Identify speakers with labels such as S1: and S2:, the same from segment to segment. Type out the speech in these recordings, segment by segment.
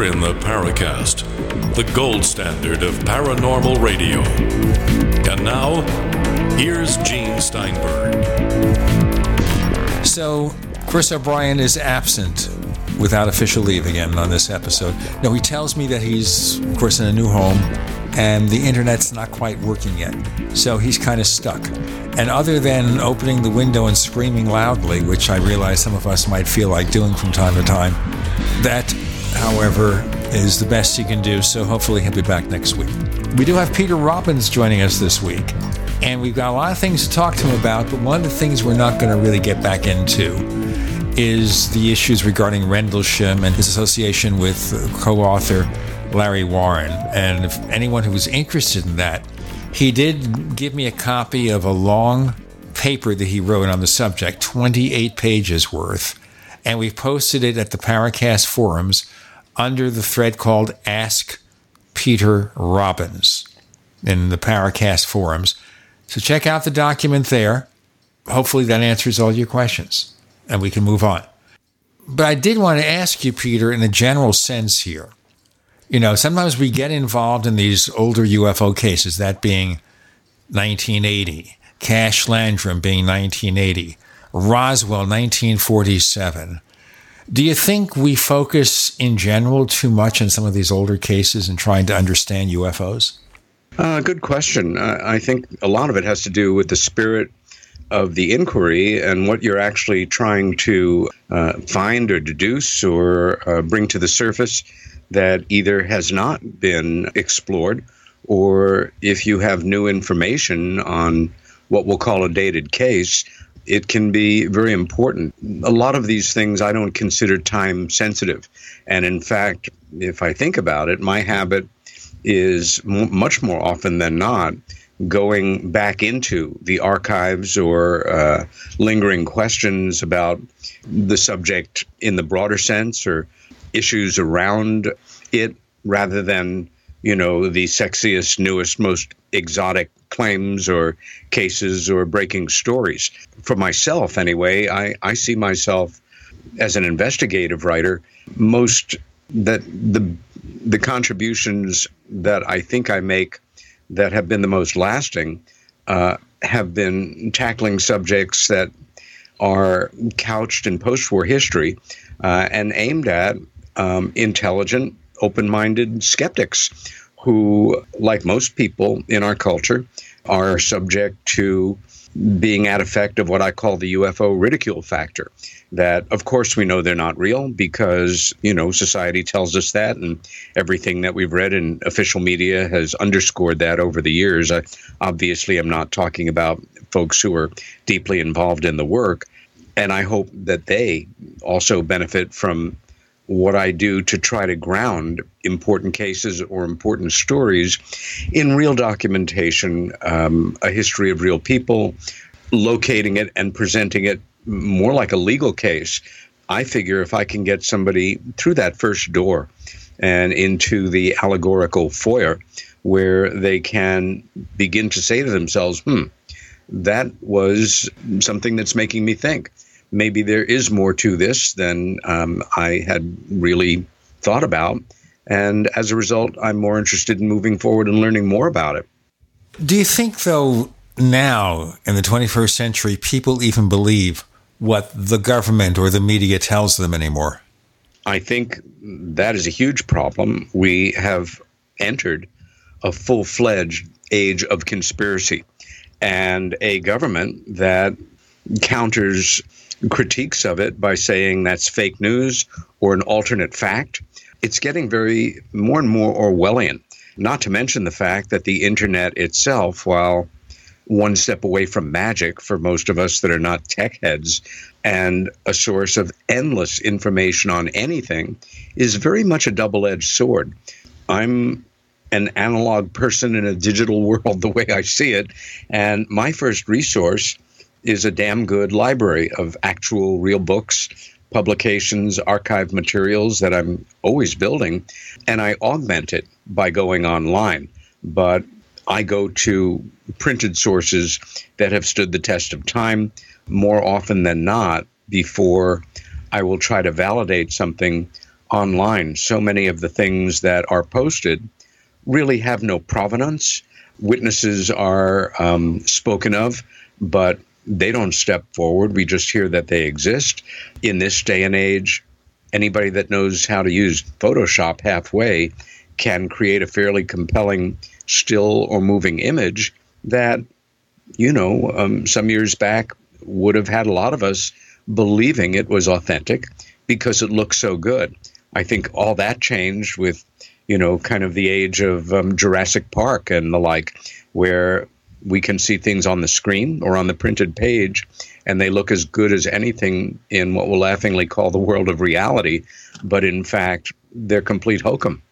S1: In the Paracast, the gold standard of paranormal radio. And now, here's Gene Steinberg.
S2: So, Chris O'Brien is absent without official leave again on this episode. No, he tells me that he's, of course, in a new home and the internet's not quite working yet. So he's kind of stuck. And other than opening the window and screaming loudly, which I realize some of us might feel like doing from time to time, that, however, is the best he can do. So hopefully he'll be back next week. We do have Peter Robbins joining us this week. And we've got a lot of things to talk to him about, but one of the things we're not going to really get back into is the issues regarding Rendlesham and his association with co author Larry Warren. And if anyone who was interested in that, he did give me a copy of a long paper that he wrote on the subject, 28 pages worth. And we posted it at the Paracast forums under the thread called Ask Peter Robbins in the Paracast forums. So check out the document there. Hopefully that answers all your questions and we can move on. But I did want to ask you, Peter, in a general sense here. You know, sometimes we get involved in these older UFO cases, that being 1980, Cash Landrum being 1980, Roswell 1947. Do you think we focus in general too much on some of these older cases and trying to understand UFOs?
S3: Uh, good question. Uh, I think a lot of it has to do with the spirit of the inquiry and what you're actually trying to uh, find or deduce or uh, bring to the surface that either has not been explored or if you have new information on what we'll call a dated case, it can be very important. A lot of these things I don't consider time sensitive. And in fact, if I think about it, my habit is m- much more often than not going back into the archives or uh, lingering questions about the subject in the broader sense or issues around it rather than you know the sexiest newest most exotic claims or cases or breaking stories for myself anyway i, I see myself as an investigative writer. Most that the the contributions that i think i make that have been the most lasting uh, have been tackling subjects that are couched in post war history uh, and aimed at um, intelligent, open minded skeptics who, like most people in our culture, are subject to being at effect of what I call the UFO ridicule factor. That, of course, we know they're not real because, you know, society tells us that, and everything that we've read in official media has underscored that over the years. Obviously, I'm not talking about folks who are deeply involved in the work, and I hope that they also benefit from what I do to try to ground important cases or important stories in real documentation, um, a history of real people, locating it and presenting it more like a legal case. I figure if I can get somebody through that first door and into the allegorical foyer where they can begin to say to themselves, hmm, that was something that's making me think maybe there is more to this than um, I had really thought about. And as a result, I'm more interested in moving forward and learning more about it.
S2: Do you think, though, now in the 21st century, people even believe what the government or the media tells them anymore?
S3: I think that is a huge problem. We have entered a full fledged age of conspiracy and a government that counters critiques of it by saying that's fake news or an alternate fact. It's getting very more and more Orwellian, not to mention the fact that the internet itself, while one step away from magic for most of us that are not tech heads and a source of endless information on anything is very much a double edged sword. I'm an analog person in a digital world the way I see it. And my first resource is a damn good library of actual real books, publications, archive materials that I'm always building. And I augment it by going online. But I go to printed sources that have stood the test of time more often than not before I will try to validate something online. So many of the things that are posted really have no provenance. Witnesses are um, spoken of, but they don't step forward. We just hear that they exist. In this day and age, anybody that knows how to use Photoshop halfway can create a fairly compelling still or moving image that, you know, um, some years back would have had a lot of us believing it was authentic because it looked so good. I think all that changed with, you know, kind of the age of um, Jurassic Park and the like, where we can see things on the screen or on the printed page and they look as good as anything in what we'll laughingly call the world of reality, but in fact, they're complete hokum.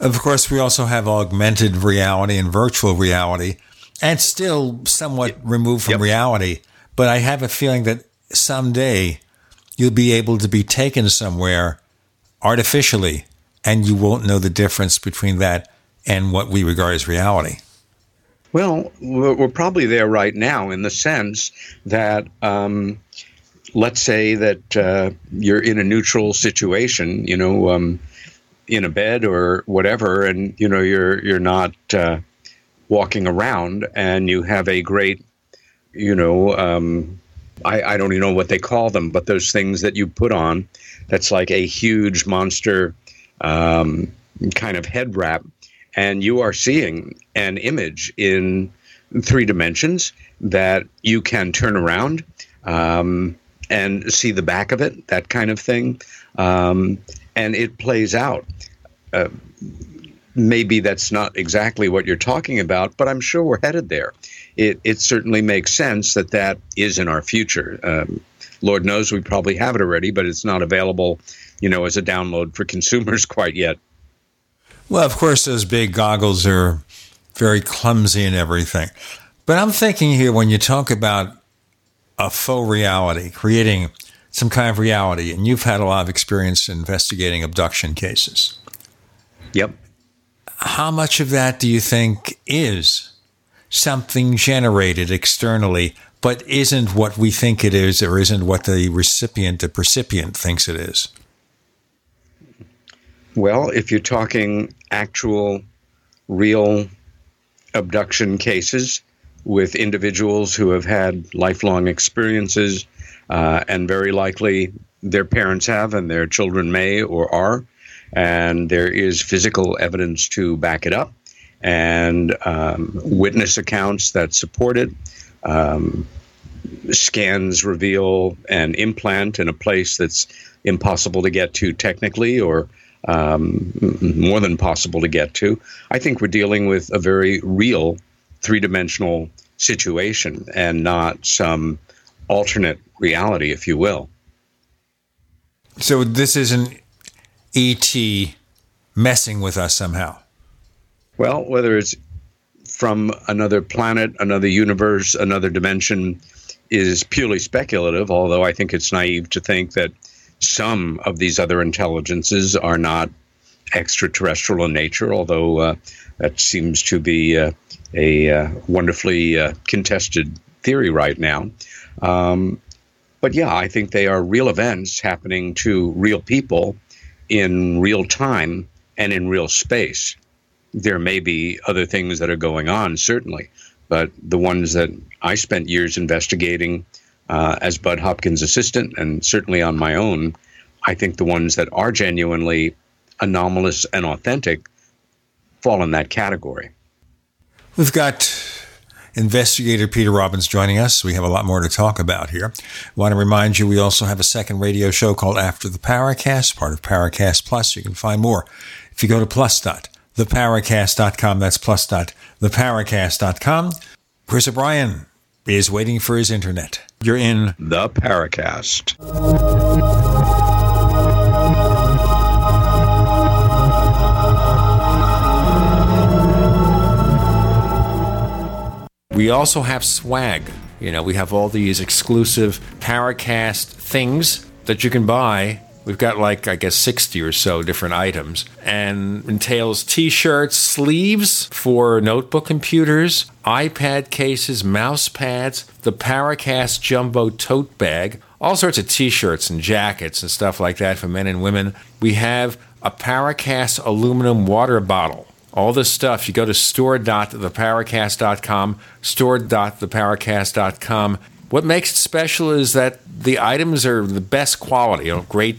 S2: Of course, we also have augmented reality and virtual reality, and still somewhat yep. removed from yep. reality. But I have a feeling that someday you'll be able to be taken somewhere artificially, and you won't know the difference between that and what we regard as reality.
S3: Well, we're probably there right now in the sense that, um, let's say that uh, you're in a neutral situation, you know, um, in a bed or whatever, and you know you're you're not uh, walking around, and you have a great, you know, um, I, I don't even know what they call them, but those things that you put on that's like a huge monster um, kind of head wrap. And you are seeing an image in three dimensions that you can turn around um, and see the back of it, that kind of thing. Um, and it plays out. Uh, maybe that's not exactly what you're talking about, but I'm sure we're headed there. It, it certainly makes sense that that is in our future. Um, Lord knows we probably have it already, but it's not available, you know, as a download for consumers quite yet.
S2: Well, of course, those big goggles are very clumsy and everything. But I'm thinking here when you talk about a faux reality, creating some kind of reality, and you've had a lot of experience investigating abduction cases.
S3: Yep
S2: how much of that do you think is something generated externally, but isn't what we think it is, or isn't what the recipient, the percipient, thinks it is?
S3: Well, if you're talking actual, real abduction cases with individuals who have had lifelong experiences, uh, and very likely their parents have, and their children may or are, and there is physical evidence to back it up, and um, witness accounts that support it. Um, scans reveal an implant in a place that's impossible to get to technically, or um, more than possible to get to. I think we're dealing with a very real three dimensional situation and not some alternate reality, if you will.
S2: So this isn't ET messing with us somehow?
S3: Well, whether it's from another planet, another universe, another dimension is purely speculative, although I think it's naive to think that some of these other intelligences are not extraterrestrial in nature, although uh, that seems to be uh, a uh, wonderfully uh, contested theory right now. Um, but yeah, I think they are real events happening to real people in real time and in real space. There may be other things that are going on, certainly, but the ones that I spent years investigating uh, as Bud Hopkins' assistant and certainly on my own, I think the ones that are genuinely anomalous and authentic fall in that category.
S2: We've got investigator Peter Robbins joining us. We have a lot more to talk about here. I want to remind you we also have a second radio show called After the Paracast, part of Paracast Plus. You can find more if you go to plus dot theparacast.com. That's plus dot theparacast.com. Chris O'Brien is waiting for his internet. You're in
S3: the Paracast.
S4: We also have swag. You know, we have all these exclusive Paracast things that you can buy. We've got like, I guess, 60 or so different items and entails t shirts, sleeves for notebook computers, iPad cases, mouse pads, the Paracast Jumbo tote bag, all sorts of t shirts and jackets and stuff like that for men and women. We have a Paracast aluminum water bottle all this stuff. You go to store.theparacast.com, store.theparacast.com. What makes it special is that the items are the best quality, you know, great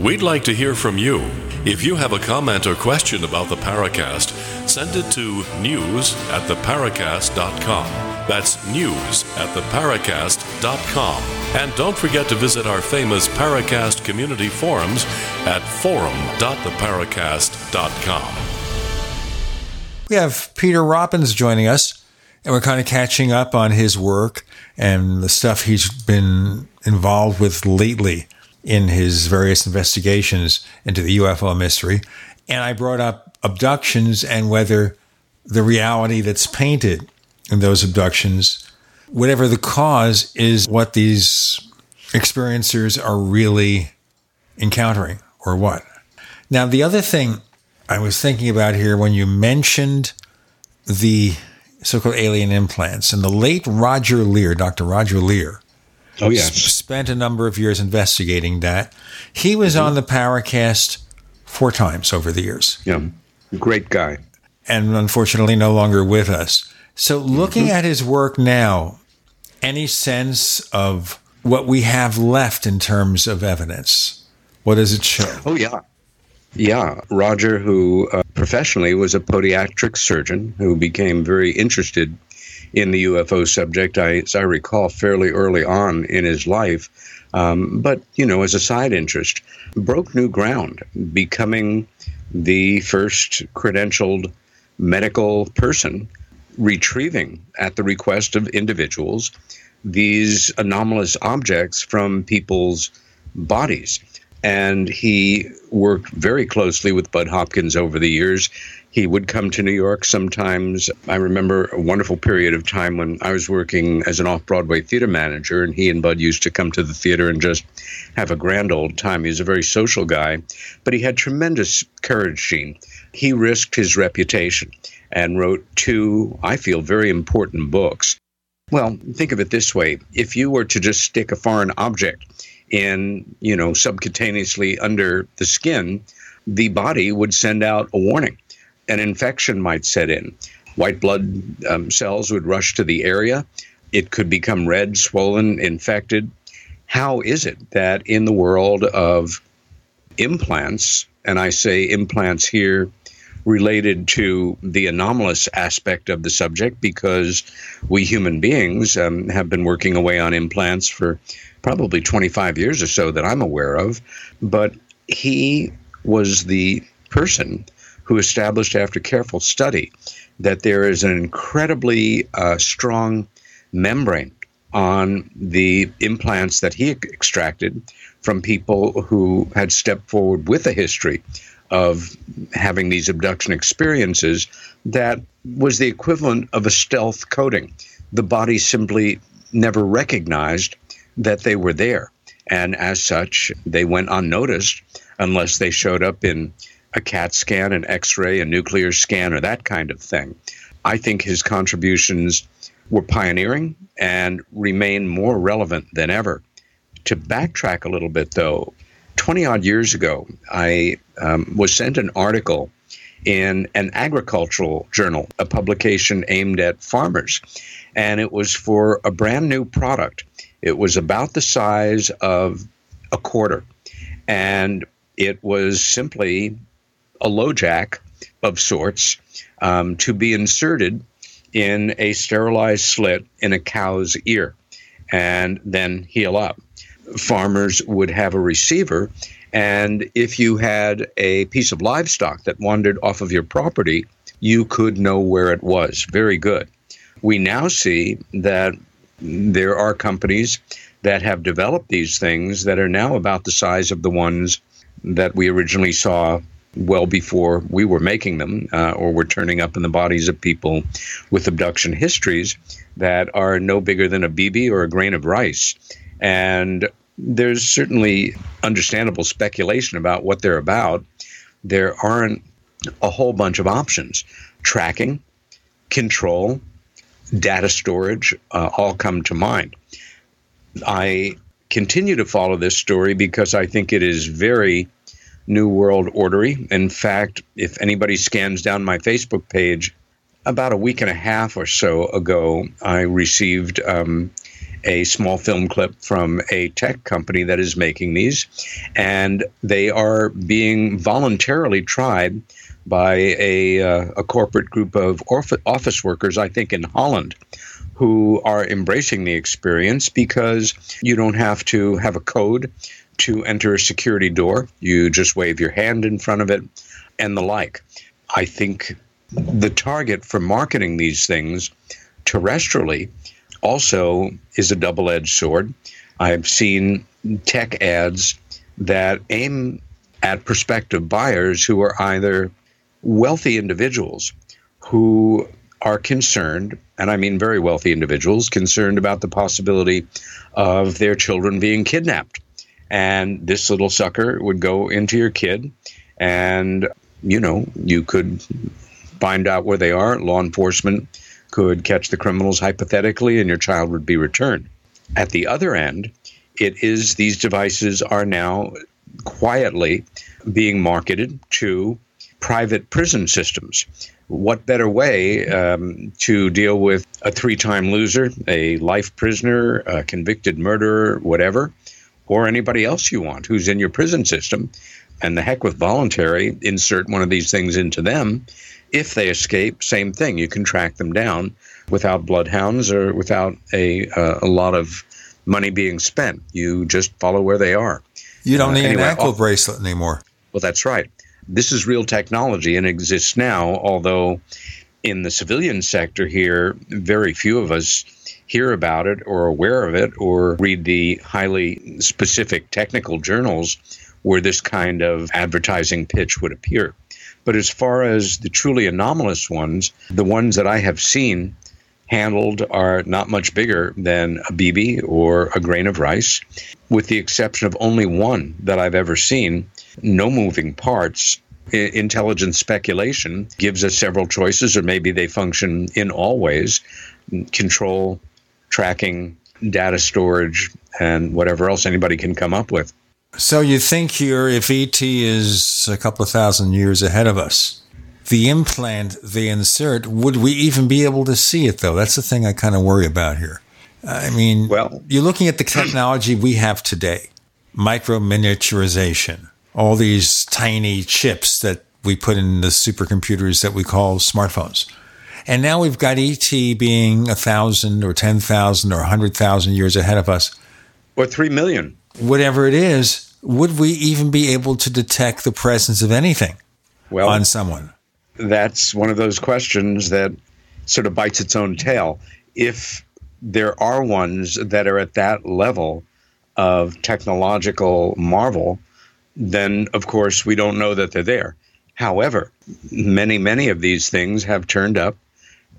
S1: We'd like to hear from you. If you have a comment or question about the Paracast, send it to news at theparacast.com. That's news at theparacast.com. And don't forget to visit our famous Paracast community forums at forum.theparacast.com.
S2: We have Peter Robbins joining us, and we're kind of catching up on his work and the stuff he's been involved with lately in his various investigations into the UFO mystery. And I brought up abductions and whether the reality that's painted in those abductions, whatever the cause, is what these experiencers are really encountering or what. Now, the other thing I was thinking about here when you mentioned the so called alien implants, and the late Roger Leir, Dr. Roger Leir,
S3: Oh, yes.
S2: spent a number of years investigating that. He was on the Paracast four times over the years.
S3: Yeah. Great guy.
S2: And unfortunately, no longer with us. So, looking at his work now, any sense of what we have left in terms of evidence? What does it show?
S3: Oh, yeah. Yeah. Roger, who uh, professionally was a podiatric surgeon who became very interested in the UFO subject, I, as I recall, fairly early on in his life. Um, but, you know, as a side interest, broke new ground, becoming the first credentialed medical person retrieving, at the request of individuals, these anomalous objects from people's bodies. And he worked very closely with Bud Hopkins over the years. He would come to New York sometimes. I remember a wonderful period of time when I was working as an off Broadway theater manager, and he and Bud used to come to the theater and just have a grand old time. He was a very social guy, but he had tremendous courage, Gene. He risked his reputation and wrote two, I feel, very important books. Well, think of it this way if you were to just stick a foreign object in, you know, subcutaneously under the skin, the body would send out a warning. An infection might set in. White blood um, cells would rush to the area. It could become red, swollen, infected. How is it that in the world of implants, and I say implants here related to the anomalous aspect of the subject because we human beings um, have been working away on implants for probably 25 years or so that I'm aware of. But he was the person who established, after careful study, that there is an incredibly uh, strong membrane on the implants that he extracted from people who had stepped forward with a history of having these abduction experiences that was the equivalent of a stealth coating. The body simply never recognized that they were there. And as such, they went unnoticed unless they showed up in a CAT scan, an X ray, a nuclear scan, or that kind of thing. I think his contributions were pioneering and remain more relevant than ever. To backtrack a little bit, though, 20 odd years ago, I um, was sent an article in an agricultural journal, a publication aimed at farmers. And it was for a brand new product. It was about the size of a quarter. And it was simply a LoJack of sorts um, to be inserted in a sterilized slit in a cow's ear and then heal up. Farmers would have a receiver, and if you had a piece of livestock that wandered off of your property, you could know where it was. Very good. We now see that there are companies that have developed these things that are now about the size of the ones that we originally saw well before we were making them uh, or were turning up in the bodies of people with abduction histories that are no bigger than a BB or a grain of rice. And there's certainly understandable speculation about what they're about. There aren't a whole bunch of options. Tracking, control, data storage uh, all come to mind. I continue to follow this story because I think it is very New World ordery. In fact, if anybody scans down my Facebook page, about a week and a half or so ago, I received um, a small film clip from a tech company that is making these, and they are being voluntarily tried by a, uh, a corporate group of office workers, I think in Holland, who are embracing the experience because you don't have to have a code to enter a security door. You just wave your hand in front of it and the like. I think the target for marketing these things terrestrially also is a double edged sword. I've seen tech ads that aim at prospective buyers who are either wealthy individuals who are concerned, and I mean very wealthy individuals, concerned about the possibility of their children being kidnapped. And this little sucker would go into your kid, and, you know, you could find out where they are. Law enforcement could catch the criminals hypothetically, and your child would be returned. At the other end, it is these devices are now quietly being marketed to private prison systems. What better way um, to deal with a three time loser, a life prisoner, a convicted murderer, whatever, or anybody else you want who's in your prison system? And the heck with voluntary, insert one of these things into them. If they escape, same thing. You can track them down without bloodhounds or without a, uh, a lot of money being spent. You just follow where they are.
S2: You don't need
S3: uh, anyway,
S2: an ankle bracelet anymore.
S3: Well, that's right. This is real technology and exists now, although in the civilian sector here, very few of us hear about it or aware of it or read the highly specific technical journals where this kind of advertising pitch would appear. But as far as the truly anomalous ones, the ones that I have seen handled are not much bigger than a BB or a grain of rice, with the exception of only one that I've ever seen. No moving parts. I- Intelligent speculation gives us several choices, or maybe they function in all ways control, tracking, data storage, and whatever else anybody can come up with.
S2: So you think here, if ET is a couple of thousand years ahead of us, the implant they insert, would we even be able to see it though? That's the thing I kind of worry about here. I mean,
S3: well,
S2: you're looking at the technology we have today, micro miniaturization, all these tiny chips that we put in the supercomputers that we call smartphones. And now we've got ET being a thousand or 10,000 or a 100,000 years ahead of us.
S3: Or 3 million.
S2: Whatever it is, would we even be able to detect the presence of anything
S3: well,
S2: on someone?
S3: That's one of those questions that sort of bites its own tail. If there are ones that are at that level of technological marvel, then of course we don't know that they're there. However, many, many of these things have turned up,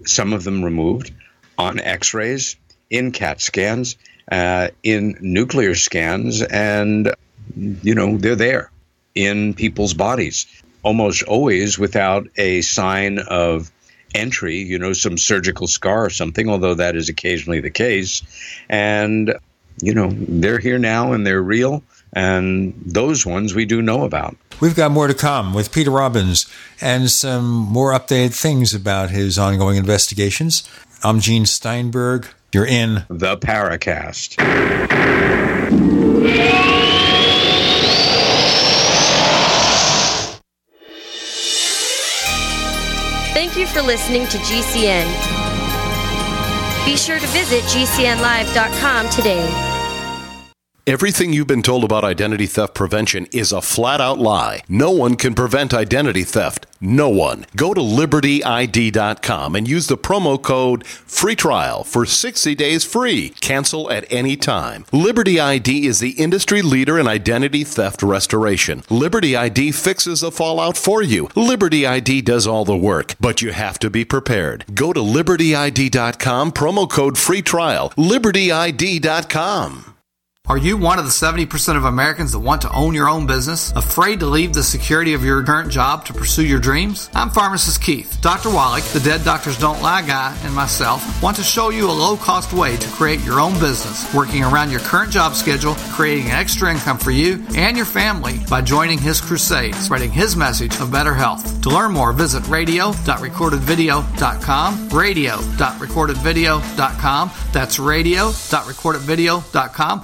S3: some of them removed on x rays, in CAT scans, uh, in nuclear scans, and, you know, they're there in people's bodies, almost always without a sign of entry, you know, some surgical scar or something, although that is occasionally the case. And, you know, they're here now and they're real. And those ones we do know about.
S2: We've got more to come with Peter Robbins and some more updated things about his ongoing investigations. I'm Gene Steinberg. You're in
S3: the Paracast.
S5: Thank you for listening to GCN. Be sure to visit GCNlive.com today.
S6: Everything you've been told about identity theft prevention is a flat out lie. No one can prevent identity theft. No one. Go to libertyid.com and use the promo code free trial for 60 days free. Cancel at any time. Liberty ID is the industry leader in identity theft restoration. Liberty ID fixes the fallout for you. Liberty ID does all the work, but you have to be prepared. Go to libertyid.com, promo code free trial. libertyid.com.
S7: Are you one of the 70% of Americans that want to own your own business? Afraid to leave the security of your current job to pursue your dreams? I'm pharmacist Keith. Dr. Wallach, the Dead Doctors Don't Lie guy, and myself want to show you a low cost way to create your own business, working around your current job schedule, creating an extra income for you and your family by joining his crusade, spreading his message of better health. To learn more, visit radio.recordedvideo.com, radio.recordedvideo.com. That's radio.recordedvideo.com.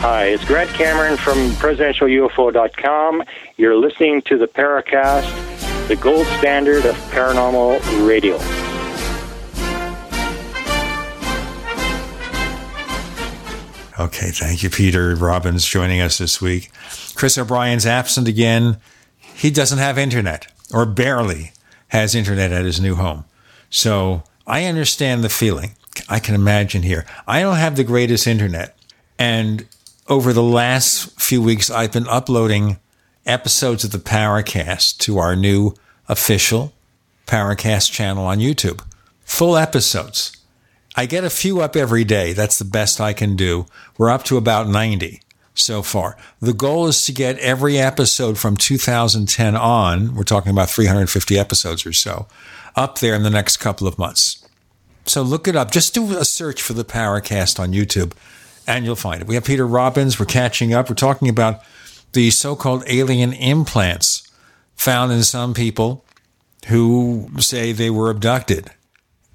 S8: Hi, it's Grant Cameron from PresidentialUFO.com. You're listening to the Paracast, the gold standard of paranormal radio.
S2: Okay, thank you, Peter Robbins, joining us this week. Chris O'Brien's absent again. He doesn't have internet, or barely has internet at his new home. So I understand the feeling. I can imagine here. I don't have the greatest internet. And over the last few weeks, I've been uploading episodes of the Paracast to our new official Paracast channel on YouTube. Full episodes. I get a few up every day. That's the best I can do. We're up to about 90 so far. The goal is to get every episode from 2010 on, we're talking about 350 episodes or so, up there in the next couple of months. So look it up. Just do a search for the Paracast on YouTube and you'll find it. We have Peter Robbins. We're catching up. We're talking about the so called alien implants found in some people who say they were abducted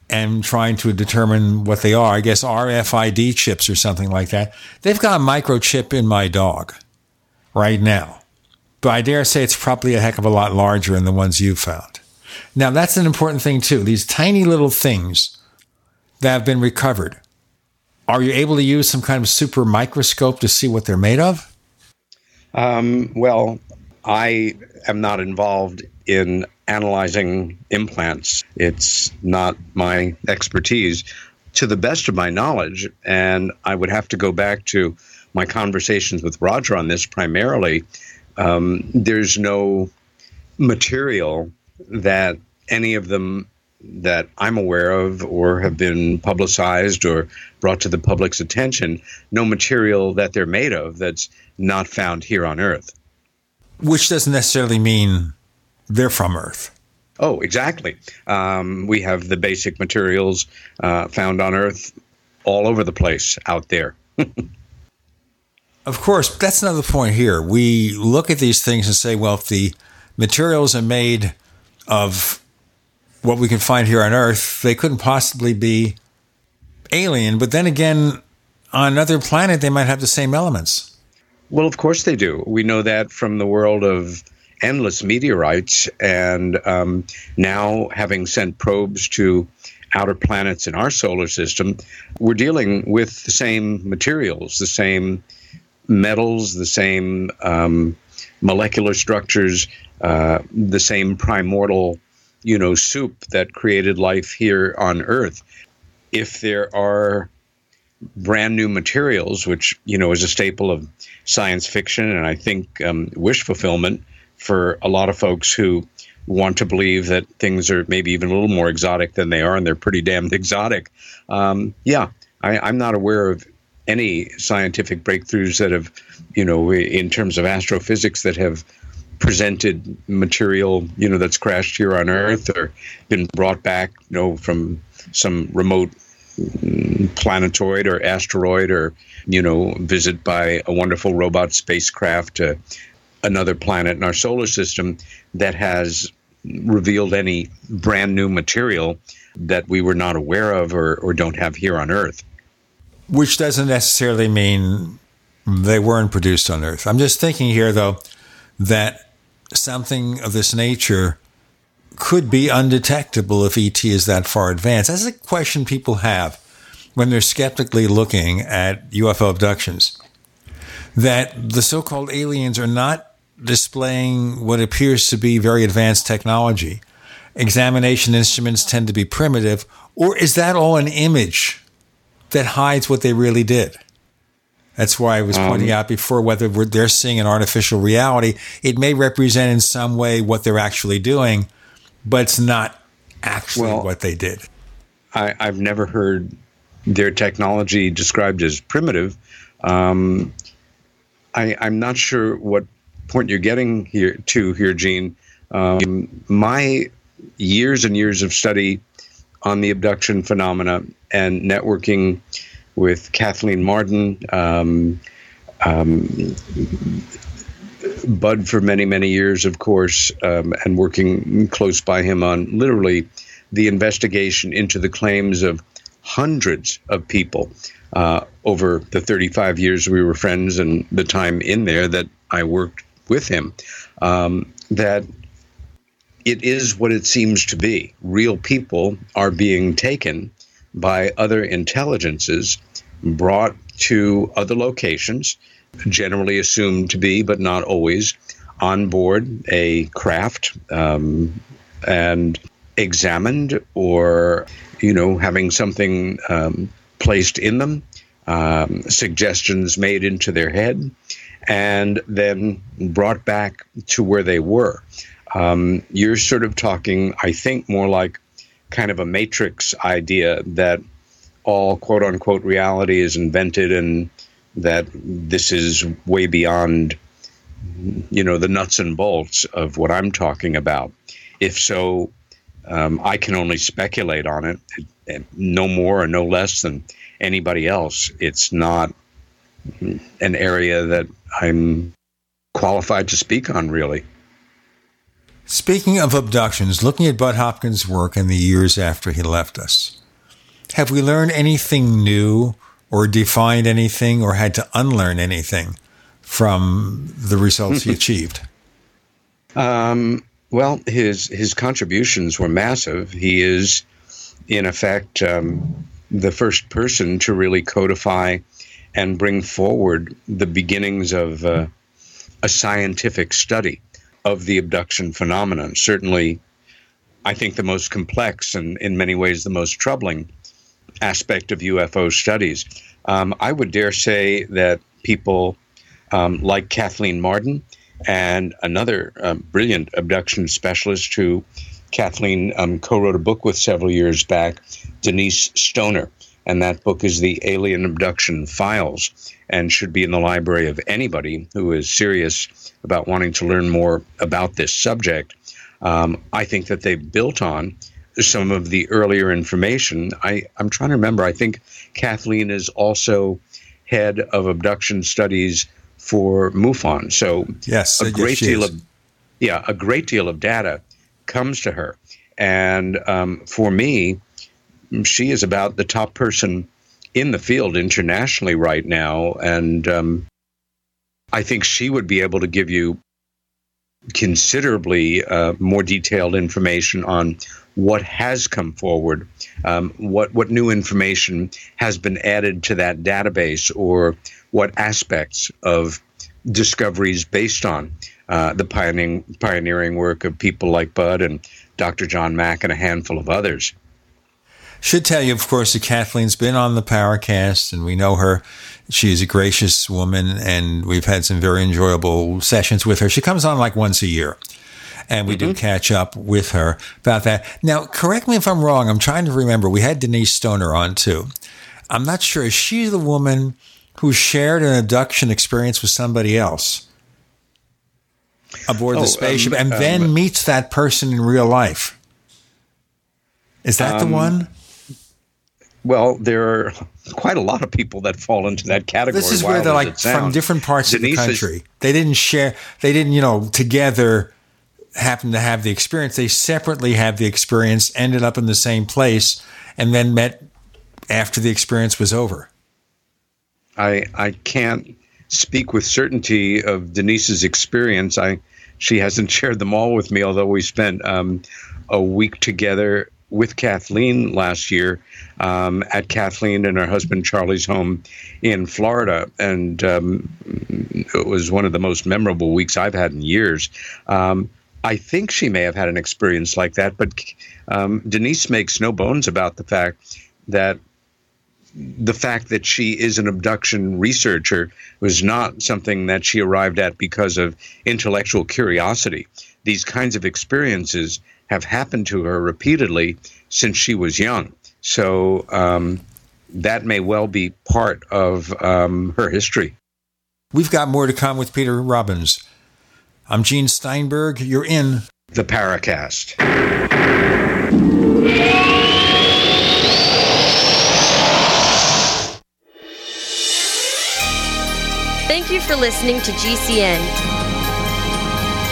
S2: and trying to determine what they are. I guess RFID chips or something like that. They've got a microchip in my dog right now. But I dare say it's probably a heck of a lot larger than the ones you found. Now, that's an important thing, too. These tiny little things that have been recovered. Are you able to use some kind of super microscope to see what they're made of?
S3: Um, well, I am not involved in analyzing implants. It's not my expertise to the best of my knowledge. And I would have to go back to my conversations with Roger on this primarily. Um, there's no material that any of them that I'm aware of or have been publicized or brought to the public's attention, no material that they're made of that's not found here on Earth.
S2: Which doesn't necessarily mean they're from Earth.
S3: Oh, exactly. Um, we have the basic materials uh, found on Earth all over the place out there.
S2: of course, that's another point here. We look at these things and say, well, if the materials are made of what we can find here on Earth, they couldn't possibly be alien. But then again, on another planet, they might have the same elements.
S3: Well, of course they do. We know that from the world of endless meteorites, and um, now having sent probes to outer planets in our solar system, we're dealing with the same materials, the same metals, the same um, molecular structures, uh, the same primordial, you know, soup that created life here on Earth. If there are brand new materials, which you know is a staple of science fiction and I think um, wish fulfillment for a lot of folks who want to believe that things are maybe even a little more exotic than they are, and they're pretty damned exotic. Um, yeah, I, I'm not aware of any scientific breakthroughs that have, you know, in terms of astrophysics that have presented material, you know, that's crashed here on Earth or been brought back, you know, from some remote mm, planetoid or asteroid or, you know, visit by a wonderful robot spacecraft to another planet in our solar system that has revealed any brand new material that we were not aware of or, or don't have here on Earth.
S2: Which doesn't necessarily mean they weren't produced on Earth. I'm just thinking here, though, that something of this nature could be undetectable if ET is that far advanced. That's a question people have when they're skeptically looking at UFO abductions. That the so called aliens are not displaying what appears to be very advanced technology. Examination instruments tend to be primitive, or is that all an image that hides what they really did? That's why I was um, pointing out before whether they're seeing an artificial reality. It may represent in some way what they're actually doing, but it's not actually well, what they did.
S3: I, have never heard their technology described as primitive. Um, I, am not sure what point you're getting here to here, Gene. Um, my years and years of study on the abduction phenomena and networking with Kathleen Marden. um, um, Bud for many, many years, of course, um, and working close by him on literally the investigation into the claims of hundreds of people uh, over the 35 years we were friends and the time in there that I worked with him um, that it is what it seems to be. Real people are being taken by other intelligences, brought to other locations, generally assumed to be, but not always, on board a craft um, and examined or, you know, having something um, placed in them, um, suggestions made into their head, and then brought back to where they were. Um, you're sort of talking, I think, more like kind of a matrix idea that all quote unquote reality is invented and that this is way beyond you know the nuts and bolts of what I'm talking about. If so, um, I can only speculate on it, no more or no less than anybody else. It's not an area that I'm qualified to speak on, really.
S2: Speaking of abductions, looking at Bud Hopkins' work in the years after he left us, have we learned anything new or defined anything or had to unlearn anything from the results he achieved?
S3: Um, well, his his contributions were massive. He is, in effect, um, the first person to really codify and bring forward the beginnings of uh, a scientific study of the abduction phenomenon. Certainly, I think the most complex and, in many ways, the most troubling aspect of UFO studies. Um, I would dare say that people um, like Kathleen Marden and another um, brilliant abduction specialist who Kathleen um, co wrote a book with several years back, Denise Stoner and that book is the Alien Abduction Files and should be in the library of anybody who is serious about wanting to learn more about this subject. Um, I think that they built on some of the earlier information. I, I'm trying to remember, I think Kathleen is also head of abduction studies for MUFON. So
S2: yes,
S3: a great deal
S2: is.
S3: of yeah, a great deal of data comes to her. And um, for me, she is about the top person in the field internationally right now. And um, I think she would be able to give you considerably uh, more detailed information on what has come forward, um, what what new information has been added to that database, or what aspects of discoveries based on uh, the pioneering pioneering work of people like Bud and Dr. John Mack and a handful of others.
S2: Should tell you, of course, that Kathleen's been on the Paracast, and we know her. She's a gracious woman, and we've had some very enjoyable sessions with her. She comes on like once a year, and we mm-hmm. do catch up with her about that. Now, correct me if I'm wrong. I'm trying to remember. We had Denise Stoner on too. I'm not sure. Is she the woman who shared an abduction experience with somebody else aboard oh, the spaceship, um, and um, then meets that person in real life? Is that um, the one?
S3: Well, there are quite a lot of people that fall into that category.
S2: This is where they're like from different parts Denise of the country. Is, they didn't share. They didn't, you know, together happen to have the experience. They separately have the experience, ended up in the same place, and then met after the experience was over.
S3: I I can't speak with certainty of Denise's experience. I she hasn't shared them all with me, although we spent um, a week together with Kathleen last year um, at Kathleen and her husband Charlie's home in Florida, and um, it was one of the most memorable weeks I've had in years. Um, I think she may have had an experience like that, but um, Denise makes no bones about the fact that the fact that she is an abduction researcher was not something that she arrived at because of intellectual curiosity. These kinds of experiences have happened to her repeatedly since she was young. So um, that may well be part of um, her history.
S2: We've got more to come with Peter Robbins. I'm Gene Steinberg. You're in
S3: the Paracast.
S5: Thank you for listening to GCN.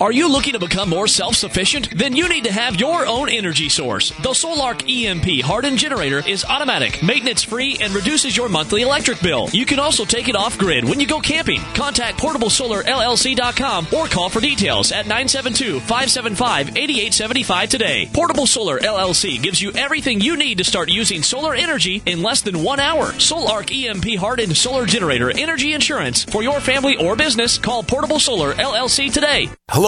S9: Are you looking to become more self-sufficient? Then you need to have your own energy source. The Sol-Ark EMP hardened generator is automatic, maintenance-free, and reduces your monthly electric bill. You can also take it off grid when you go camping. Contact PortableSolarLLC.com or call for details at 972-575-8875 today. Portable Solar LLC gives you everything you need to start using solar energy in less than one hour. Sol-Ark EMP hardened solar generator energy insurance for your family or business. Call Portable Solar LLC today.
S10: Hello,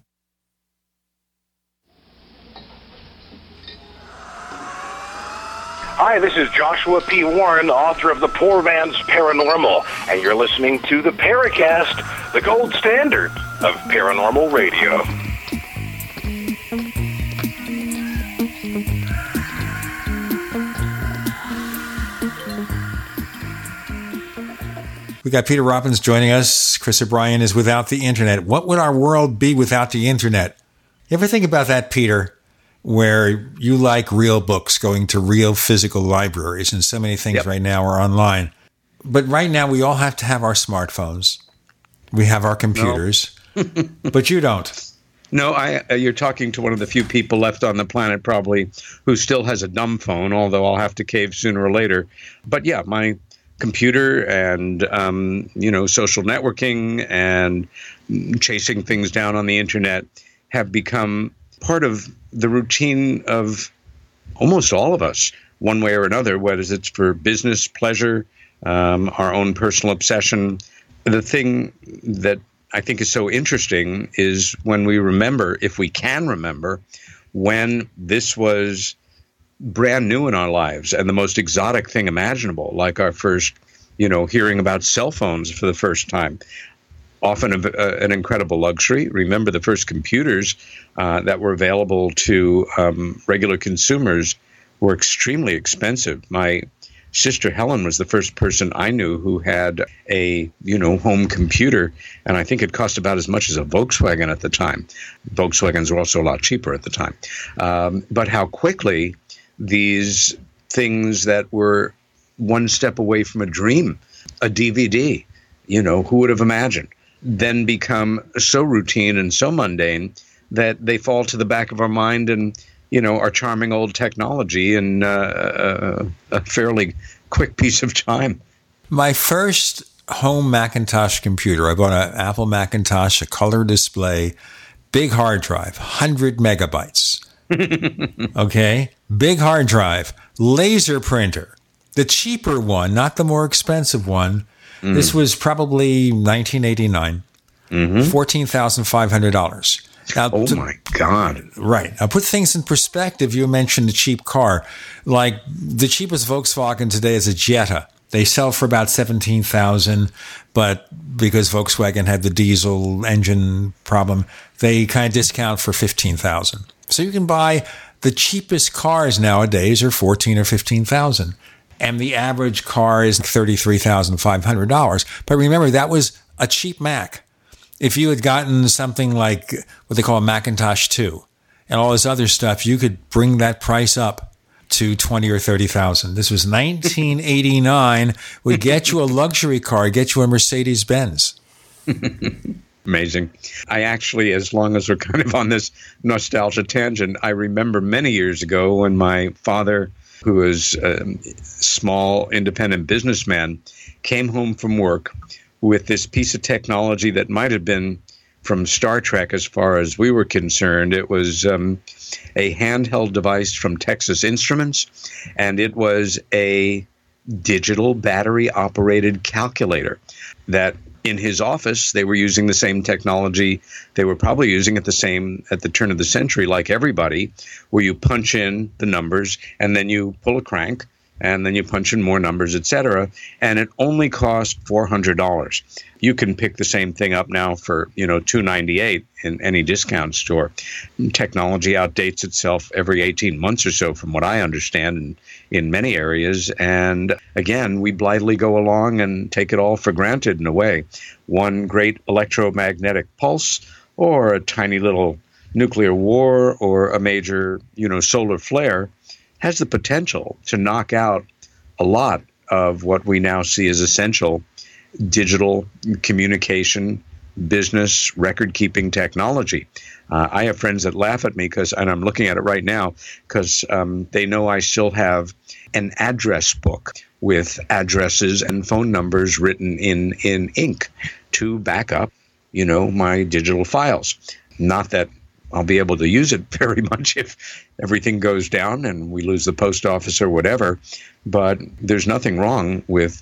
S11: Hi, this is Joshua P. Warren, author of The Poor Man's Paranormal, and you're listening to the Paracast, the gold standard of paranormal radio.
S2: We got Peter Robbins joining us. Chris O'Brien is without the internet. What would our world be without the internet? You ever think about that, Peter? Where you like real books, going to real physical libraries, and so many things yep. right now are online. But right now, we all have to have our smartphones. We have our computers, no. but you don't.
S3: No, I, uh, you're talking to one of the few people left on the planet, probably, who still has a dumb phone. Although I'll have to cave sooner or later. But yeah, my computer and um, you know social networking and chasing things down on the internet have become part of the routine of almost all of us, one way or another, whether it's for business pleasure, um, our own personal obsession. The thing that I think is so interesting is when we remember, if we can remember, when this was brand new in our lives and the most exotic thing imaginable, like our first, you know, hearing about cell phones for the first time. Often a, a, an incredible luxury. Remember, the first computers uh, that were available to um, regular consumers were extremely expensive. My sister Helen was the first person I knew who had a you know home computer, and I think it cost about as much as a Volkswagen at the time. Volkswagens were also a lot cheaper at the time. Um, but how quickly these things that were one step away from a dream, a DVD, you know, who would have imagined, then become so routine and so mundane that they fall to the back of our mind and, you know, our charming old technology in uh, a fairly quick piece of time.
S2: My first home Macintosh computer, I bought an Apple Macintosh, a color display, big hard drive, 100 megabytes. okay? Big hard drive, laser printer, the cheaper one, not the more expensive one. Mm. This was probably 1989, mm-hmm. $14,500.
S3: Now, oh to, my God.
S2: Right. Now, put things in perspective. You mentioned a cheap car. Like the cheapest Volkswagen today is a Jetta. They sell for about 17,000, but because Volkswagen had the diesel engine problem, they kind of discount for 15,000. So you can buy the cheapest cars nowadays are 14 or 15,000 and the average car is $33,500. But remember that was a cheap Mac. If you had gotten something like what they call a Macintosh 2 and all this other stuff, you could bring that price up to 20 or 30,000. This was 1989 would get you a luxury car, get you a Mercedes Benz.
S3: Amazing. I actually, as long as we're kind of on this nostalgia tangent, I remember many years ago when my father, who was a small independent businessman, came home from work with this piece of technology that might have been from Star Trek as far as we were concerned. It was um, a handheld device from Texas Instruments, and it was a digital battery operated calculator that in his office they were using the same technology. They were probably using at the same at the turn of the century like everybody where you punch in the numbers and then you pull a crank and then you punch in more numbers, etc. And it only cost four hundred dollars. You can pick the same thing up now for you know two ninety eight in any discount store. Technology outdates itself every eighteen months or so, from what I understand, in, in many areas. And again, we blithely go along and take it all for granted in a way. One great electromagnetic pulse, or a tiny little nuclear war, or a major you know solar flare has the potential to knock out a lot of what we now see as essential digital communication, business, record keeping technology. Uh, I have friends that laugh at me because, and I'm looking at it right now, because um, they know I still have an address book with addresses and phone numbers written in, in ink to back up, you know, my digital files. Not that I'll be able to use it very much if everything goes down and we lose the post office or whatever. But there's nothing wrong with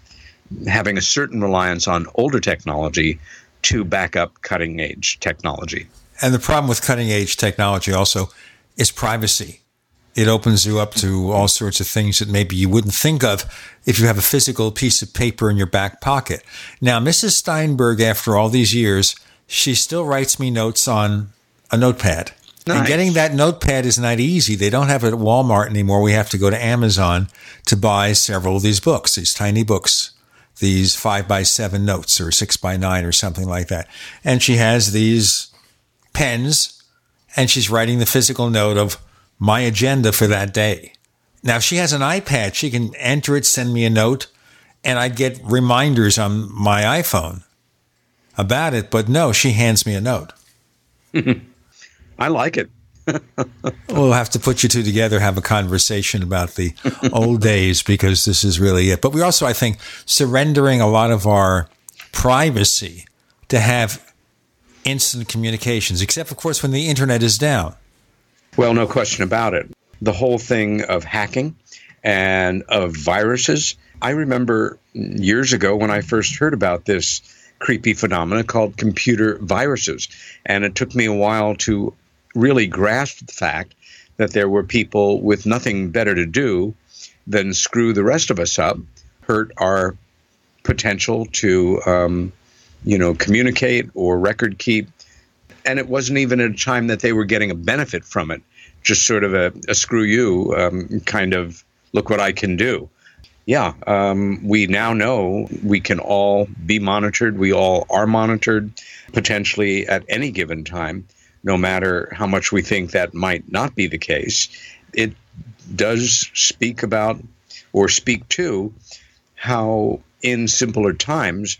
S3: having a certain reliance on older technology to back up cutting edge technology.
S2: And the problem with cutting edge technology also is privacy. It opens you up to all sorts of things that maybe you wouldn't think of if you have a physical piece of paper in your back pocket. Now, Mrs. Steinberg, after all these years, she still writes me notes on a notepad. Nice. And getting that notepad is not easy. They don't have it at Walmart anymore. We have to go to Amazon to buy several of these books, these tiny books, these five by seven notes or six by nine or something like that. And she has these pens and she's writing the physical note of my agenda for that day. Now, if she has an iPad, she can enter it, send me a note, and I get reminders on my iPhone about it. But no, she hands me a note.
S3: I like it.
S2: we'll have to put you two together, have a conversation about the old days because this is really it. But we also, I think, surrendering a lot of our privacy to have instant communications, except, of course, when the internet is down.
S3: Well, no question about it. The whole thing of hacking and of viruses. I remember years ago when I first heard about this creepy phenomena called computer viruses. And it took me a while to really grasped the fact that there were people with nothing better to do than screw the rest of us up, hurt our potential to, um, you know, communicate or record keep. And it wasn't even at a time that they were getting a benefit from it, just sort of a, a screw you um, kind of look what I can do yeah, um, we now know we can all be monitored. We all are monitored potentially at any given time, no matter how much we think that might not be the case. It does speak about or speak to how, in simpler times,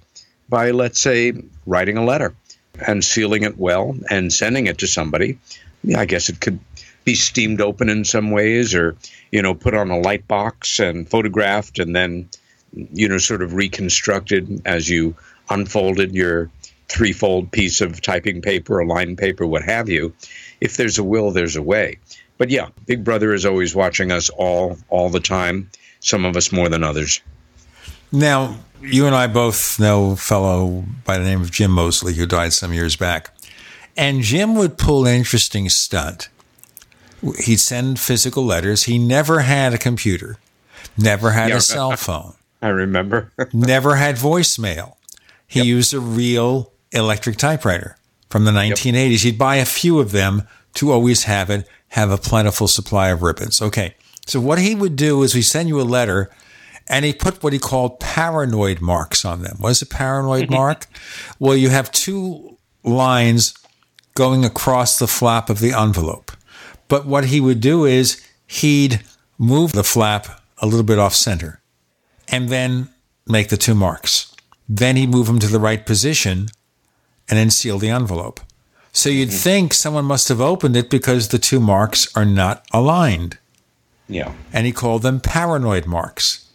S3: by let's say writing a letter and sealing it well and sending it to somebody, I guess it could be steamed open in some ways or you know put on a light box and photographed and then you know sort of reconstructed as you unfolded your threefold piece of typing paper or line paper what have you if there's a will there's a way but yeah big brother is always watching us all all the time some of us more than others
S2: now you and i both know a fellow by the name of jim Moseley who died some years back and jim would pull an interesting stunt He'd send physical letters. He never had a computer, never had yeah, a cell phone.
S3: I remember.
S2: never had voicemail. He yep. used a real electric typewriter from the 1980s. Yep. He'd buy a few of them to always have it, have a plentiful supply of ribbons. Okay. So what he would do is we send you a letter and he put what he called paranoid marks on them. What is a paranoid mm-hmm. mark? Well, you have two lines going across the flap of the envelope. But what he would do is he'd move the flap a little bit off center and then make the two marks. Then he'd move them to the right position and then seal the envelope. So you'd think someone must have opened it because the two marks are not aligned.
S3: Yeah.
S2: And he called them paranoid marks.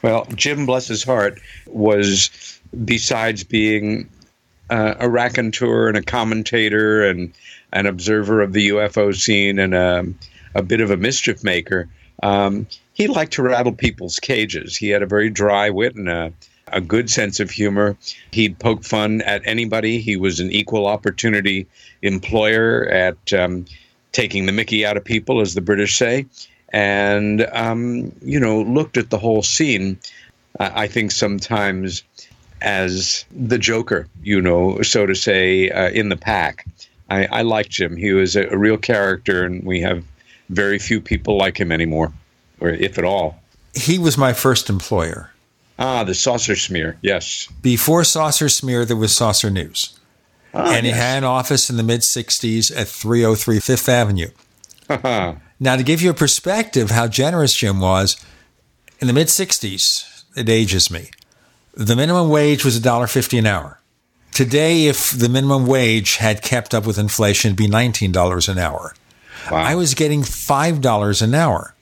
S3: Well, Jim, bless his heart, was besides being uh, a raconteur and a commentator and an observer of the UFO scene and a, a bit of a mischief maker, um, he liked to rattle people's cages. He had a very dry wit and a, a good sense of humor. He'd poke fun at anybody. He was an equal opportunity employer at um, taking the mickey out of people, as the British say, and, um, you know, looked at the whole scene, uh, I think sometimes as the Joker, you know, so to say, uh, in the pack. I, I liked Jim. He was a, a real character, and we have very few people like him anymore, or if at all.
S2: He was my first employer.
S3: Ah, the saucer smear, yes.
S2: Before Saucer Smear, there was Saucer News.
S3: Ah,
S2: and he had an office in the mid 60s at 303 Fifth Avenue. now, to give you a perspective how generous Jim was, in the mid 60s, it ages me, the minimum wage was $1.50 an hour. Today, if the minimum wage had kept up with inflation, it'd be $19 an hour. Wow. I was getting $5 an hour,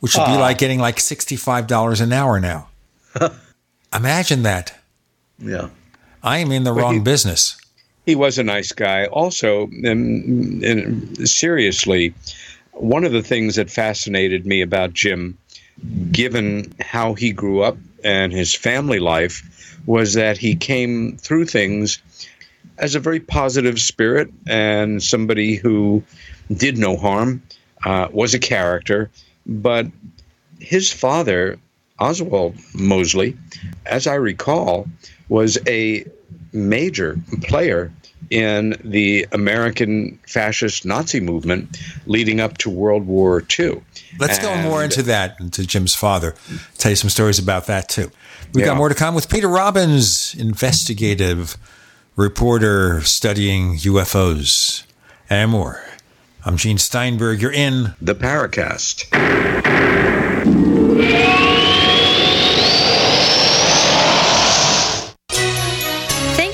S2: which would be
S3: Ah.
S2: like getting like $65 an hour now. Imagine that.
S3: Yeah.
S2: I am in the
S3: Well,
S2: wrong
S3: he-
S2: business.
S3: He was a nice guy. Also, um, and seriously, one of the things that fascinated me about Jim, given how he grew up and his family life, was that he came through things as a very positive spirit and somebody who did no harm, uh, was a character. But his father, Oswald Mosley, as I recall, was a major player in the American fascist Nazi movement leading up to World War II.
S2: Let's go more into that, into Jim's father. Tell you some stories about that too. We've got more to come with Peter Robbins, investigative reporter studying UFOs, and more. I'm Gene Steinberg. You're in
S3: the Paracast.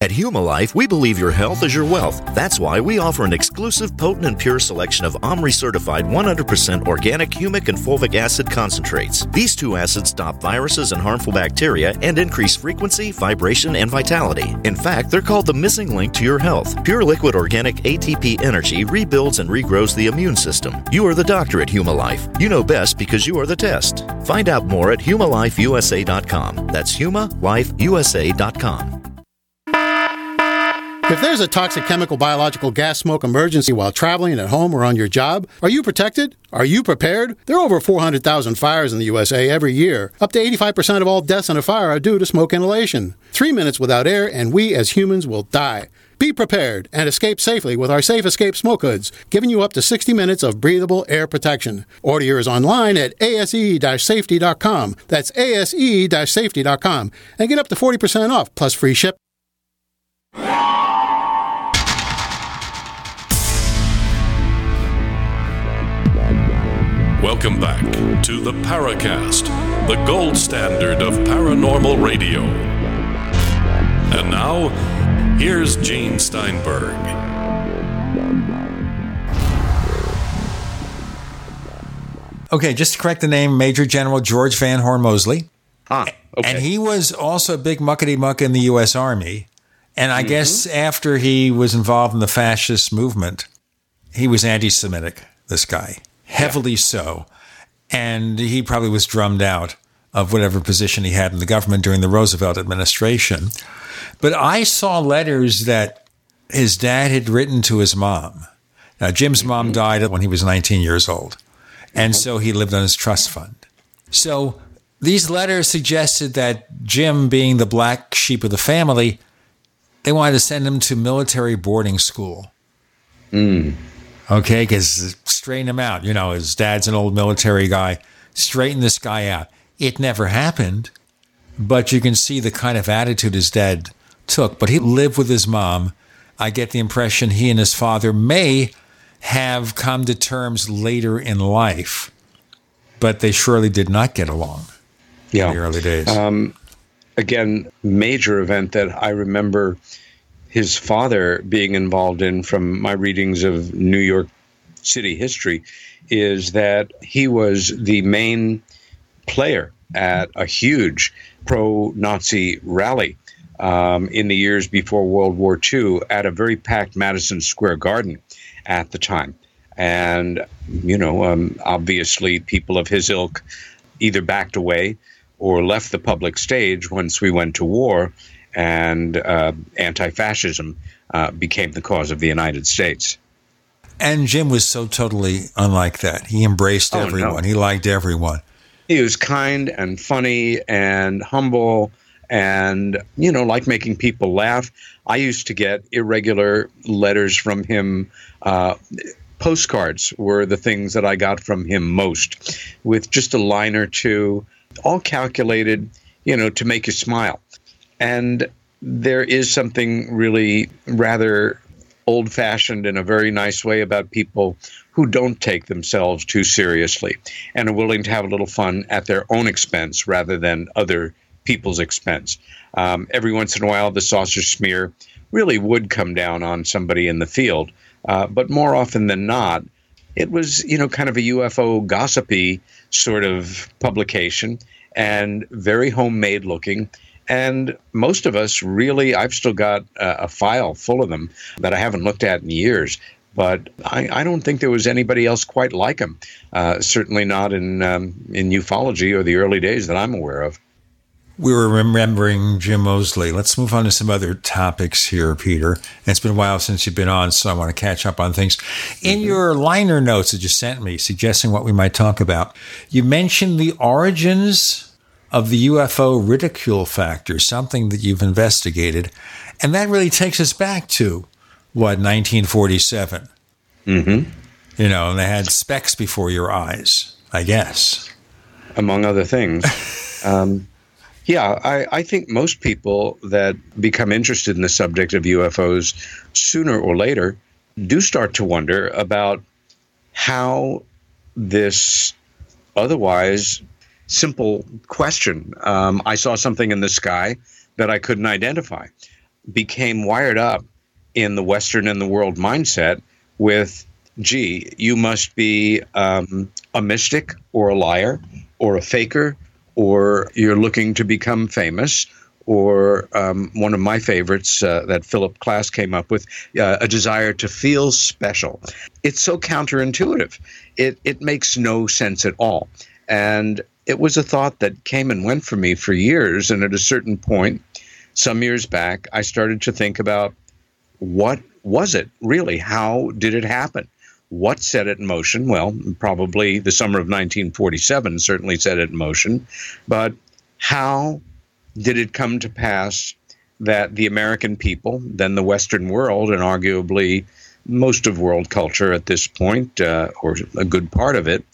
S12: At Humalife, we believe your health is your wealth. That's why we offer an exclusive, potent, and pure selection of OMRI certified 100% organic humic and fulvic acid concentrates. These two acids stop viruses and harmful bacteria and increase frequency, vibration, and vitality. In fact, they're called the missing link to your health. Pure liquid organic ATP energy rebuilds and regrows the immune system. You are the doctor at Humalife. You know best because you are the test. Find out more at humalifeusa.com. That's humalifeusa.com.
S13: If there's a toxic chemical, biological, gas smoke emergency while traveling at home or on your job, are you protected? Are you prepared? There are over 400,000 fires in the USA every year. Up to 85% of all deaths in a fire are due to smoke inhalation. Three minutes without air, and we as humans will die. Be prepared and escape safely with our Safe Escape Smoke Hoods, giving you up to 60 minutes of breathable air protection. Order yours online at ase-safety.com. That's ase-safety.com. And get up to 40% off, plus free ship.
S1: Welcome back to the Paracast, the gold standard of paranormal radio. And now, here's Gene Steinberg.
S2: Okay, just to correct the name, Major General George Van Horn Moseley.
S3: Ah, okay.
S2: And he was also a big muckety muck in the U.S. Army. And I
S3: Mhm.
S2: guess after he was involved in the fascist movement, he was anti Semitic, this guy, heavily so. And he probably was drummed out of whatever position he had in the government during the Roosevelt administration. But I saw letters that his dad had written to his mom. Now, Jim's mom died when he was 19 years old. And so he lived on his trust fund. So these letters suggested that Jim, being the black sheep of the family, they wanted to send him to military boarding school. Mm. Okay, because straighten him out. You know, his dad's an old military guy. Straighten this guy out. It never happened, but you can see the kind of attitude his dad took. But he lived with his mom. I get the impression he and his father may have come to terms later in life, but they surely did not get along
S3: yeah.
S2: in the early days.
S3: Um, again, major event that I remember his father being involved in from my readings of New York City history is that he was the main player at a huge pro Nazi rally um, in the years before World War II at a very packed Madison Square Garden at the time. And, you know, um, obviously people of his ilk either backed away or left the public stage once we went to war and uh, anti fascism uh, became the cause of the United States.
S2: And Jim was so totally unlike that. He embraced
S3: Oh, no.
S2: everyone, he liked everyone.
S3: He was kind and funny and humble and, you know, like making people laugh. I used to get irregular letters from him. Uh, postcards were the things that I got from him most, with just a line or two, all calculated, you know, to make you smile. And there is something really rather old fashioned in a very nice way about people who don't take themselves too seriously and are willing to have a little fun at their own expense rather than other people's expense. Um, every once in a while, the saucer smear really would come down on somebody in the field, uh, but more often than not, it was you know kind of a UFO gossipy sort of publication and very homemade looking. And most of us really, I've still got a file full of them that I haven't looked at in years. But I, I don't think there was anybody else quite like him. Uh, certainly not in um, in ufology or the early days that I'm aware of.
S2: We were remembering Jim Moseley. Let's move on to some other topics here, Peter. And it's been a while since you've been on, so I want to catch up on things. In your liner notes that you sent me, suggesting what we might talk about, you mentioned the origins of the UFO ridicule factor, something that you've investigated. And that really takes us back to, what, 1947?
S3: Mm-hmm.
S2: You know, and they had specks before your eyes, I guess.
S3: among other things. um, yeah, I, I think most people that become interested in the subject of UFOs sooner or later do start to wonder about how this otherwise simple question um, I saw something in the sky that I couldn't identify became wired up in the Western and the world mindset with, gee, you must be um, a mystic or a liar or a faker or you're looking to become famous or um, one of my favorites uh, that Philip Klass came up with, uh, a desire to feel special. It's so counterintuitive. It, it makes no sense at all. And it was a thought that came and went for me for years. And at a certain point, some years back, I started to think about what was it really? How did it happen? What set it in motion? Well, probably the summer of 1947 certainly set it in motion. But how did it come to pass that the American people, then the Western world, and arguably most of world culture at this point, uh, or a good part of it,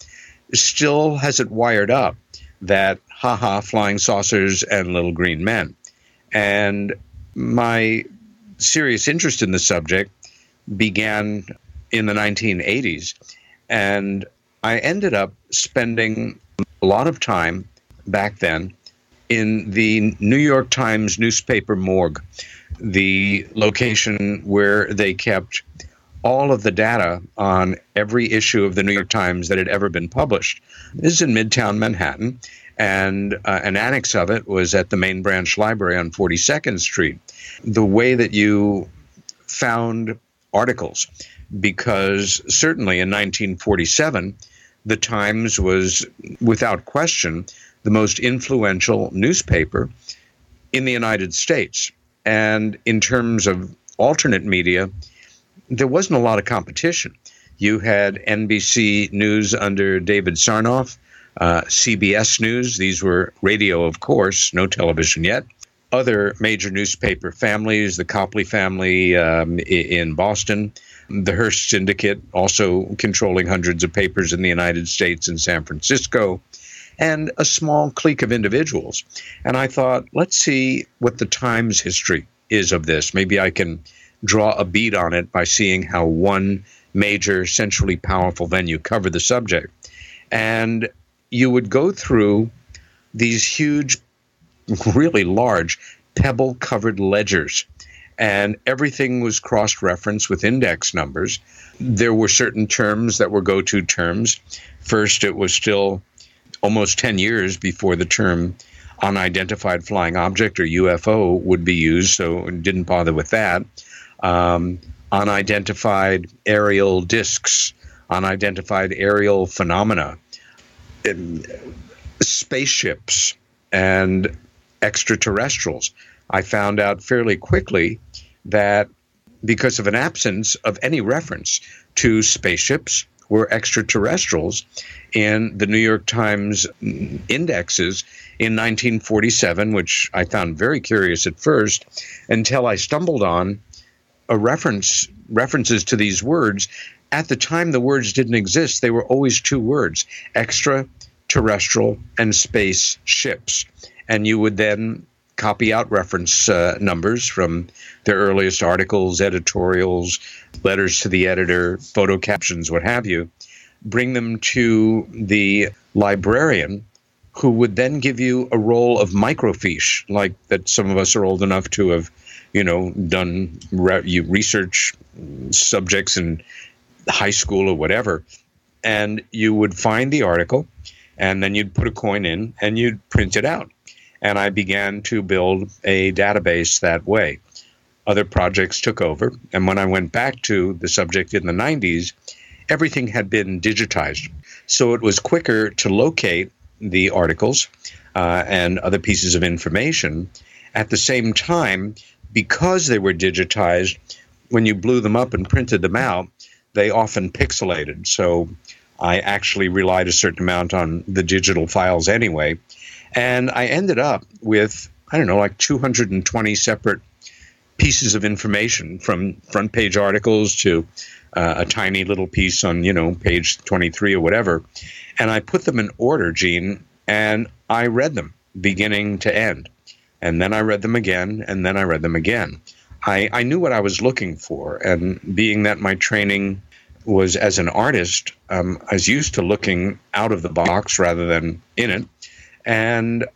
S3: still has it wired up that haha, flying saucers and little green men? And my serious interest in the subject began in the 1980s. And I ended up spending a lot of time back then in the New York Times newspaper morgue, the location where they kept all of the data on every issue of the New York Times that had ever been published. This is in Midtown Manhattan, and uh, an annex of it was at the main branch library on 42nd Street. The way that you found articles, because certainly in 1947, the Times was without question the most influential newspaper in the United States. And in terms of alternate media, there wasn't a lot of competition. You had NBC News under David Sarnoff, uh, CBS News, these were radio, of course, no television yet. Other major newspaper families, the Copley family um, in Boston, the Hearst Syndicate, also controlling hundreds of papers in the United States and San Francisco, and a small clique of individuals. And I thought, let's see what the Times history is of this. Maybe I can draw a bead on it by seeing how one major, centrally powerful venue covered the subject. And you would go through these huge, really large, pebble covered ledgers. And everything was cross referenced with index numbers. There were certain terms that were go to terms. First, it was still almost 10 years before the term unidentified flying object or UFO would be used, so didn't bother with that. Um, unidentified aerial discs, unidentified aerial phenomena, spaceships, and extraterrestrials. I found out fairly quickly that because of an absence of any reference to spaceships or extraterrestrials in the New York Times indexes in 1947, which I found very curious at first, until I stumbled on a reference references to these words. At the time, the words didn't exist. They were always two words: extraterrestrial and space ships. And you would then copy out reference uh, numbers from their earliest articles, editorials, letters to the editor, photo captions, what have you, bring them to the librarian who would then give you a roll of microfiche, like that some of us are old enough to have, you know, done re- research subjects in high school or whatever. And you would find the article, and then you'd put a coin in and you'd print it out. And I began to build a database that way. Other projects took over. And when I went back to the subject in the 90s, everything had been digitized. So it was quicker to locate the articles uh, and other pieces of information. At the same time, because they were digitized, when you blew them up and printed them out, they often pixelated. So I actually relied a certain amount on the digital files anyway. And I ended up with, I don't know, like 220 separate pieces of information from front page articles to uh, a tiny little piece on, you know, page 23 or whatever. And I put them in order, Gene, and I read them beginning to end. And then I read them again, and then I read them again. I, I knew what I was looking for. And being that my training was as an artist, um, I was used to looking out of the box rather than in it. And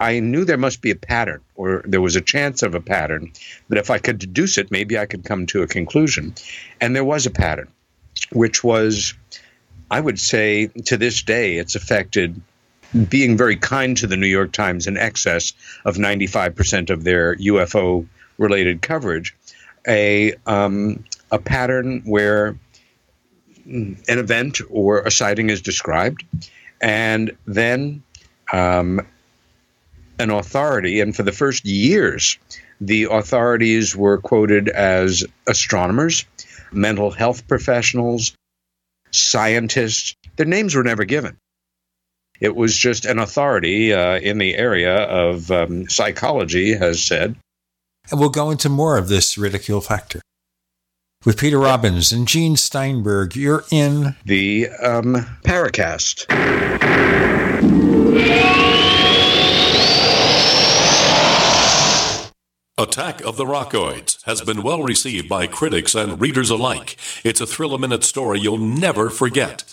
S3: I knew there must be a pattern, or there was a chance of a pattern, that if I could deduce it, maybe I could come to a conclusion. And there was a pattern, which was, I would say, to this day, it's affected being very kind to the New York Times in excess of 95% of their UFO related coverage, a, um, a pattern where an event or a sighting is described, and then um, an authority, and for the first years, the authorities were quoted as astronomers, mental health professionals, scientists. Their names were never given. It was just an authority uh, in the area of um, psychology has said.
S2: And we'll go into more of this ridicule factor. With Peter Robbins and Gene Steinberg, you're in
S3: the um, Paracast.
S1: Attack of the Rockoids has been well received by critics and readers alike. It's a thrill a minute story you'll never forget.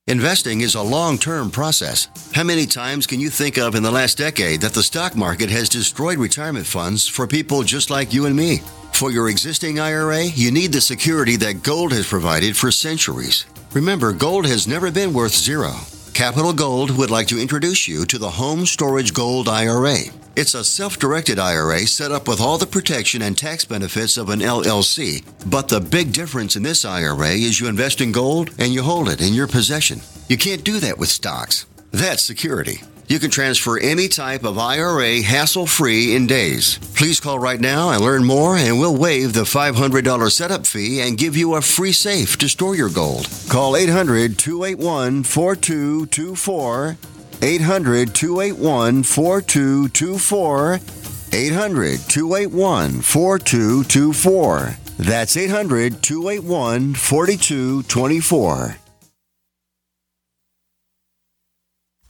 S14: Investing is a long term process. How many times can you think of in the last decade that the stock market has destroyed retirement funds for people just like you and me? For your existing IRA, you need the security that gold has provided for centuries. Remember, gold has never been worth zero. Capital Gold would like to introduce you to the Home Storage Gold IRA. It's a self directed IRA set up with all the protection and tax benefits of an LLC. But the big difference in this IRA is you invest in gold and you hold it in your possession. You can't do that with stocks. That's security. You can transfer any type of IRA hassle free in days. Please call right now and learn more, and we'll waive the $500 setup fee and give you a free safe to store your gold. Call 800 281 4224. 800 281 4224. 800 281 4224. That's 800 281 4224.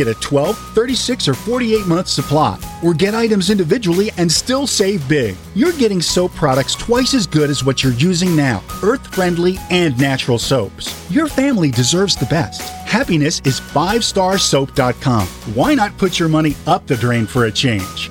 S15: Get a 12, 36, or 48 month supply, or get items individually and still save big. You're getting soap products twice as good as what you're using now earth friendly and natural soaps. Your family deserves the best. Happiness is 5starsoap.com. Why not put your money up the drain for a change?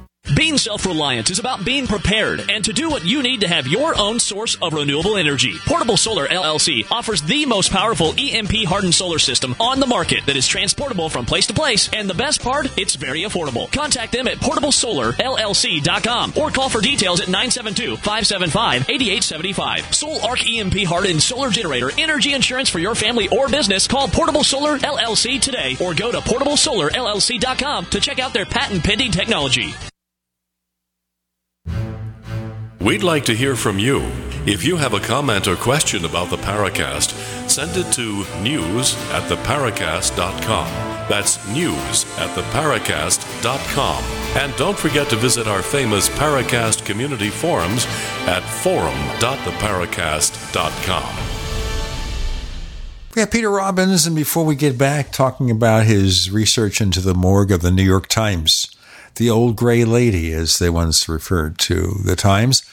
S16: Being self reliant is about being prepared and to do what you need to have your own source of renewable energy. Portable Solar LLC offers the most powerful EMP hardened solar system on the market that is transportable from place to place. And the best part, it's very affordable. Contact them at portablesolarllc.com or call for details at 972 575 8875. Sol-Ark EMP hardened solar generator energy insurance for your family or business. Call Portable Solar LLC today or go to portablesolarllc.com to check out their patent pending technology.
S1: We'd like to hear from you. If you have a comment or question about the Paracast, send it to news at theparacast.com. That's news at theparacast.com. And don't forget to visit our famous Paracast community forums at forum.theparacast.com.
S2: We have Peter Robbins, and before we get back talking about his research into the morgue of the New York Times, the old gray lady, as they once referred to the Times.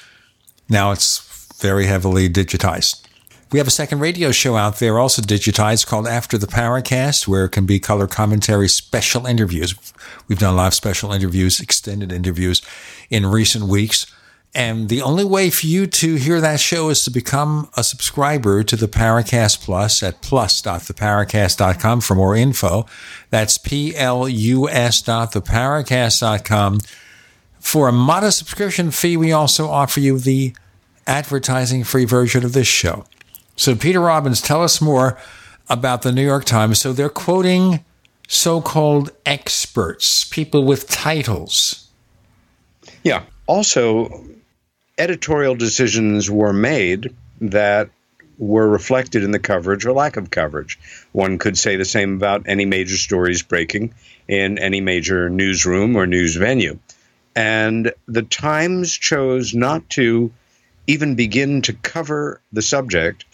S2: Now it's very heavily digitized. We have a second radio show out there, also digitized, called After the Paracast, where it can be color commentary special interviews. We've done a lot of special interviews, extended interviews in recent weeks. And the only way for you to hear that show is to become a subscriber to the Paracast Plus at plus.theparacast.com for more info. That's P-L-U-S.theparacast.com. For a modest subscription fee, we also offer you the advertising free version of this show. So, Peter Robbins, tell us more about the New York Times. So, they're quoting so called experts, people with titles.
S3: Yeah. Also, editorial decisions were made that were reflected in the coverage or lack of coverage. One could say the same about any major stories breaking in any major newsroom or news venue. And the Times chose not to even begin to cover the subject,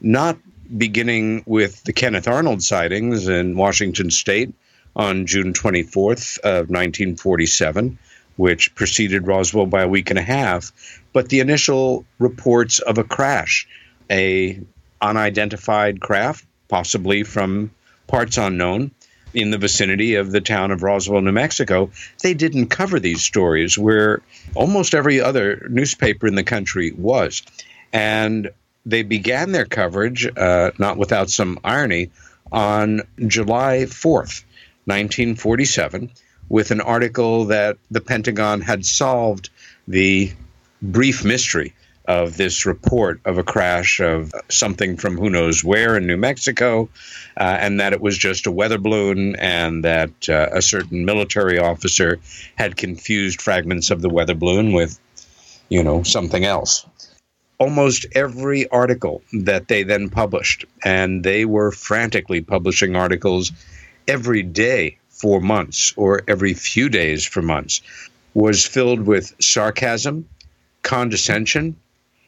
S3: not beginning with the Kenneth Arnold sightings in Washington state on June 24th of 1947, which preceded Roswell by a week and a half, but the initial reports of a crash, a unidentified craft, possibly from parts unknown, in the vicinity of the town of Roswell, New Mexico, they didn't cover these stories where almost every other newspaper in the country was. And they began their coverage, uh, not without some irony, on July 4th, 1947, with an article that the Pentagon had solved the brief mystery of this report of a crash of something from who knows where in New Mexico, uh, and that it was just a weather balloon, and that uh, a certain military officer had confused fragments of the weather balloon with, you know, something else. Almost every article that they then published, and they were frantically publishing articles every day for months or every few days for months, was filled with sarcasm, condescension,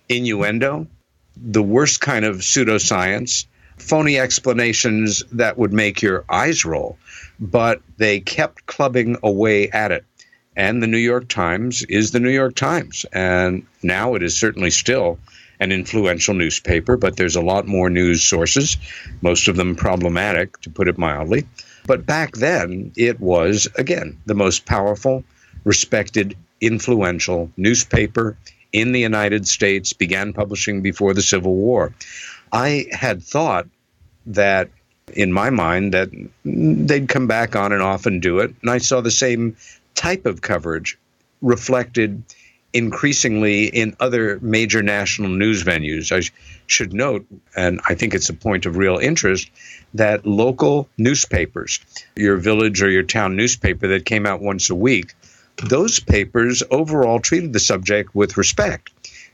S3: innuendo, the worst kind of pseudoscience, phony explanations that would make your eyes roll, but they kept clubbing away at it. And the New York Times is the New York Times. And now it is certainly still an influential newspaper, but there's a lot more news sources, most of them problematic, to put it mildly. But back then, it was, again, the most powerful, respected, influential newspaper in the United States, began publishing before the Civil War. I had thought that, in my mind, that they'd come back on and off and do it. And I saw the same type of coverage reflected increasingly in other major national news venues. I should note, and I think it's a point of real interest, that local newspapers, your village or your town newspaper that came out once a week, those papers overall treated the subject with respect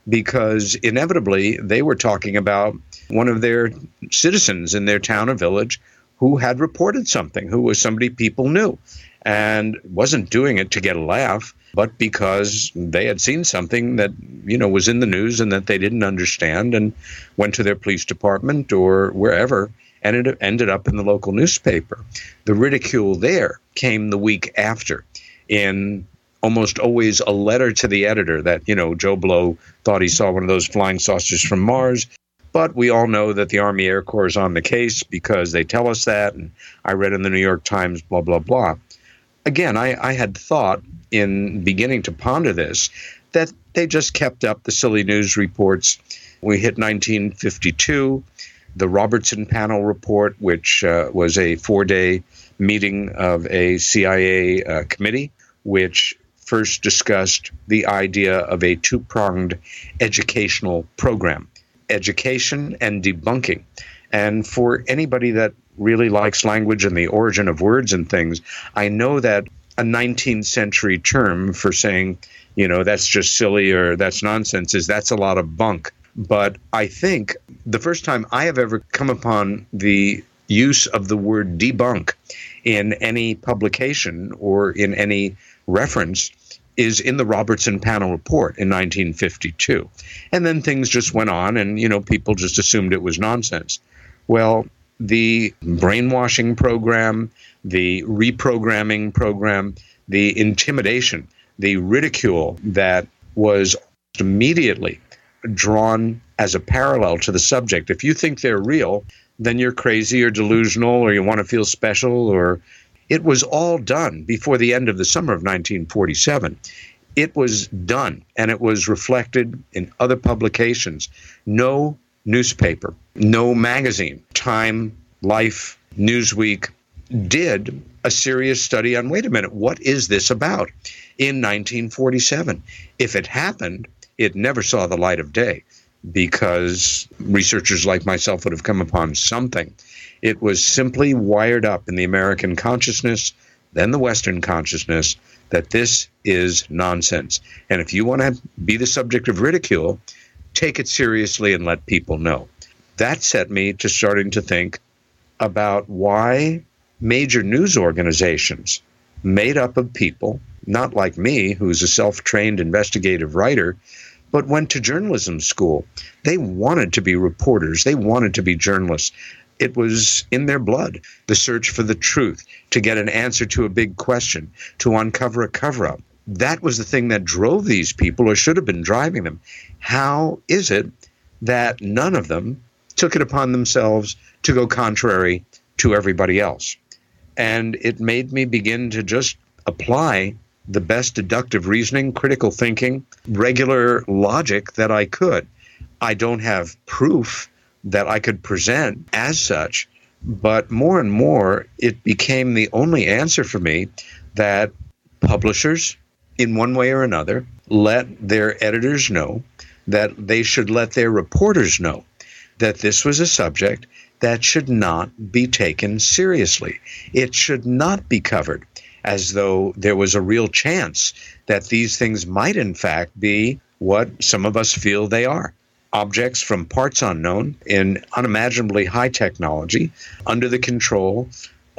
S3: because inevitably they were talking about one of their citizens in their town or village who had reported something, who was somebody people knew, and wasn't doing it to get a laugh, but because they had seen something that you know was in the news and that they didn't understand, and went to their police department or wherever, and it ended up in the local newspaper. The ridicule there came the week after in almost always a letter to the editor that, you know, Joe Blow thought he saw one of those flying saucers from Mars. But we all know that the Army Air Corps is on the case because they tell us that. And I read in the New York Times, blah, blah, blah. Again, I, I had thought in beginning to ponder this that they just kept up the silly news reports. We hit 1952, the Robertson Panel report, which uh, was a four day meeting of a CIA uh, committee, which first discussed the idea of a two pronged educational program education and debunking. And for anybody that really likes language and the origin of words and things, I know that a 19th century term for saying, you know, that's just silly or that's nonsense is that's a lot of bunk. But I think the first time I have ever come upon the use of the word debunk in any publication or in any reference is in the Robertson panel report in 1952. And then things just went on and, you know, people just assumed it was nonsense. Well, the brainwashing program, the reprogramming program, the intimidation, the ridicule that was immediately drawn as a parallel to the subject. If you think they're real, then you're crazy or delusional or you want to feel special or it was all done before the end of the summer of 1947. It was done and it was reflected in other publications. No newspaper, no magazine, Time, Life, Newsweek did a serious study on wait a minute, what is this about in 1947? If it happened, it never saw the light of day. because researchers like myself would have come upon something. It was simply wired up in the American consciousness, then the Western consciousness, that this is nonsense. And if you want to be the subject of ridicule, take it seriously and let people know. That set me to starting to think about why major news organizations made up of people, not like me, who's a self trained investigative writer, but went to journalism school. They wanted to be reporters, they wanted to be journalists. It was in their blood, the search for the truth, to get an answer to a big question, to uncover a cover up. That was the thing that drove these people, or should have been driving them. How is it that none of them took it upon themselves to go contrary to everybody else? And it made me begin to just apply the best deductive reasoning, critical thinking, regular logic that I could. I don't have proof that I could present as such, but more and more it became the only answer for me that publishers, in one way or another, let their editors know that they should let their reporters know that this was a subject that should not be taken seriously. It should not be covered as though there was a real chance that these things might, in fact, be what some of us feel they are objects from parts unknown in unimaginably high technology under the control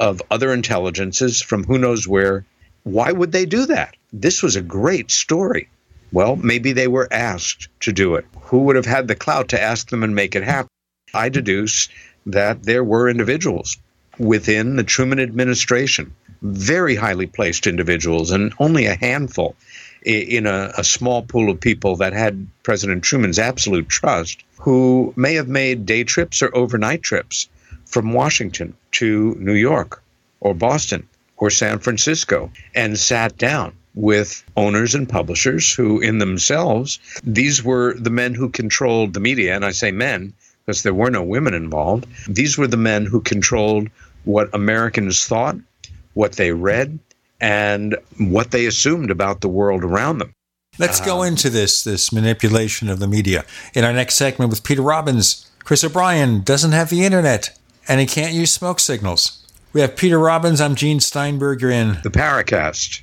S3: of other intelligences from who knows where. Why would they do that? This was a great story. Well, maybe they were asked to do it. Who would have had the clout to ask them and make it happen? I deduce that there were individuals within the Truman administration, very highly placed individuals, and only a handful in a, a, small pool of people that had President Truman's absolute trust, who may have made day trips or overnight trips from Washington to New York or Boston or San Francisco and sat down with owners and publishers who, in themselves, these were the men who controlled the media. And I say men because there were no women involved. These were the men who controlled what Americans thought, what they read, and what they assumed about the world around them.
S2: Let's go um, into this this manipulation of the media in our next segment with Peter Robbins. Chris O'Brien doesn't have the internet and he can't use smoke signals. We have Peter Robbins. I'm Gene Steinberg. You're in
S3: the Paracast.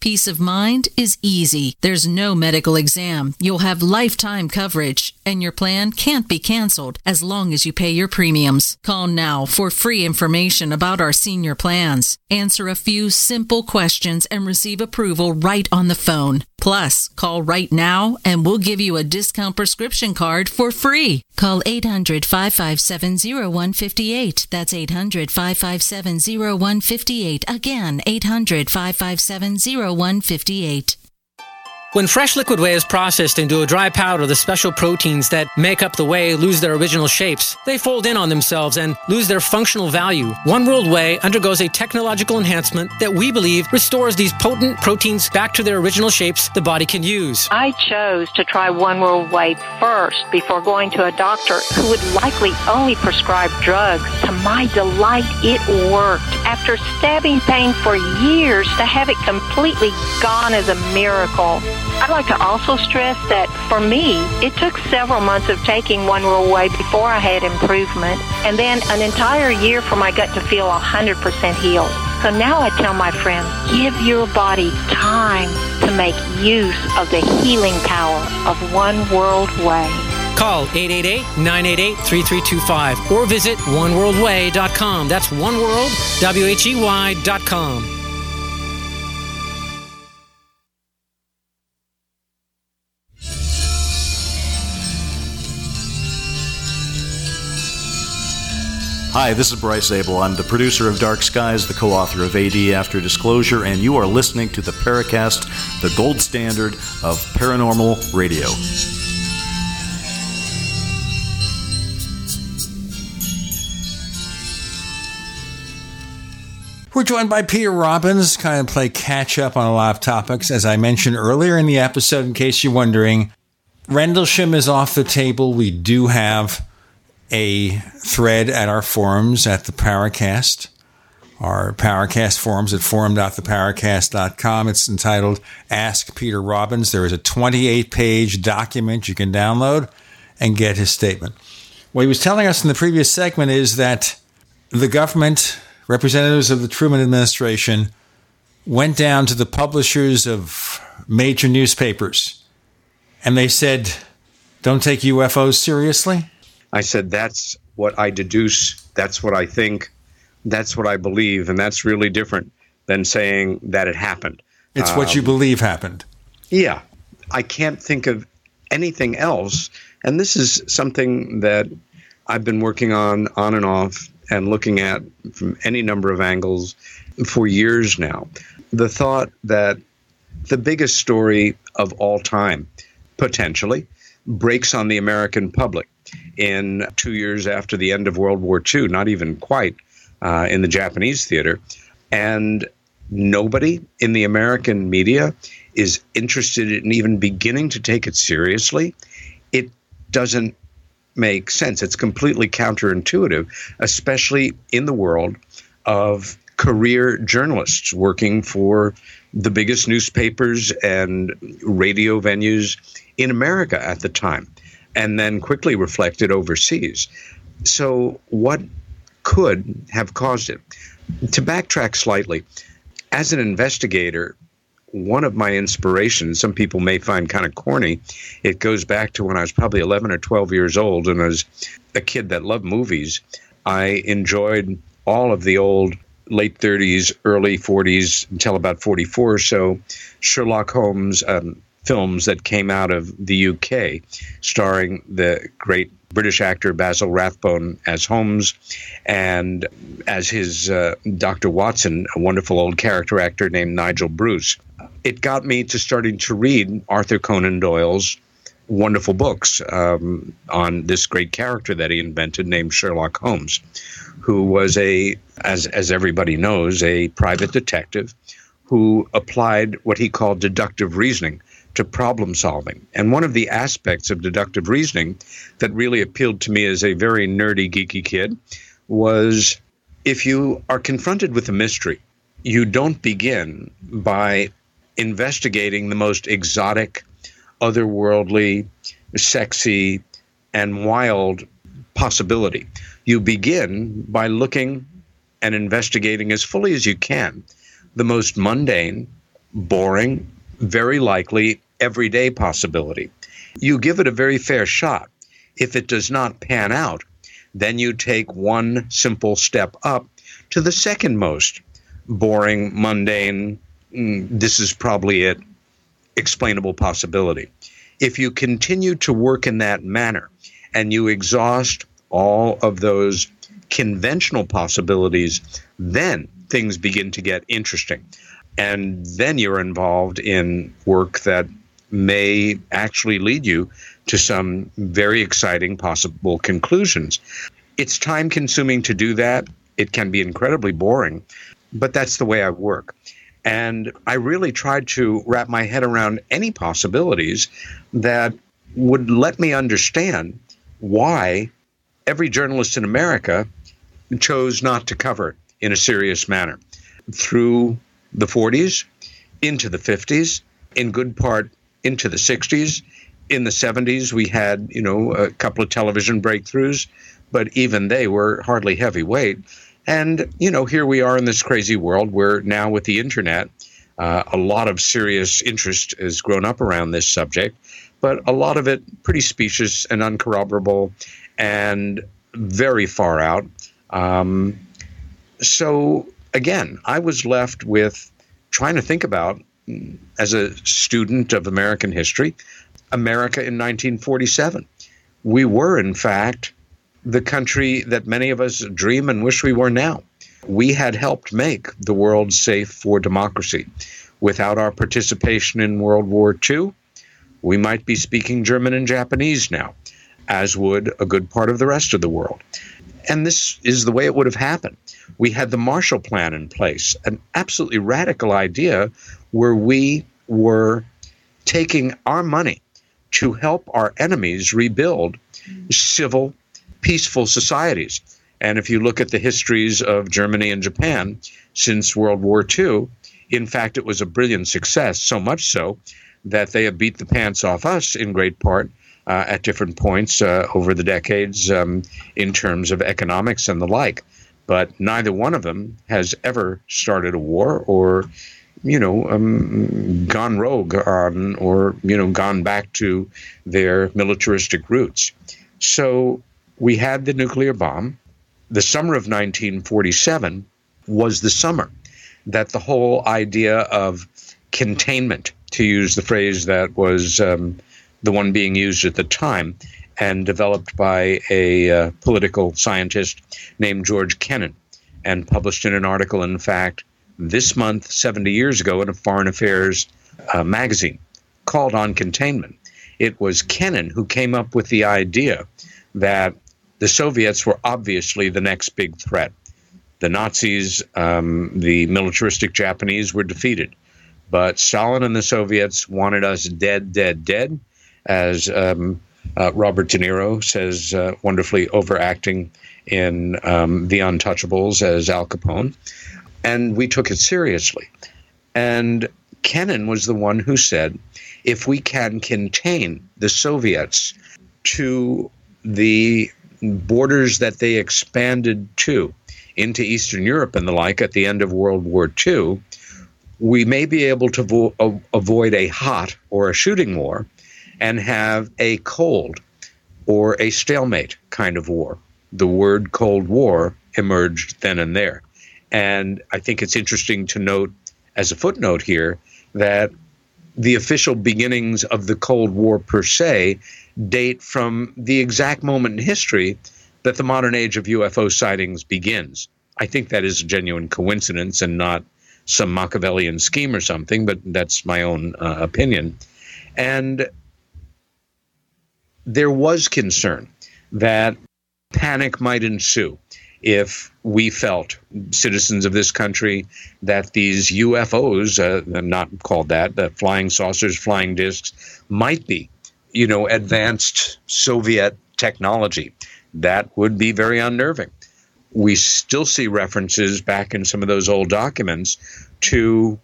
S17: Peace of mind is easy. There's no medical exam. You'll have lifetime coverage, and your plan can't be canceled as long as you pay your premiums. Call now for free information about our senior plans. Answer a few simple questions and receive approval right on the phone. Plus, call right now and we'll give you a discount prescription card for free. Call 800 557 0158. That's 800 557 0158. Again, 800 557 0158.
S18: When fresh liquid whey is processed into a dry powder, the special proteins that make up the whey lose their original shapes. They fold in on themselves and lose their functional value. One World Whey undergoes a technological enhancement that we believe restores these potent proteins back to their original shapes the body can use.
S19: I chose to try One World Whey first before going to a doctor who would likely only prescribe drugs. To my delight, it worked. After stabbing pain for years, to have it completely gone is a miracle. I'd like to also stress that for me, it took several months of taking One World Whey before I had improvement, and then an entire year for my gut to feel 100% healed. So now I tell my friends, give your body time to make use of the healing power of One World Whey.
S18: Call 888-988-3325 or visit oneworldwhey.com. That's oneworld, W-H-E-Y dot com.
S20: Hi, this is Bryce Zabel. I'm the producer of Dark Skies, the co author of AD After Disclosure, and you are listening to the Paracast, the gold standard of paranormal radio.
S2: We're joined by Peter Robbins, kind of play catch up on a lot of topics. As I mentioned earlier in the episode, in case you're wondering, Rendlesham is off the table. We do have a thread at our forums at the Paracast, our Paracast forums at forum.theparacast.com. It's entitled Ask Peter Robbins. There is a 28 page document you can download and get his statement. What he was telling us in the previous segment is that the government, representatives of the Truman administration, went down to the publishers of major newspapers and they said, Don't take UFOs seriously.
S3: I said, that's what I deduce. That's what I think. That's what I believe. And that's really different than saying that it happened.
S2: It's what you
S3: Um,
S2: believe happened.
S3: Yeah. I can't think of anything else. And this is something that I've been working on on and off and looking at from any number of angles for years now. The thought that the biggest story of all time, potentially, breaks on the American public in two years after the end of World War II, not even quite, uh, in the Japanese theater. And nobody in the American media is interested in even beginning to take it seriously. It doesn't make sense. It's completely counterintuitive, especially in the world of career journalists working for the biggest newspapers and radio venues in America at the time, and then quickly reflected overseas. So, what could have caused it? To backtrack slightly, as an investigator, one of my inspirations, some people may find kind of corny, it goes back to when I was probably 11 or 12 years old and as a kid that loved movies. I enjoyed all of the old late 30s, early 40s until about 44 or so Sherlock Holmes um, films that came out of the UK, starring the great British actor Basil Rathbone as Holmes and as his uh, Dr. Watson, a wonderful old character actor named Nigel Bruce. It got me to starting to read Arthur Conan Doyle's wonderful books um, on this great character that he invented named Sherlock Holmes, who was a, as, as everybody knows, a private detective who applied what he called deductive reasoning to problem solving. And one of the aspects of deductive reasoning that really appealed to me as a very nerdy, geeky kid was if you are confronted with a mystery, you don't begin by investigating the most exotic, otherworldly, sexy, and wild possibility. You begin by looking and investigating as fully as you can the most mundane, boring, very likely everyday possibility. You give it a very fair shot. If it does not pan out, then you take one simple step up to the second most boring, mundane, mm, this is probably it, explainable possibility. If you continue to work in that manner and you exhaust all of those conventional possibilities, then things begin to get interesting. And then you're involved in work that may actually lead you to some very exciting possible conclusions. It's time consuming to do that. It can be incredibly boring, but that's the way I work. And I really tried to wrap my head around any possibilities that would let me understand why every journalist in America chose not to cover in a serious manner. Through the 40s, into the 50s, in good part into the 60s, in the 70s, we had, you know, a couple of television breakthroughs, but even they were hardly heavyweight. And, you know, here we are in this crazy world where now with the internet, uh, a lot of serious interest has grown up around this subject, but a lot of it pretty specious and uncorroborable and very far out. Um, so, again, I was left with trying to think about, as a student of American history, America in 1947. We were, in fact, the country that many of us dream and wish we were now. We had helped make the world safe for democracy. Without our participation in World War II, we might be speaking German and Japanese now, as would a good part of the rest of the world. And this is the way it would have happened. We had the Marshall Plan in place, an absolutely radical idea where we were taking our money to help our enemies rebuild civil peaceful societies. And if you look at the histories of Germany and Japan since World War II, in fact, it was a brilliant success, so much so that they have beat the pants off us in great part uh, at different points uh, over the decades um, in terms of economics and the like. But neither one of them has ever started a war or, you know, um, gone rogue on or, you know, gone back to their militaristic roots. So we had the nuclear bomb. The summer of 1947 was the summer that the whole idea of containment, to use the phrase that was um, the one being used at the time and developed by a uh, political scientist named George Kennan and published in an article, in fact, this month, 70 years ago, in a Foreign Affairs uh, magazine called On Containment. It was Kennan who came up with the idea that the Soviets were obviously the next big threat. The Nazis, um, the militaristic Japanese were defeated. But Stalin and the Soviets wanted us dead, dead, dead, as um, uh, Robert De Niro says, uh, wonderfully overacting in um, The Untouchables as Al Capone. And we took it seriously. And Kennan was the one who said if we can contain the Soviets to the borders that they expanded to into Eastern Europe and the like at the end of World War II, we may be able to vo- avoid a hot or a shooting war and have a cold or a stalemate kind of war. The word Cold War emerged then and there. And I think it's interesting to note, as a footnote here, that the official beginnings of the Cold War per se date from the exact moment in history that the modern age of UFO sightings begins. I think that is a genuine coincidence and not some Machiavellian scheme or something, but that's my own uh, opinion. And there was concern that panic might ensue if we felt, citizens of this country, that these UFOs, uh, not called that, the flying saucers, flying discs, might be, you know, advanced Soviet technology. That would be very unnerving. We still see references back in some of those old documents to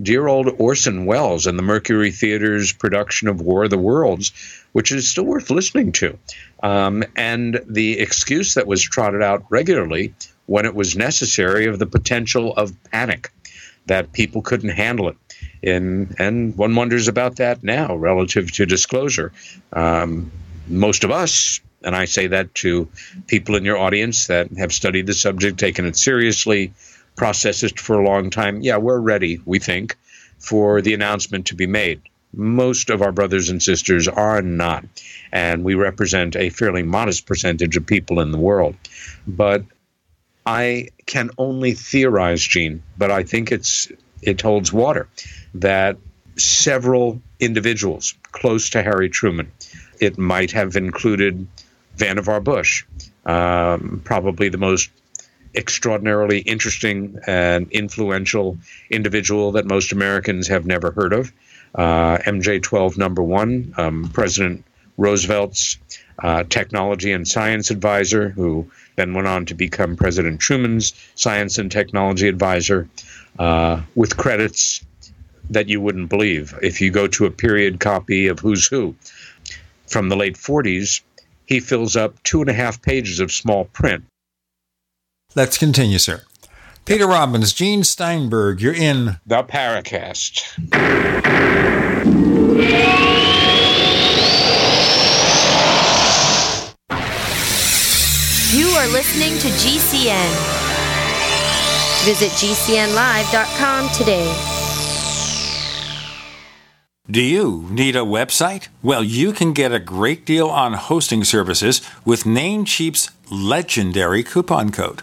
S3: dear old Orson Welles and the Mercury Theater's production of War of the Worlds, which is still worth listening to. Um, and the excuse that was trotted out regularly when it was necessary of the potential of panic, that people couldn't handle it. In, and one wonders about that now relative to disclosure. Um, most of us, and I say that to people in your audience that have studied the subject, taken it seriously, processed it for a long time, yeah, we're ready, we think, for the announcement to be made. Most of our brothers and sisters are not, and we represent a fairly modest percentage of people in the world. But I can only theorize, Gene, but I think it's it holds water that several individuals close to Harry Truman, it might have included Vannevar Bush, um, probably the most extraordinarily interesting and influential individual that most Americans have never heard of uh, MJ12 number one, um, President Roosevelt's uh, technology and science advisor, who then went on to become President Truman's science and technology advisor, uh, with credits that you wouldn't believe. If you go to a period copy of Who's Who from the late 40s, he fills up two and a half pages of small print.
S2: Let's continue, sir. Peter Robbins, Gene Steinberg, you're in
S3: the Paracast.
S5: You are listening to GCN. Visit GCNlive.com today.
S2: Do you need a website? Well, you can get a great deal on hosting services with Namecheap's legendary coupon code.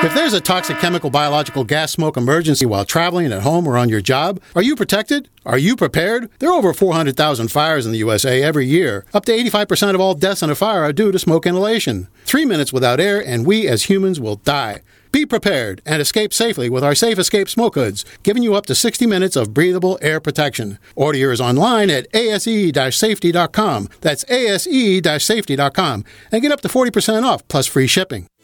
S13: If there's a toxic chemical, biological, gas smoke emergency while traveling at home or on your job, are you protected? Are you prepared? There are over 400,000 fires in the USA every year. Up to 85% of all deaths in a fire are due to smoke inhalation. Three minutes without air, and we as humans will die. Be prepared and escape safely with our Safe Escape Smoke Hoods, giving you up to 60 minutes of breathable air protection. Order yours online at ase-safety.com. That's ase-safety.com and get up to 40% off plus free shipping.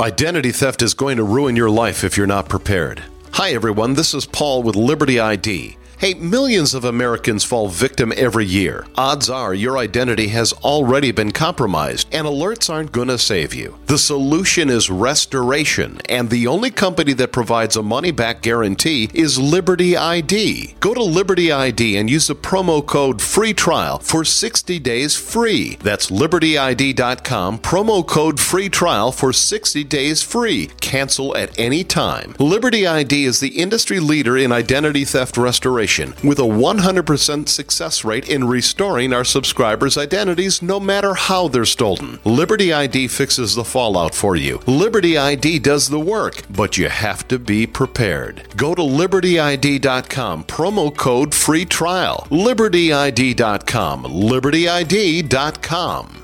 S21: Identity theft is going to ruin your life if you're not prepared. Hi, everyone. This is Paul with Liberty ID. Hey, millions of Americans fall victim every year. Odds are your identity has already been compromised, and alerts aren't going to save you. The solution is restoration, and the only company that provides a money back guarantee is Liberty ID. Go to Liberty ID and use the promo code FREE TRIAL for 60 days free. That's libertyid.com, promo code FREE TRIAL for 60 days free. Cancel at any time. Liberty ID is the industry leader in identity theft restoration with a 100% success rate in restoring our subscribers' identities no matter how they're stolen. Liberty ID fixes the fallout for you. Liberty ID does the work, but you have to be prepared. Go to libertyid.com, promo code free trial. libertyid.com, libertyid.com.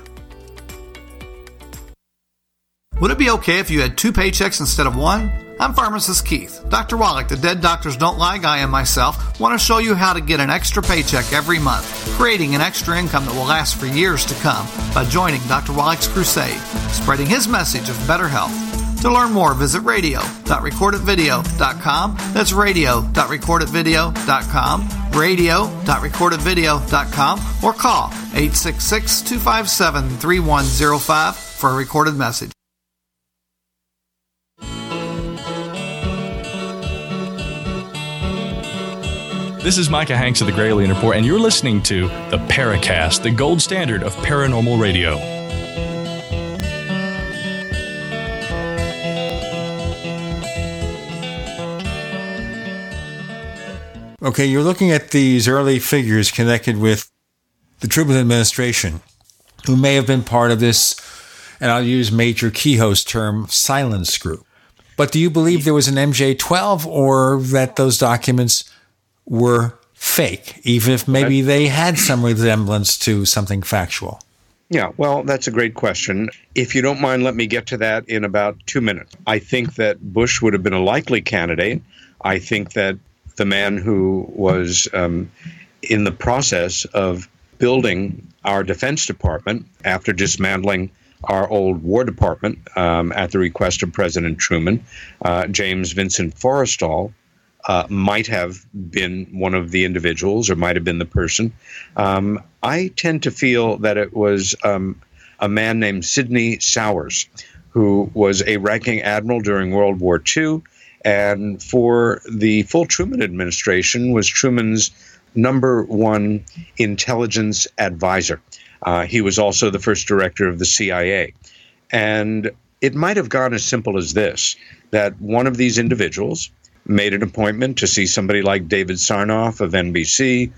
S7: Would it be okay if you had two paychecks instead of one? I'm pharmacist Keith. Dr. Wallach, the Dead Doctors Don't Lie guy, and myself want to show you how to get an extra paycheck every month, creating an extra income that will last for years to come by joining Dr. Wallach's crusade, spreading his message of better health. To learn more, visit radio.recordedvideo.com. That's radio.recordedvideo.com, radio.recordedvideo.com, or call 866 257 3105 for a recorded message.
S22: This is Micah Hanks of the Gralien Report, and you're listening to the Paracast, the gold standard of paranormal radio.
S2: Okay, you're looking at these early figures connected with the Truman administration who may have been part of this, and I'll use Major Keyhoe's term, silence group. But do you believe there was an MJ 12 or that those documents were fake, even if maybe they had some resemblance to something factual?
S3: Yeah, well, that's a great question. If you don't mind, let me get to that in about two minutes. I think that Bush would have been a likely candidate. I think that the man who was um, in the process of building our Defense Department after dismantling our old War Department um, at the request of President Truman, uh, James Vincent Forrestal, uh, might have been one of the individuals or might have been the person. Um, I tend to feel that it was um, a man named Sidney Souers, who was a ranking admiral during World War II, and for the full Truman administration was Truman's number one intelligence advisor. Uh, he was also the first director of the CIA. And it might have gone as simple as this that one of these individuals made an appointment to see somebody like David Sarnoff of NBC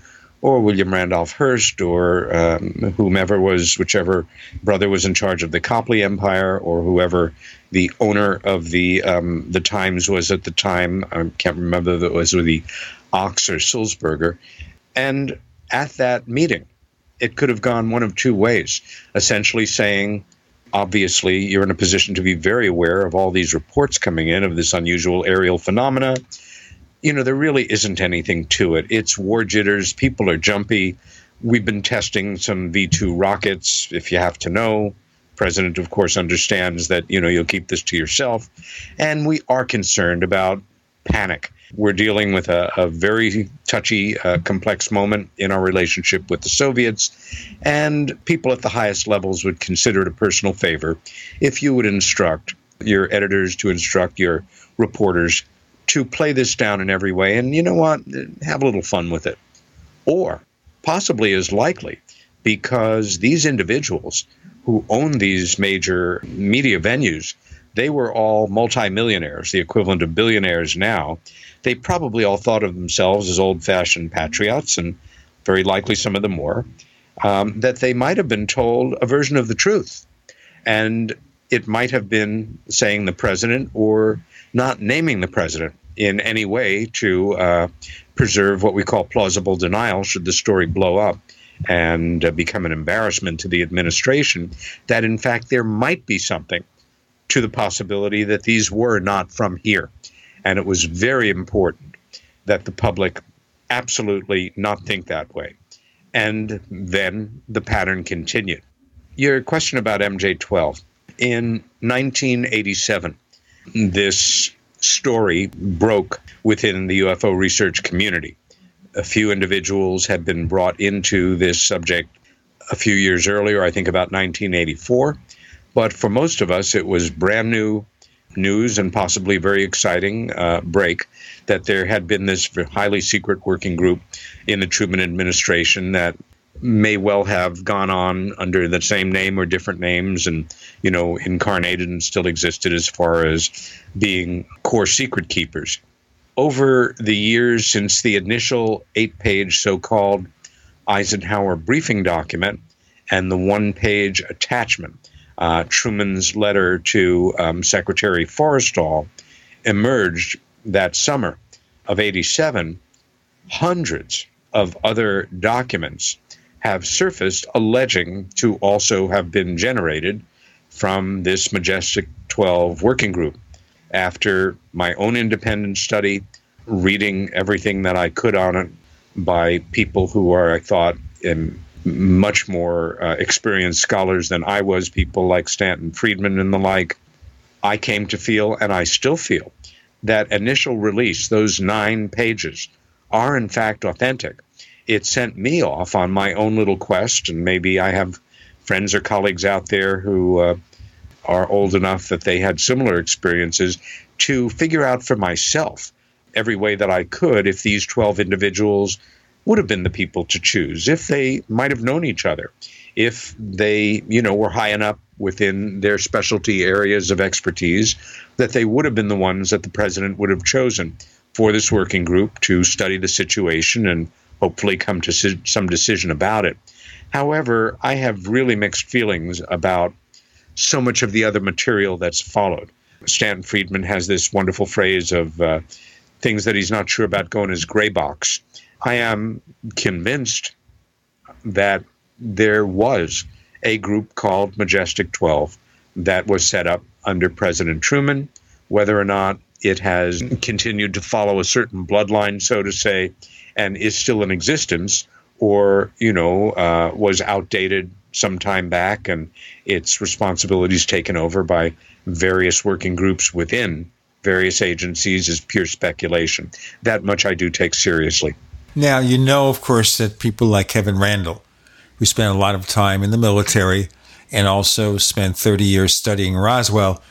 S3: or William Randolph Hearst or um, whomever was, whichever brother was in charge of the Copley Empire or whoever the owner of the um, the Times was at the time. I can't remember if it was with the Ochs or Sulzberger. And at that meeting, it could have gone one of two ways. Essentially saying, obviously, you're in a position to be very aware of all these reports coming in of this unusual aerial phenomena. You know, there really isn't anything to it. It's war jitters. People are jumpy. We've been testing some V 2 rockets, if you have to know. President, of course, understands that, you know, you'll keep this to yourself. And we are concerned about panic. We're dealing with a, a very touchy, uh, complex moment in our relationship with the Soviets, and people at the highest levels would consider it a personal favor if you would instruct your editors to instruct your reporters to play this down in every way and you know what have a little fun with it or possibly as likely because these individuals who own these major media venues they were all multimillionaires, the equivalent of billionaires now. They probably all thought of themselves as old fashioned patriots, and very likely some of them were, um, that they might have been told a version of the truth. And it might have been saying the president or not naming the president in any way to uh, preserve what we call plausible denial should the story blow up and uh, become an embarrassment to the administration, that in fact there might be something to the possibility that these were not from here. And it was very important that the public absolutely not think that way. And then the pattern continued. Your question about MJ 12. In 1987, this story broke within the UFO research community. A few individuals had been brought into this subject a few years earlier, I think about 1984. But for most of us, it was brand new news and possibly very exciting uh, break that there had been this highly secret working group in the Truman administration that may well have gone on under the same name or different names and you know incarnated and still existed as far as being core secret keepers. Over the years since the initial eight page so-called eisenhower briefing document and the one page attachment uh, truman's letter to um, secretary forrestal emerged that summer of 87 hundreds of other documents have surfaced alleging to also have been generated from this Majestic 12 working group. After my own independent study, reading everything that I could on it by people who are, I thought, much more uh, experienced scholars than I was, people like Stanton Friedman and the like, I came to feel, and I still feel, that initial release, those nine pages, are in fact authentic. It sent me off on my own little quest, and maybe I have friends or colleagues out there who uh, are old enough that they had similar experiences to figure out for myself every way that I could if these 12 individuals would have been the people to choose, if they might have known each other, if they, you know, were high enough within their specialty areas of expertise that they would have been the ones that the president would have chosen for this working group to study the situation and hopefully come to some decision about it. However, I have really mixed feelings about so much of the other material that's followed. Stanton Friedman has this wonderful phrase of uh, things that he's not sure about going his gray box. I am convinced that there was a group called Majestic 12 that was set up under President Truman. Whether or not it has continued to follow a certain bloodline, so to say, and is still in existence, or you know uh, was outdated some time back, and its responsibilities taken over by various working groups within various agencies is pure speculation. That much I do take seriously.
S2: Now you know, of course, that people like Kevin Randle, who spent a lot of time in the military and also spent 30 years studying Roswell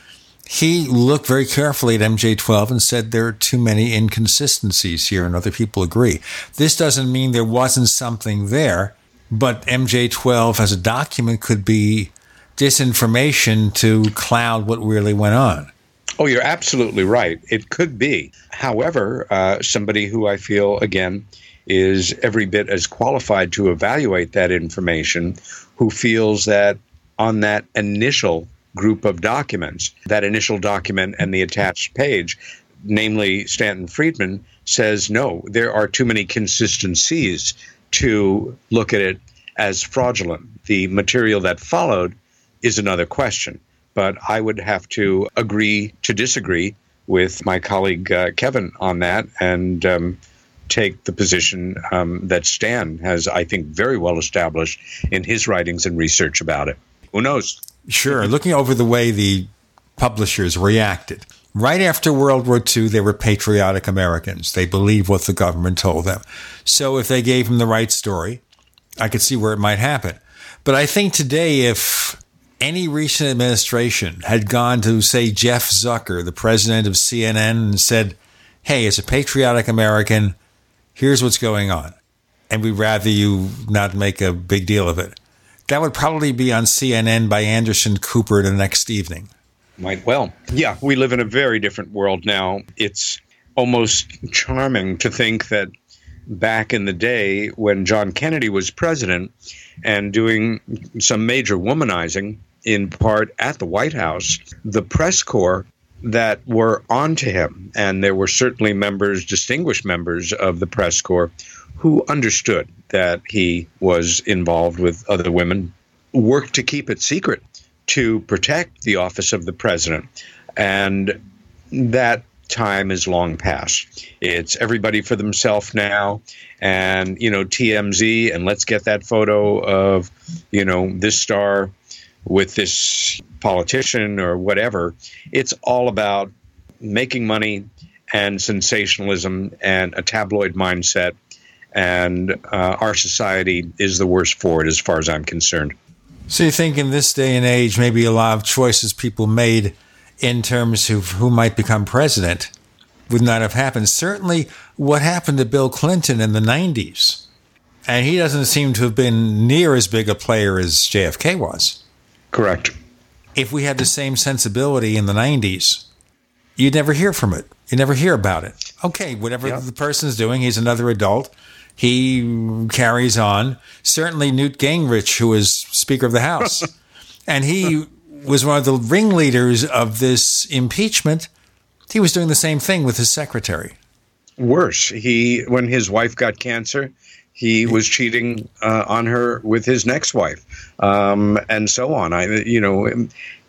S2: he looked very carefully at MJ12 and said there are too many inconsistencies here, and other people agree. This doesn't mean there wasn't something there, but MJ12 as a document could be disinformation to cloud what really went on.
S3: Oh, you're absolutely right. It could be. However, uh, somebody who I feel, again, is every bit as qualified to evaluate that information, who feels that on that initial group of documents. That initial document and the attached page, namely Stanton Friedman, says no, there are too many consistencies to look at it as fraudulent. The material that followed is another question. But I would have to agree to disagree with my colleague uh, Kevin on that and um, take the position um, that Stan has, I think, very well established in his writings and research about it. Who knows?
S2: Sure. Looking over the way the publishers reacted. Right after World War II, they were patriotic Americans. They believed what the government told them. So if they gave them the right story, I could see where it might happen. But I think today, if any recent administration had gone to, say, Jeff Zucker, the president of CNN, and said, Hey, as a patriotic American, here's what's going on. And we'd rather you not make a big deal of it that would probably be on CNN by Anderson Cooper the next evening.
S3: Might well. Yeah, we live in a very different world now. It's almost charming to think that back in the day when John Kennedy was president and doing some major womanizing in part at the White House, the press corps that were onto him, and there were certainly members, distinguished members of the press corps, who understood that he was involved with other women, worked to keep it secret to protect the office of the president. And that time is long past. It's everybody for themselves now, and you know TMZ, and let's get that photo of you know this star with this politician or whatever. It's all about making money and sensationalism and a tabloid mindset and uh, our society is the worst for it as far as I'm concerned.
S23: So you think in this day and age, maybe a lot of choices people made in terms of who might become president would not have happened. Certainly, what happened to Bill Clinton in the 90s, and he doesn't seem to have been near as big a player as JFK was.
S3: Correct.
S23: If we had the same sensibility in the 90s, you'd never hear from it. You never hear about it. Okay, whatever the person's doing, he's another adult. He carries on. Certainly, Newt Gingrich, who was Speaker of the House, and he was one of the ringleaders of this impeachment. He was doing the same thing with his secretary.
S3: Worse, he when his wife got cancer, he was cheating uh, on her with his next wife, um, and so on. I, you know,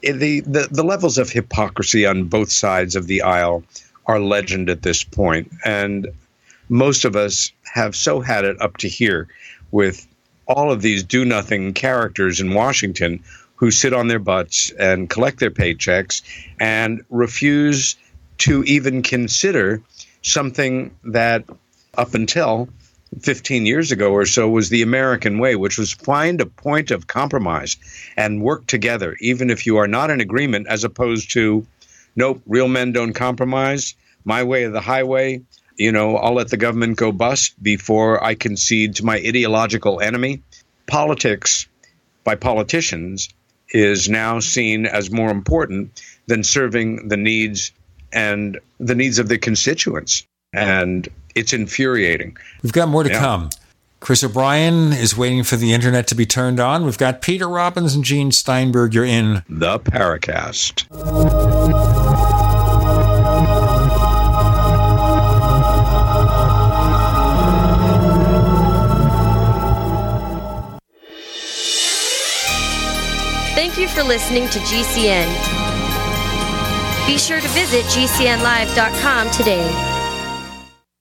S3: the, the the levels of hypocrisy on both sides of the aisle are legend at this point, and most of us have so had it up to here with all of these do nothing characters in Washington who sit on their butts and collect their paychecks and refuse to even consider something that up until 15 years ago or so was the American way, which was find a point of compromise and work together, even if you are not in agreement, as opposed to, nope, real men don't compromise. My way of the highway. You know, I'll let the government go bust before I concede to my ideological enemy. Politics by politicians is now seen as more important than serving the needs and the needs of the constituents. And it's infuriating.
S23: We've got more to
S3: Yeah.
S23: come. Chris O'Brien is waiting for the internet to be turned on. We've got Peter Robbins and Gene Steinberg. You're in
S3: the Paracast.
S5: Thank you for listening to GCN. Be sure to visit GCNlive.com today.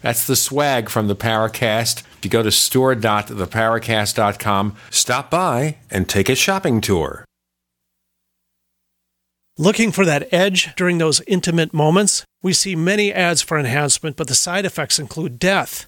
S2: That's the swag from the Paracast. If you go to store.theparacast.com, stop by and take a shopping tour.
S24: Looking for that edge during those intimate moments? We see many ads for enhancement, but the side effects include death.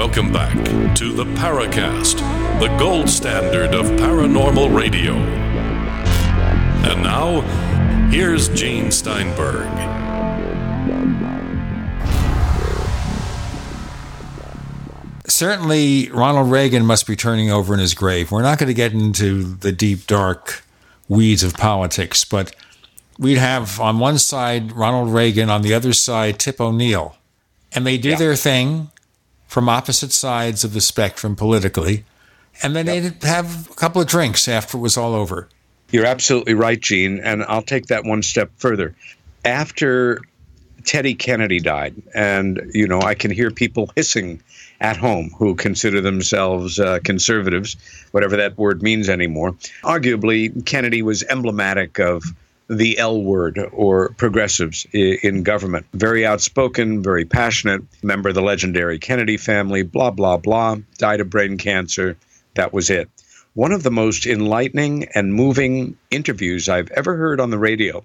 S1: Welcome back to the Paracast, the gold standard of paranormal radio. And now, here's Gene Steinberg.
S23: certainly Ronald Reagan must be turning over in his grave. We're not going to get into the deep, dark weeds of politics, but we'd have on one side Ronald Reagan, on the other side Tip O'Neill. And they do their thing from opposite sides of the spectrum politically. And then they'd have a couple of drinks after it was all over.
S3: You're absolutely right, Gene. And I'll take that one step further. After Teddy Kennedy died, and, you know, I can hear people hissing at home who consider themselves uh, conservatives, whatever that word means anymore. Arguably, Kennedy was emblematic of the L word or progressives in government. Very outspoken, very passionate, member of the legendary Kennedy family, blah, blah, blah, died of brain cancer. That was it. One of the most enlightening and moving interviews I've ever heard on the radio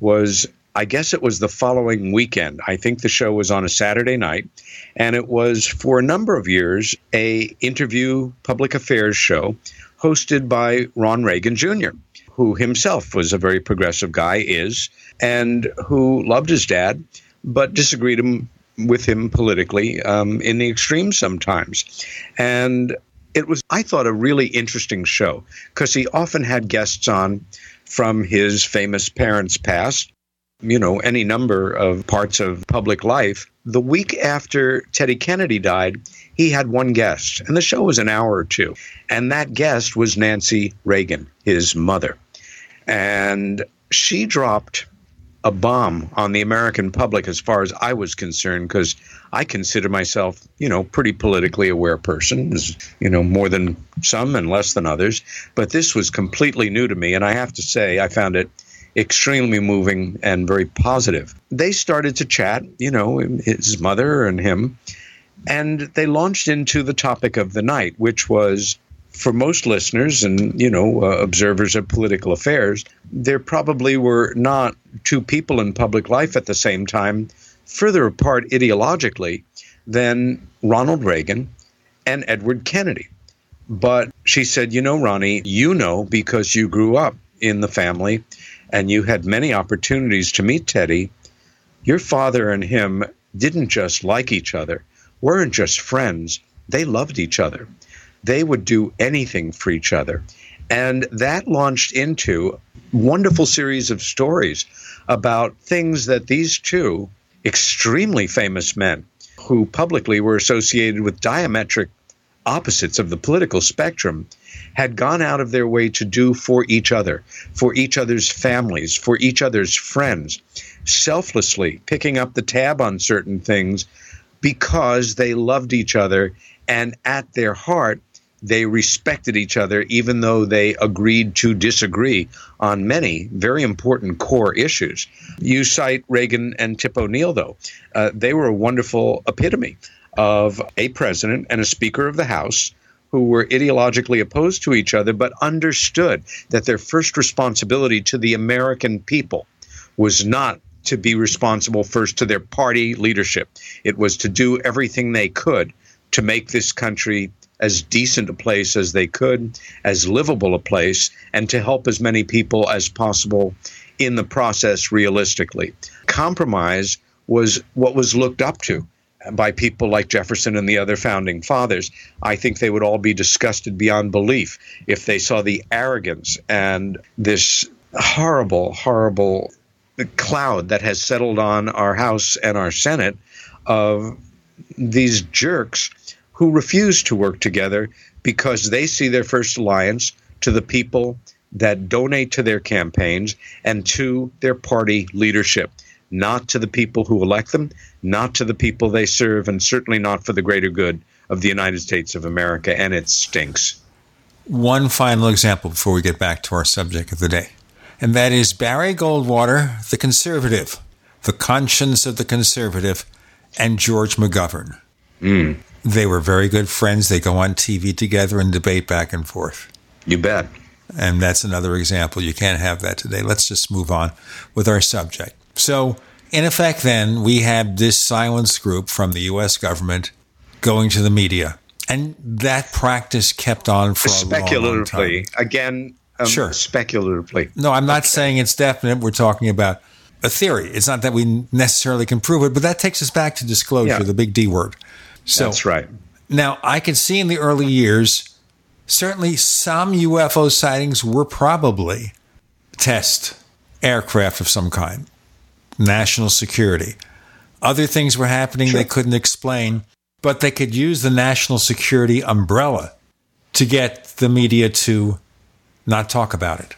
S3: was I guess it was the following weekend. I think the show was on a Saturday night, and it was for a number of years a interview public affairs show hosted by Ron Reagan Jr who himself was a very progressive guy, is, and who loved his dad, but disagreed him, with him politically um, in the extreme sometimes. And it was, I thought, a really interesting show because he often had guests on from his famous parents' past, you know, any number of parts of public life. The week after Teddy Kennedy died, he had one guest, and the show was an hour or two. And that guest was Nancy Reagan, his mother. And she dropped a bomb on the American public as far as I was concerned, because I consider myself, you know, pretty politically aware person, you know, more than some and less than others. But this was completely new to me, and I have to say, I found it extremely moving and very positive. They started to chat, you know, his mother and him, and they launched into the topic of the night, which was for most listeners and you know uh, observers of political affairs, there probably were not two people in public life at the same time further apart ideologically than Ronald Reagan and Edward Kennedy. But she said, you know, Ronnie, you know because you grew up in the family and you had many opportunities to meet Teddy. Your father and him didn't just like each other, weren't just friends, they loved each other. They would do anything for each other. And that launched into wonderful series of stories about things that these two extremely famous men who publicly were associated with diametric opposites of the political spectrum had gone out of their way to do for each other, for each other's families, for each other's friends, selflessly picking up the tab on certain things because they loved each other and at their heart they respected each other, even though they agreed to disagree on many very important core issues. You cite Reagan and Tip O'Neill, though. Uh, they were a wonderful epitome of a president and a Speaker of the House who were ideologically opposed to each other, but understood that their first responsibility to the American people was not to be responsible first to their party leadership. It was to do everything they could to make this country as decent a place as they could, as livable a place, and to help as many people as possible in the process realistically. Compromise was what was looked up to by people like Jefferson and the other founding fathers. I think they would all be disgusted beyond belief if they saw the arrogance and this horrible, horrible cloud that has settled on our House and our Senate of these jerks who refuse to work together because they see their first alliance to the people that donate to their campaigns and to their party leadership, not to the people who elect them, not to the people they serve, and certainly not for the greater good of the United States of America. And it stinks.
S2: One final example before we get back to our subject of the day, and that is Barry Goldwater, the conservative, the conscience of the conservative, and George McGovern.
S3: Mm.
S2: They were very good friends. They go on TV together and debate back and forth.
S3: You bet.
S2: And that's another example. You can't have that today. Let's just move on with our subject. So, in effect, then, we have this silence group from the U.S. government going to the media. And that practice kept on for
S3: speculatively.
S2: a long, long.
S3: Again, um,
S2: sure.
S3: speculatively.
S2: No, I'm not okay. saying it's definite. We're talking about a theory. It's not that we necessarily can prove it, but that takes us back to disclosure, yeah. the big D word.
S3: So, That's right.
S2: Now, I can see in the early years, certainly some UFO sightings were probably test aircraft of some kind, national security. Other things were happening sure. they couldn't explain, but they could use the national security umbrella to get the media to not talk about it.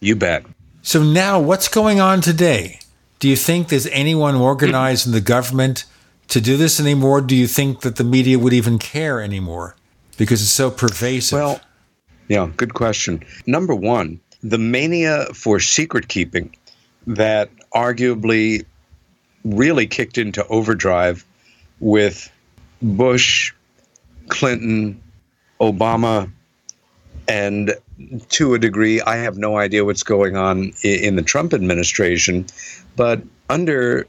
S3: You bet.
S2: So now, what's going on today? Do you think there's anyone organized in the government to do this anymore? Do you think that the media would even care anymore because it's so pervasive?
S3: Well, yeah, good question. Number one, the mania for secret keeping that arguably really kicked into overdrive with Bush, Clinton, Obama, and to a degree, I have no idea what's going on in the Trump administration, but under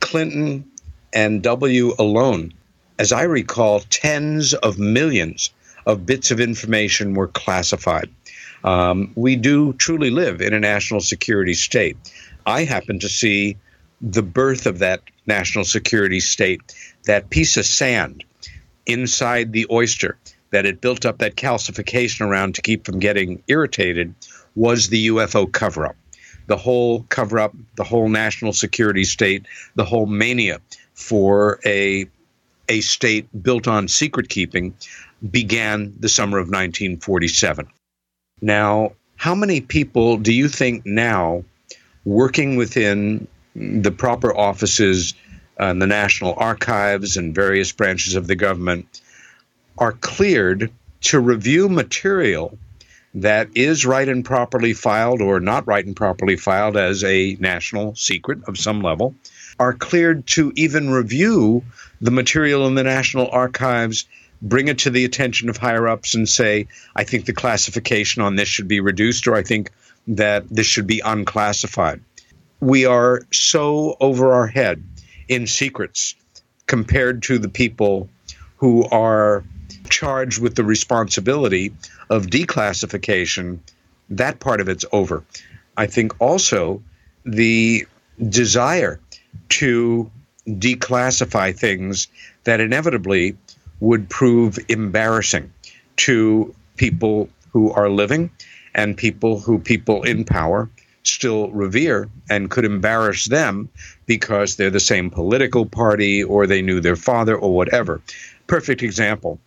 S3: Clinton and W alone, as I recall, tens of millions of bits of information were classified. Um, we do truly live in a national security state. I happen to see the birth of that national security state, that piece of sand inside the oyster that it built up that calcification around to keep from getting irritated was the UFO cover up. The whole cover up, the whole national security state, the whole mania for a, a state built on secret keeping began the summer of 1947. Now, how many people do you think now working within the proper offices and the National Archives and various branches of the government are cleared to review material that is right and properly filed or not right and properly filed as a national secret of some level, are cleared to even review the material in the National Archives, bring it to the attention of higher ups, and say, I think the classification on this should be reduced, or I think that this should be unclassified. We are so over our head in secrets compared to the people who are charged with the responsibility of declassification, that part of it's over. I think also the desire to declassify things that inevitably would prove embarrassing to people who are living and people who people in power still revere and could embarrass them because they're the same political party or they knew their father or whatever. Perfect example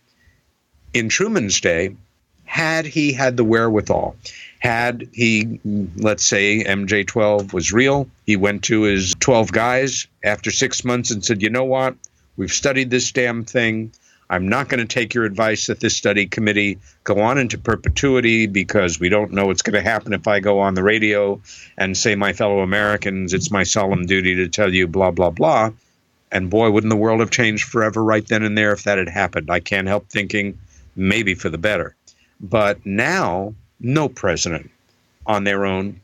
S3: in Truman's day, had he had the wherewithal, had he, let's say, MJ 12 was real, he went to his 12 guys after six months and said, you know what? We've studied this damn thing. I'm not going to take your advice that this study committee go on into perpetuity because we don't know what's going to happen if I go on the radio and say, my fellow Americans, it's my solemn duty to tell you blah, blah, blah. And boy, wouldn't the world have changed forever right then and there if that had happened. I can't help thinking maybe for the better. But now, no president on their own,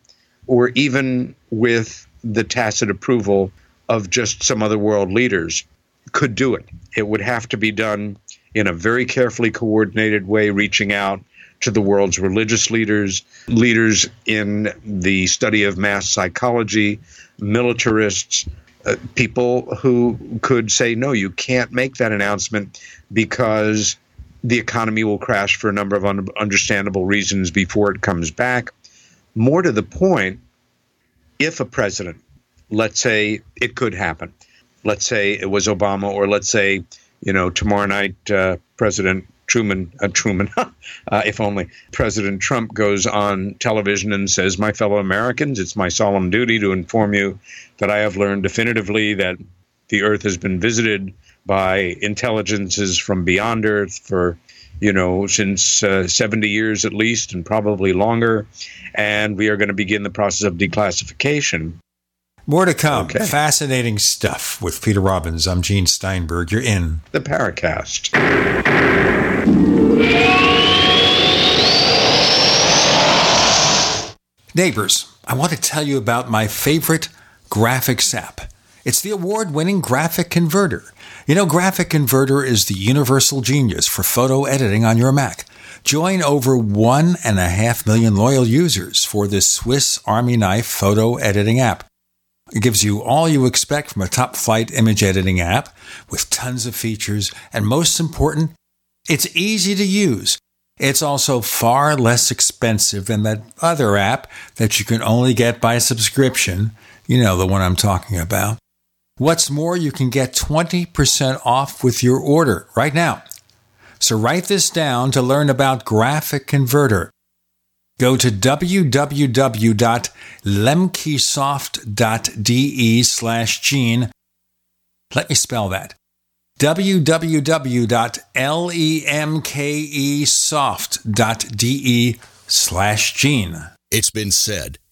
S3: or even with the tacit approval of just some other world leaders, could do it. It would have to be done in a very carefully coordinated way, reaching out to the world's religious leaders, leaders in the study of mass psychology, militarists, uh, people who could say, no, you can't make that announcement because the economy will crash for a number of un- understandable reasons before it comes back. More to the point, if a president, let's say it could happen, let's say it was Obama, or let's say, you know, tomorrow night, uh, President Truman, uh, Truman, uh, if only President Trump goes on television and says, My fellow Americans, it's my solemn duty to inform you that I have learned definitively that the earth has been visited by intelligences from beyond Earth for, you know, since uh, 70 years at least, and probably longer. And we are going to begin the process of declassification.
S2: More to come. Okay. Fascinating stuff with Peter Robbins. I'm Gene Steinberg. You're in
S3: the Paracast.
S2: Neighbors, I want to tell you about my favorite graphics app. It's the award winning Graphic Converter. You know, Graphic Converter is the universal genius for photo editing on your Mac. Join over one and a half million loyal users for this Swiss Army knife photo editing app. It gives you all you expect from a top flight image editing app with tons of features, and most important, it's easy to use. It's also far less expensive than that other app that you can only get by subscription. You know, the one I'm talking about. What's more, you can get 20% off with your order right now. So write this down to learn about Graphic Converter. go to www.lemkesoft.de slash gene. Let me spell that www.lemkesoft.de slash gene.
S25: It's been said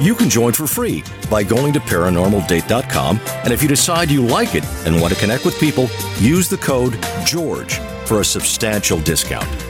S12: You can join for free by going to paranormaldate.com. And if you decide you like it and want to connect with people, use the code GEORGE for a substantial discount.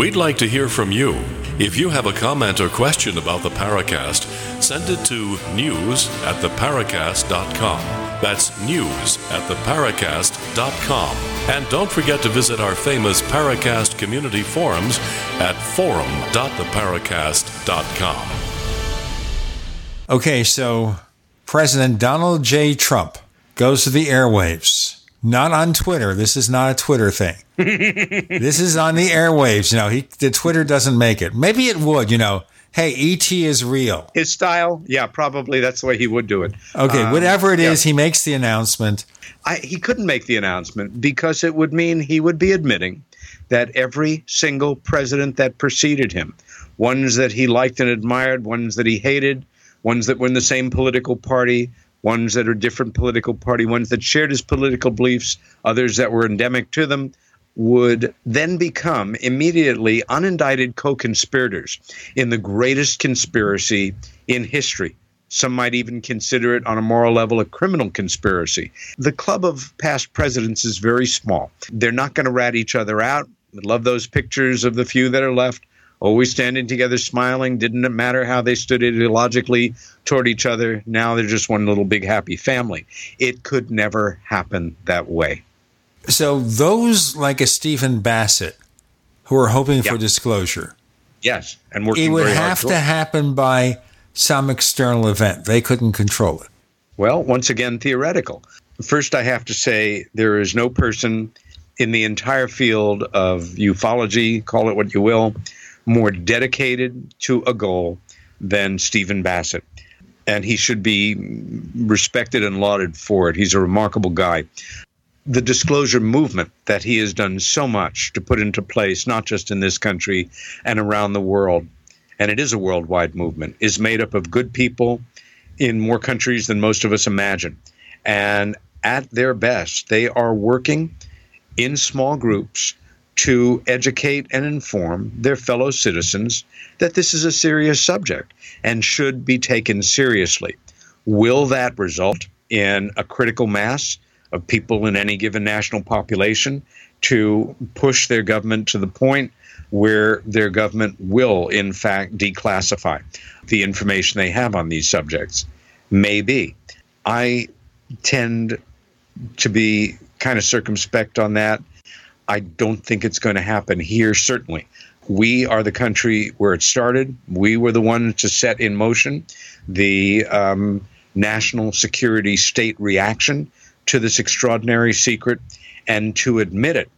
S1: We'd like to hear from you. If you have a comment or question about the Paracast, send it to news at theparacast.com. That's news at theparacast.com. And don't forget to visit our famous Paracast community forums at forum.theparacast.com.
S2: Okay, so President Donald J. Trump goes to the airwaves. Not on Twitter. This is not a Twitter thing. this is on the airwaves. You know, he the Twitter doesn't make it. Maybe it would. You know, hey, ET is real.
S3: His style, yeah, probably that's the way he would do it.
S2: Okay,
S3: Um,
S2: whatever it
S3: yeah.
S2: is, he makes the announcement.
S3: I, he couldn't make the announcement because it would mean he would be admitting that every single president that preceded him, ones that he liked and admired, ones that he hated, ones that were in the same political party, ones that are different political party, ones that shared his political beliefs, others that were endemic to them, would then become immediately unindicted co conspirators in the greatest conspiracy in history. Some might even consider it on a moral level a criminal conspiracy. The club of past presidents is very small. They're not going to rat each other out. Love those pictures of the few that are left, always standing together, smiling. Didn't it matter how they stood ideologically toward each other. Now they're just one little big happy family. It could never happen that way.
S2: So those like a Stephen Bassett who are hoping for disclosure,
S3: Yes, and working
S2: it would have to happen by some external event. They couldn't control it.
S3: Well, once again, theoretical. First, I have to say there is no person in the entire field of ufology, call it what you will, more dedicated to a goal than Stephen Bassett. And he should be respected and lauded for it. He's a remarkable guy. The disclosure movement that he has done so much to put into place, not just in this country and around the world, and it is a worldwide movement, is made up of good people in more countries than most of us imagine. And at their best, they are working in small groups to educate and inform their fellow citizens that this is a serious subject and should be taken seriously. Will that result in a critical mass of people in any given national population to push their government to the point where their government will, in fact, declassify the information they have on these subjects? Maybe. I tend to be kind of circumspect on that. I don't think it's going to happen here, certainly. We are the country where it started. We were the ones to set in motion the um, national security state reaction to this extraordinary secret. And to admit it,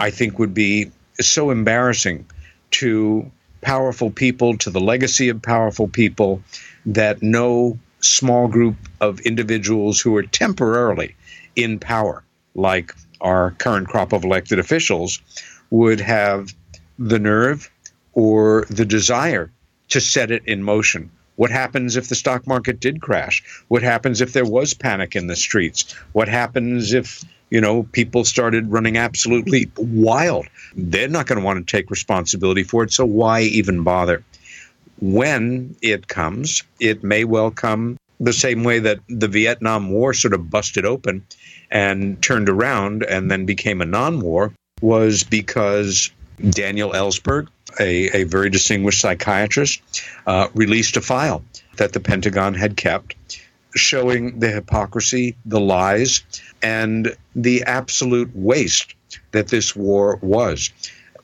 S3: I think would be so embarrassing to powerful people, to the legacy of powerful people, that no small group of individuals who are temporarily in power, like our current crop of elected officials, would have the nerve or the desire to set it in motion. What happens if the stock market did crash? What happens if there was panic in the streets? What happens if, you know, people started running absolutely wild? They're not going to want to take responsibility for it, so why even bother? When it comes, it may well come the same way that the Vietnam War sort of busted open and turned around and then became a non war was because Daniel Ellsberg, a, a very distinguished psychiatrist, uh, released a file that the Pentagon had kept showing the hypocrisy, the lies, and the absolute waste that this war was.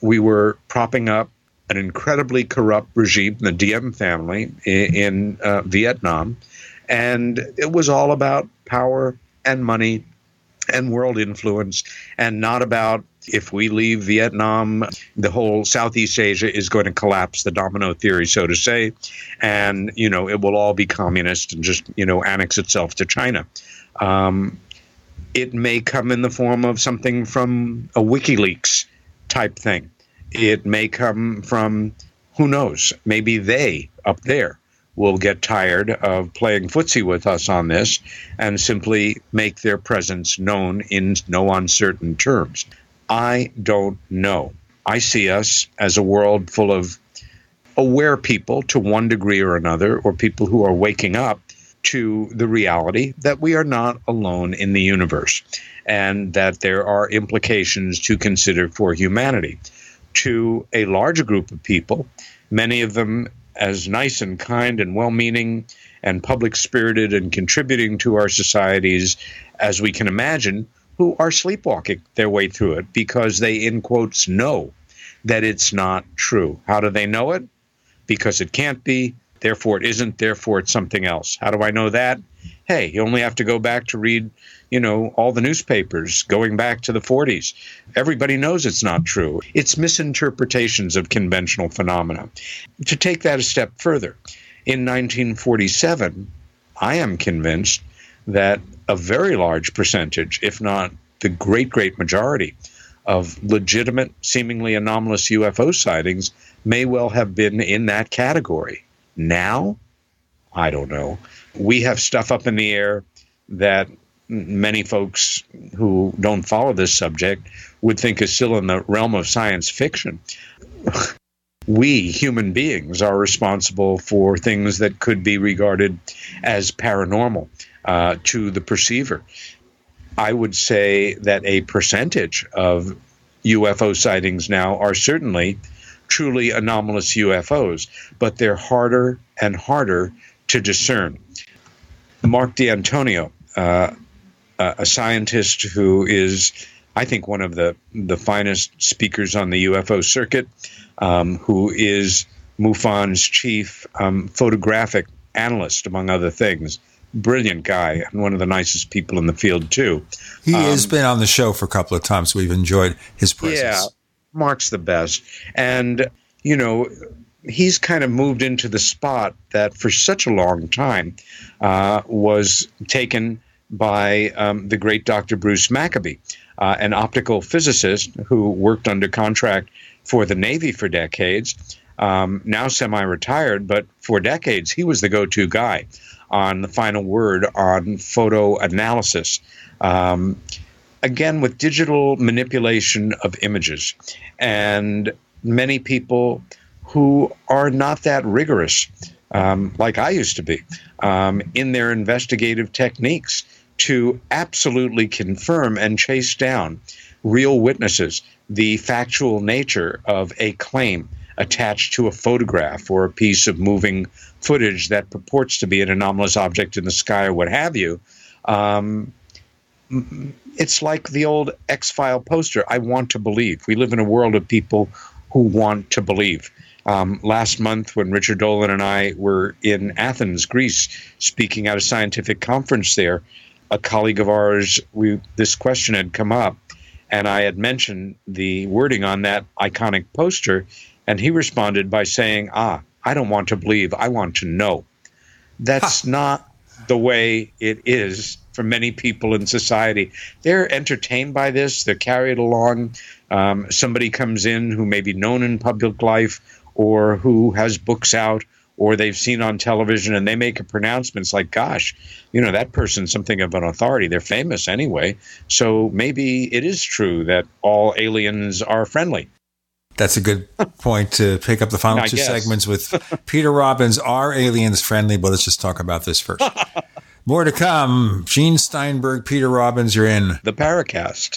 S3: We were propping up an incredibly corrupt regime, the Diem family in, uh, Vietnam, and it was all about power and money and world influence, and not about if we leave Vietnam, the whole Southeast Asia is going to collapse, the domino theory, so to say, and you know it will all be communist and just you know annex itself to China. Um, it may come in the form of something from a WikiLeaks type thing. It may come from who knows? Maybe they up there will get tired of playing footsie with us on this and simply make their presence known in no uncertain terms. I don't know. I see us as a world full of aware people to one degree or another, or people who are waking up to the reality that we are not alone in the universe and that there are implications to consider for humanity. To a larger group of people, many of them as nice and kind and well meaning and public spirited and contributing to our societies as we can imagine, who are sleepwalking their way through it because they, in quotes, know that it's not true. How do they know it? Because it can't be, therefore it isn't, therefore it's something else. How do I know that? Hey, you only have to go back to read you know, all the newspapers going back to the 40s. Everybody knows it's not true. It's misinterpretations of conventional phenomena. To take that a step further, in 1947, I am convinced that a very large percentage, if not the great, great majority, of legitimate, seemingly anomalous UFO sightings may well have been in that category. Now, I don't know. We have stuff up in the air that many folks who don't follow this subject would think is still in the realm of science fiction. we human beings are responsible for things that could be regarded as paranormal uh, to the perceiver. I would say that a percentage of UFO sightings now are certainly truly anomalous UFOs, but they're harder and harder to discern. Mark D'Antonio, uh, uh, a scientist who is, I think, one of the the finest speakers on the UFO circuit, um, who is MUFON's chief um, photographic analyst, among other things. brilliant guy and one of the nicest people in the field too.
S2: He um, has been on the show for a couple of times. We've enjoyed his presence.
S3: Yeah, Mark's the best, and you know he's kind of moved into the spot that for such a long time uh, was taken by um, the great Dr. Bruce Maccabee, uh, an optical physicist who worked under contract for the Navy for decades. Um, now semi retired, but for decades he was the go to guy on the final word on photo analysis. Um, again, with digital manipulation of images. And many people who are not that rigorous, um, like I used to be, um, in their investigative techniques to absolutely confirm and chase down real witnesses, the factual nature of a claim attached to a photograph or a piece of moving footage that purports to be an anomalous object in the sky or what have you. Um, it's like the old X File poster I want to believe. We live in a world of people who want to believe. Um, last month, when Richard Dolan and I were in Athens, Greece, speaking at a scientific conference there, a colleague of ours, we this question had come up, and I had mentioned the wording on that iconic poster, and he responded by saying, "Ah, I don't want to believe. I want to know." That's huh. not the way it is for many people in society. They're entertained by this. They're carried along. Um, somebody comes in who may be known in public life or who has books out or they've seen on television and they make a pronouncement. It's like, gosh, you know, that person's something of an authority. They're famous anyway. So maybe it is true that all aliens are friendly.
S2: That's a good point to pick up the final two guess. segments with Peter Robbins. Are aliens friendly? But let's just talk about this first. More to come. Gene Steinberg, Peter Robbins, you're in
S3: the Paracast.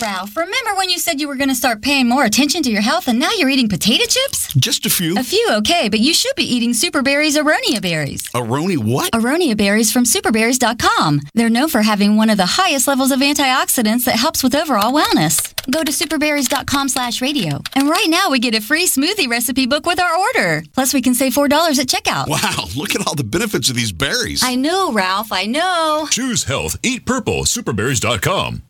S26: Ralph, remember when you said you were going to start paying more attention to your health and now you're eating potato chips?
S27: Just a few.
S26: A few, okay, but you should be eating Superberry's Aronia berries.
S27: Aroni what?
S26: Aronia berries from superberries.com. They're known for having one of the highest levels of antioxidants that helps with overall wellness. Go to superberries.com slash radio. And right now we get a free smoothie recipe book with our order. Plus we can save $4 at checkout.
S27: Wow, look at all the benefits of these berries.
S26: I know, Ralph, I know.
S27: Choose health. Eat purple. Superberries.com.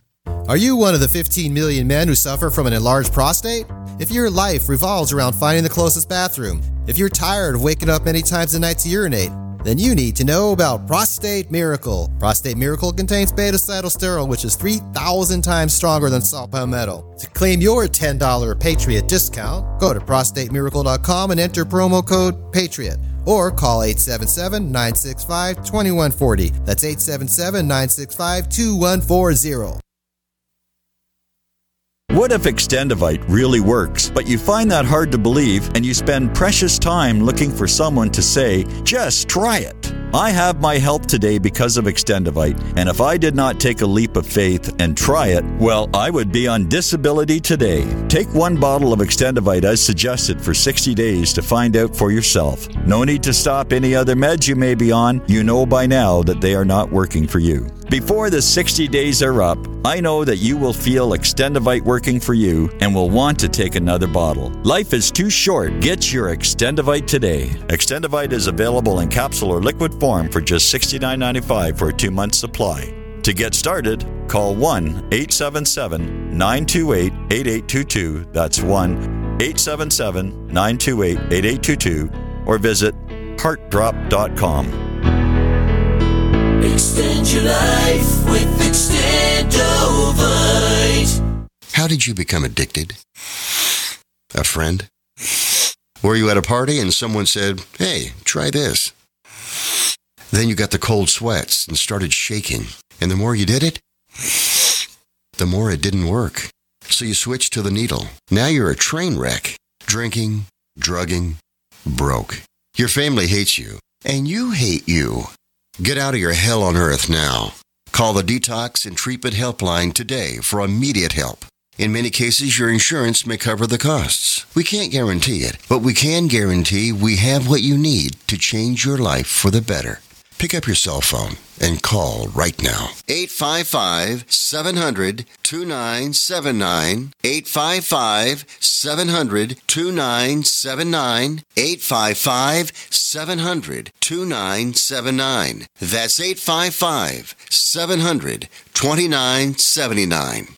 S28: Are you one of the 15 million men who suffer from an enlarged prostate? If your life revolves around finding the closest bathroom, if you're tired of waking up many times a night to urinate, then you need to know about Prostate Miracle. Prostate Miracle contains beta-sitosterol, which is 3,000 times stronger than saw palmetto. To claim your $10 Patriot discount, go to prostatemiracle.com and enter promo code PATRIOT or call 877 965 2140. That's 877 965 2140.
S29: What if Extendovite really works, but you find that hard to believe and you spend precious time looking for someone to say, just try it? I have my help today because of Extendovite, and if I did not take a leap of faith and try it, well, I would be on disability today. Take one bottle of Extendovite as suggested for 60 days to find out for yourself. No need to stop any other meds you may be on. You know by now that they are not working for you. Before the 60 days are up, I know that you will feel Extendovite working for you and will want to take another bottle. Life is too short. Get your Extendovite today. Extendovite is available in capsule or liquid form for just $69.95 for a two month supply. To get started, call 1 877 928 8822. That's 1 877 928 8822 or visit heartdrop.com.
S30: Extend your life with Extendovite.
S31: How did you become addicted? A friend? Were you at a party and someone said, hey, try this? Then you got the cold sweats and started shaking. And the more you did it, the more it didn't work. So you switched to the needle. Now you're a train wreck. Drinking, drugging, broke. Your family hates you. And you hate you. Get out of your hell on earth now. Call the Detox and Treatment Helpline today for immediate help. In many cases, your insurance may cover the costs. We can't guarantee it, but we can guarantee we have what you need to change your life for the better. Pick up your cell phone and call right now. 855 700 2979. 855 700 2979. 855 700 2979. That's 855 700 2979.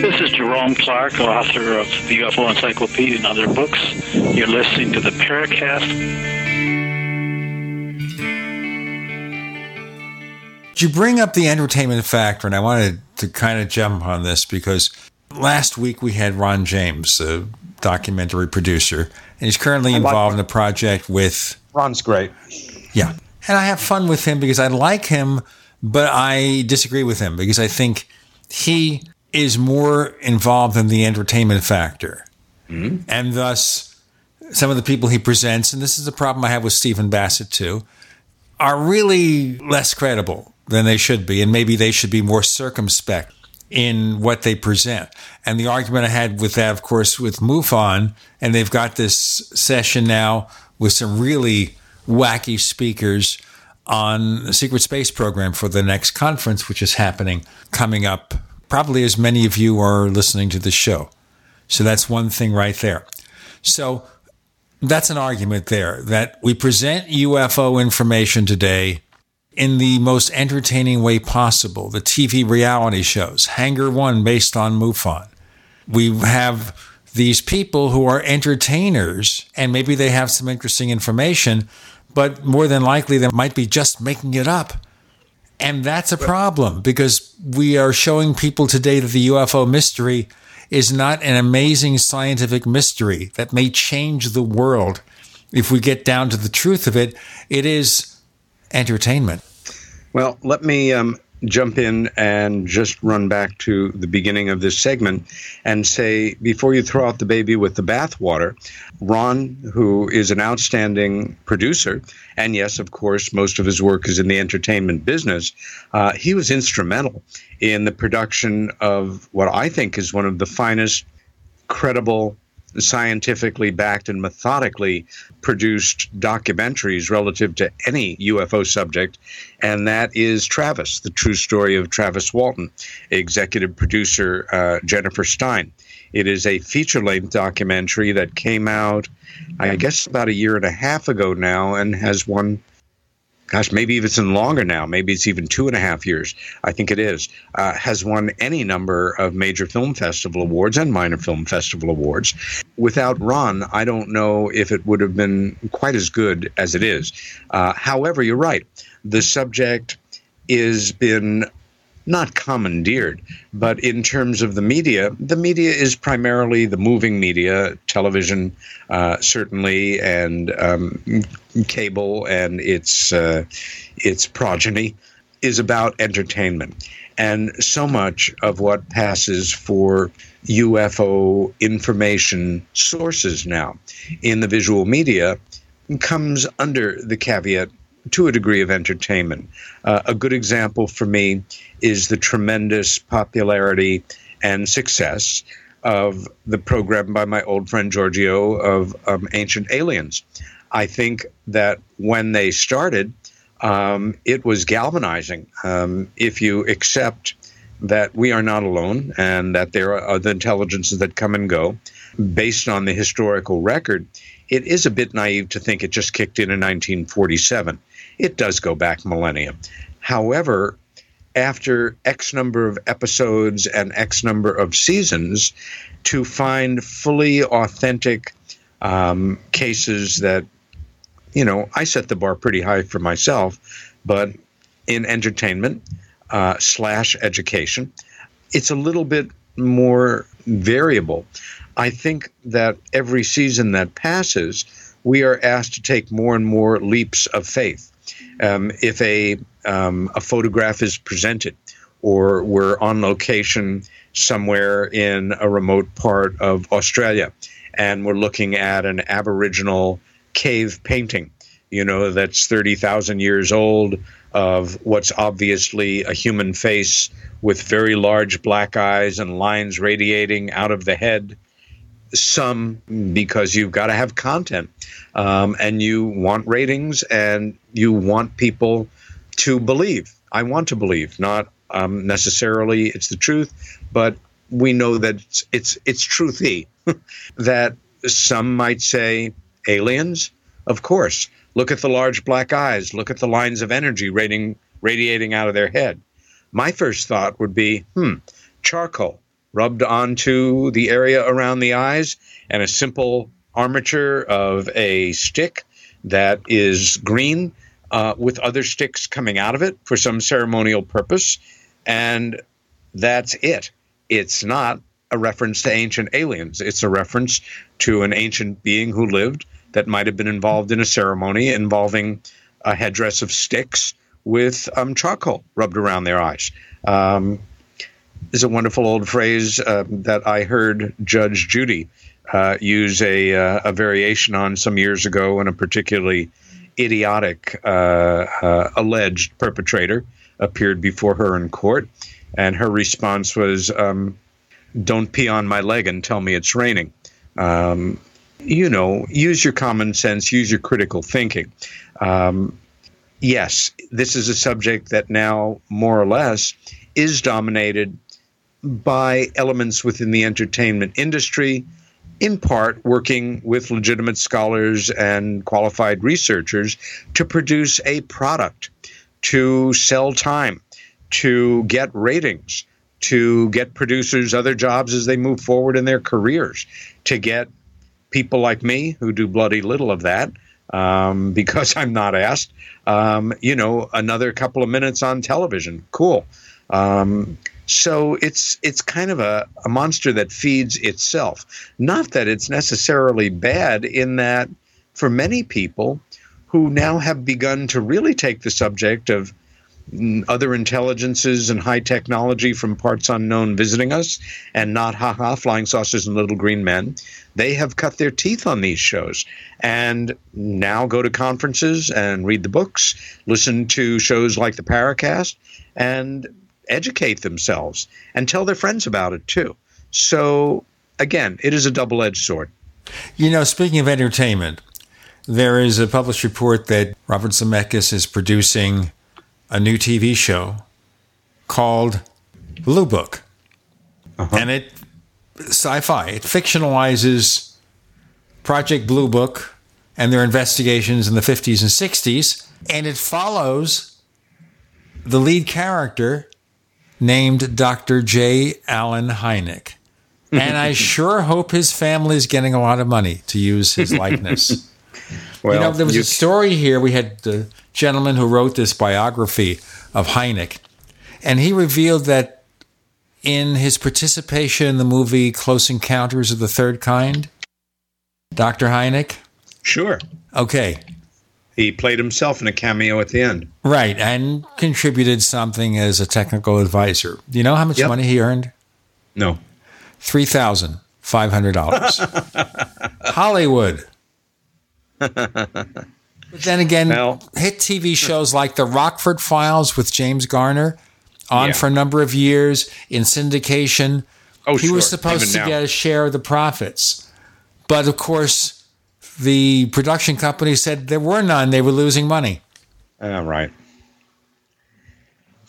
S32: This is Jerome Clark, author of the UFO Encyclopedia and other books. You're listening to the Paracast.
S2: You bring up the entertainment factor, and I wanted to kind of jump on this because last week we had Ron James, the documentary producer, and he's currently involved in a project with.
S3: Ron's great.
S2: Yeah. And I have fun with him because I like him, but I disagree with him because I think he is more involved in the entertainment factor. Mm-hmm. And thus, some of the people he presents, and this is a problem I have with Stephen Bassett too, are really less credible than they should be. And maybe they should be more circumspect in what they present. And the argument I had with that, of course, with MUFON, and they've got this session now with some really wacky speakers on the secret space program for the next conference, which is happening coming up, probably as many of you are listening to the show. So that's one thing right there. So that's an argument there that we present UFO information today in the most entertaining way possible. The TV reality shows, Hangar One based on MUFON. We have these people who are entertainers and maybe they have some interesting information, but more than likely they might be just making it up. And that's a problem because we are showing people today that the UFO mystery is not an amazing scientific mystery that may change the world. If we get down to the truth of it, it is entertainment.
S3: Well, let me um, jump in and just run back to the beginning of this segment and say before you throw out the baby with the bathwater, Ron, who is an outstanding producer, and yes, of course, most of his work is in the entertainment business, uh, he was instrumental in the production of what I think is one of the finest, credible, scientifically backed and methodically produced documentaries relative to any UFO subject, and that is Travis, the true story of Travis Walton, executive producer uh, Jennifer Stein. It is a feature length documentary that came out, I guess, about a year and a half ago now, and has won gosh, maybe even longer now. Maybe it's even two and a half years. I think it is. Uh, has won any number of major film festival awards and minor film festival awards. Without Ron, I don't know if it would have been quite as good as it is. Uh, however, you're right. The subject is been not commandeered, but in terms of the media, the media is primarily the moving media, television, uh, certainly, and um, cable and its uh, its progeny is about entertainment, and so much of what passes for UFO information sources now in the visual media comes under the caveat to a degree of entertainment. Uh, a good example for me is the tremendous popularity and success of the program by my old friend Giorgio of um, Ancient Aliens. I think that when they started, um, it was galvanizing. Um, if you accept that we are not alone and that there are other intelligences that come and go, based on the historical record, it is a bit naive to think it just kicked in in 1947. It does go back millennia. However, after X number of episodes and X number of seasons, to find fully authentic um, cases that, you know, I set the bar pretty high for myself, but in entertainment uh, slash education, it's a little bit more variable. I think that every season that passes, we are asked to take more and more leaps of faith. Um, if a um, a photograph is presented, or we're on location somewhere in a remote part of Australia, and we're looking at an Aboriginal cave painting, you know, that's thirty thousand years old of what's obviously a human face with very large black eyes and lines radiating out of the head some because you've got to have content um, and you want ratings and you want people to believe. I want to believe, not um, necessarily it's the truth, but we know that it's it's, it's truthy. that some might say aliens. Of course, look at the large black eyes. Look at the lines of energy radiating radiating out of their head. My first thought would be, hmm, charcoal rubbed onto the area around the eyes, and a simple armature of a stick that is green uh, with other sticks coming out of it for some ceremonial purpose. And that's it. It's not a reference to ancient aliens, it's a reference to an ancient being who lived that might have been involved in a ceremony involving a headdress of sticks with um, charcoal rubbed around their eyes. Um, is a wonderful old phrase uh, that I heard Judge Judy uh, use a, uh, a variation on some years ago when a particularly idiotic uh, uh, alleged perpetrator appeared before her in court. And her response was, um, Don't pee on my leg and tell me it's raining. Um, you know, use your common sense, use your critical thinking. Um, yes, this is a subject that now, more or less, is dominated by elements within the entertainment industry, in part working with legitimate scholars and qualified researchers to produce a product, to sell time, to get ratings, to get producers other jobs as they move forward in their careers, to get people like me who do bloody little of that. Um, because I'm not asked, um, you know, another couple of minutes on television. Cool. Um, so it's it's kind of a, a monster that feeds itself. Not that it's necessarily bad in that for many people who now have begun to really take the subject of other intelligences and high technology from parts unknown visiting us and not haha flying saucers and little green men they have cut their teeth on these shows and now go to conferences and read the books listen to shows like the paracast and educate themselves and tell their friends about it too. So, again, it is a double edged sword.
S2: You know, speaking of entertainment, there is a published report that Robert Zemeckis is producing a new TV show called Blue Book. Uh-huh. And it sci-fi. It fictionalizes Project Blue Book and their investigations in the 50s and 60s and it follows the lead character named Dr. J. Allen Hynek. And I sure hope his family is getting a lot of money to use his likeness. well, you know, there was you... a story here. We had the gentleman who wrote this biography of Hynek, and he revealed that in his participation in the movie Close Encounters of the Third Kind, Dr. Hynek?
S3: Sure.
S2: Okay.
S3: He played himself in a cameo at the end.
S2: Right, and contributed something as a technical advisor. Do you know how much yep. money he earned?
S3: No.
S2: $3,500. Hollywood. but then again, well, hit TV shows like The Rockford Files with James Garner on yeah. for a number of years in syndication.
S3: Oh,
S2: he
S3: sure.
S2: was supposed
S3: Even
S2: to
S3: now.
S2: get a share of the profits. But of course, the production company said there were none. They were losing money.
S3: All right.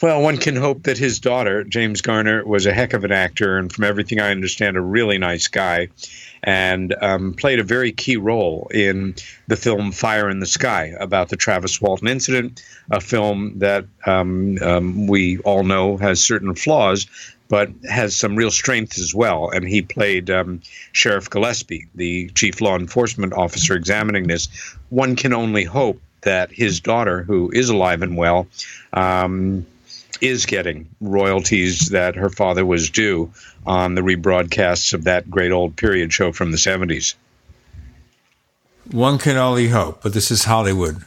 S3: Well, one can hope that his daughter, James Garner, was a heck of an actor, and from everything I understand, a really nice guy, and um, played a very key role in the film Fire in the Sky about the Travis Walton incident, a film that um, um, we all know has certain flaws, but has some real strengths as well. And he played um, Sheriff Gillespie, the chief law enforcement officer examining this. One can only hope that his daughter, who is alive and well, um, is getting royalties that her father was due on the rebroadcasts of that great old period show from the 70s.
S2: One can only hope, but this is Hollywood.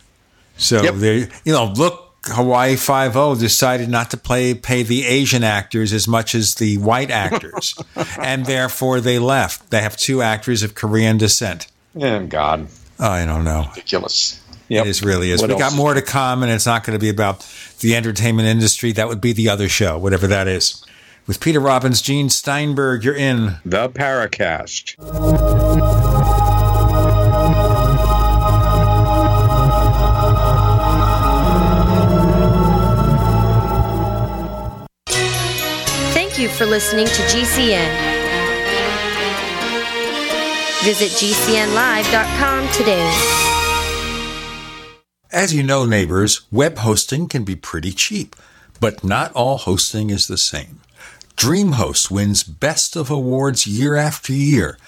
S2: So
S3: Yep.
S2: they, you know, look, Hawaii Five O decided not to play pay the Asian actors as much as the white actors, and therefore they left. They have two actors of Korean descent.
S3: Oh God,
S2: I don't know.
S3: ridiculous.
S2: It is really is.
S3: What
S2: we got more to come, and it's not going to be about the entertainment industry. That would be the other show, whatever that is. With Peter Robbins, Gene Steinberg, you're in
S3: the Paracast.
S5: Listening to GCN. Visit GCNlive.com today.
S2: As you know, neighbors, web hosting can be pretty cheap, but not all hosting is the same. DreamHost wins best of awards year after year.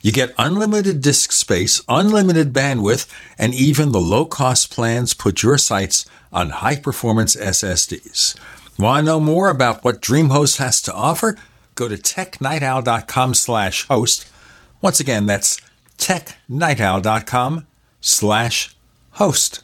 S2: You get unlimited disk space, unlimited bandwidth, and even the low-cost plans put your sites on high-performance SSDs. Want to know more about what DreamHost has to offer? Go to technightowl.com slash host. Once again, that's technightowl.com slash host.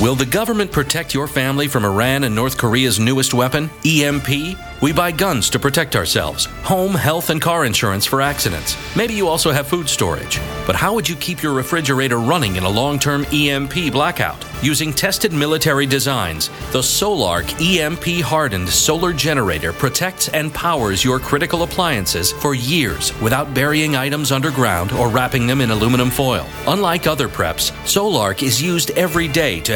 S6: Will the government protect your family from Iran and North Korea's newest weapon, EMP? We buy guns to protect ourselves, home, health, and car insurance for accidents. Maybe you also have food storage. But how would you keep your refrigerator running in a long term EMP blackout? Using tested military designs, the Sol-Ark EMP hardened solar generator protects and powers your critical appliances for years without burying items underground or wrapping them in aluminum foil. Unlike other preps, Sol-Ark is used every day to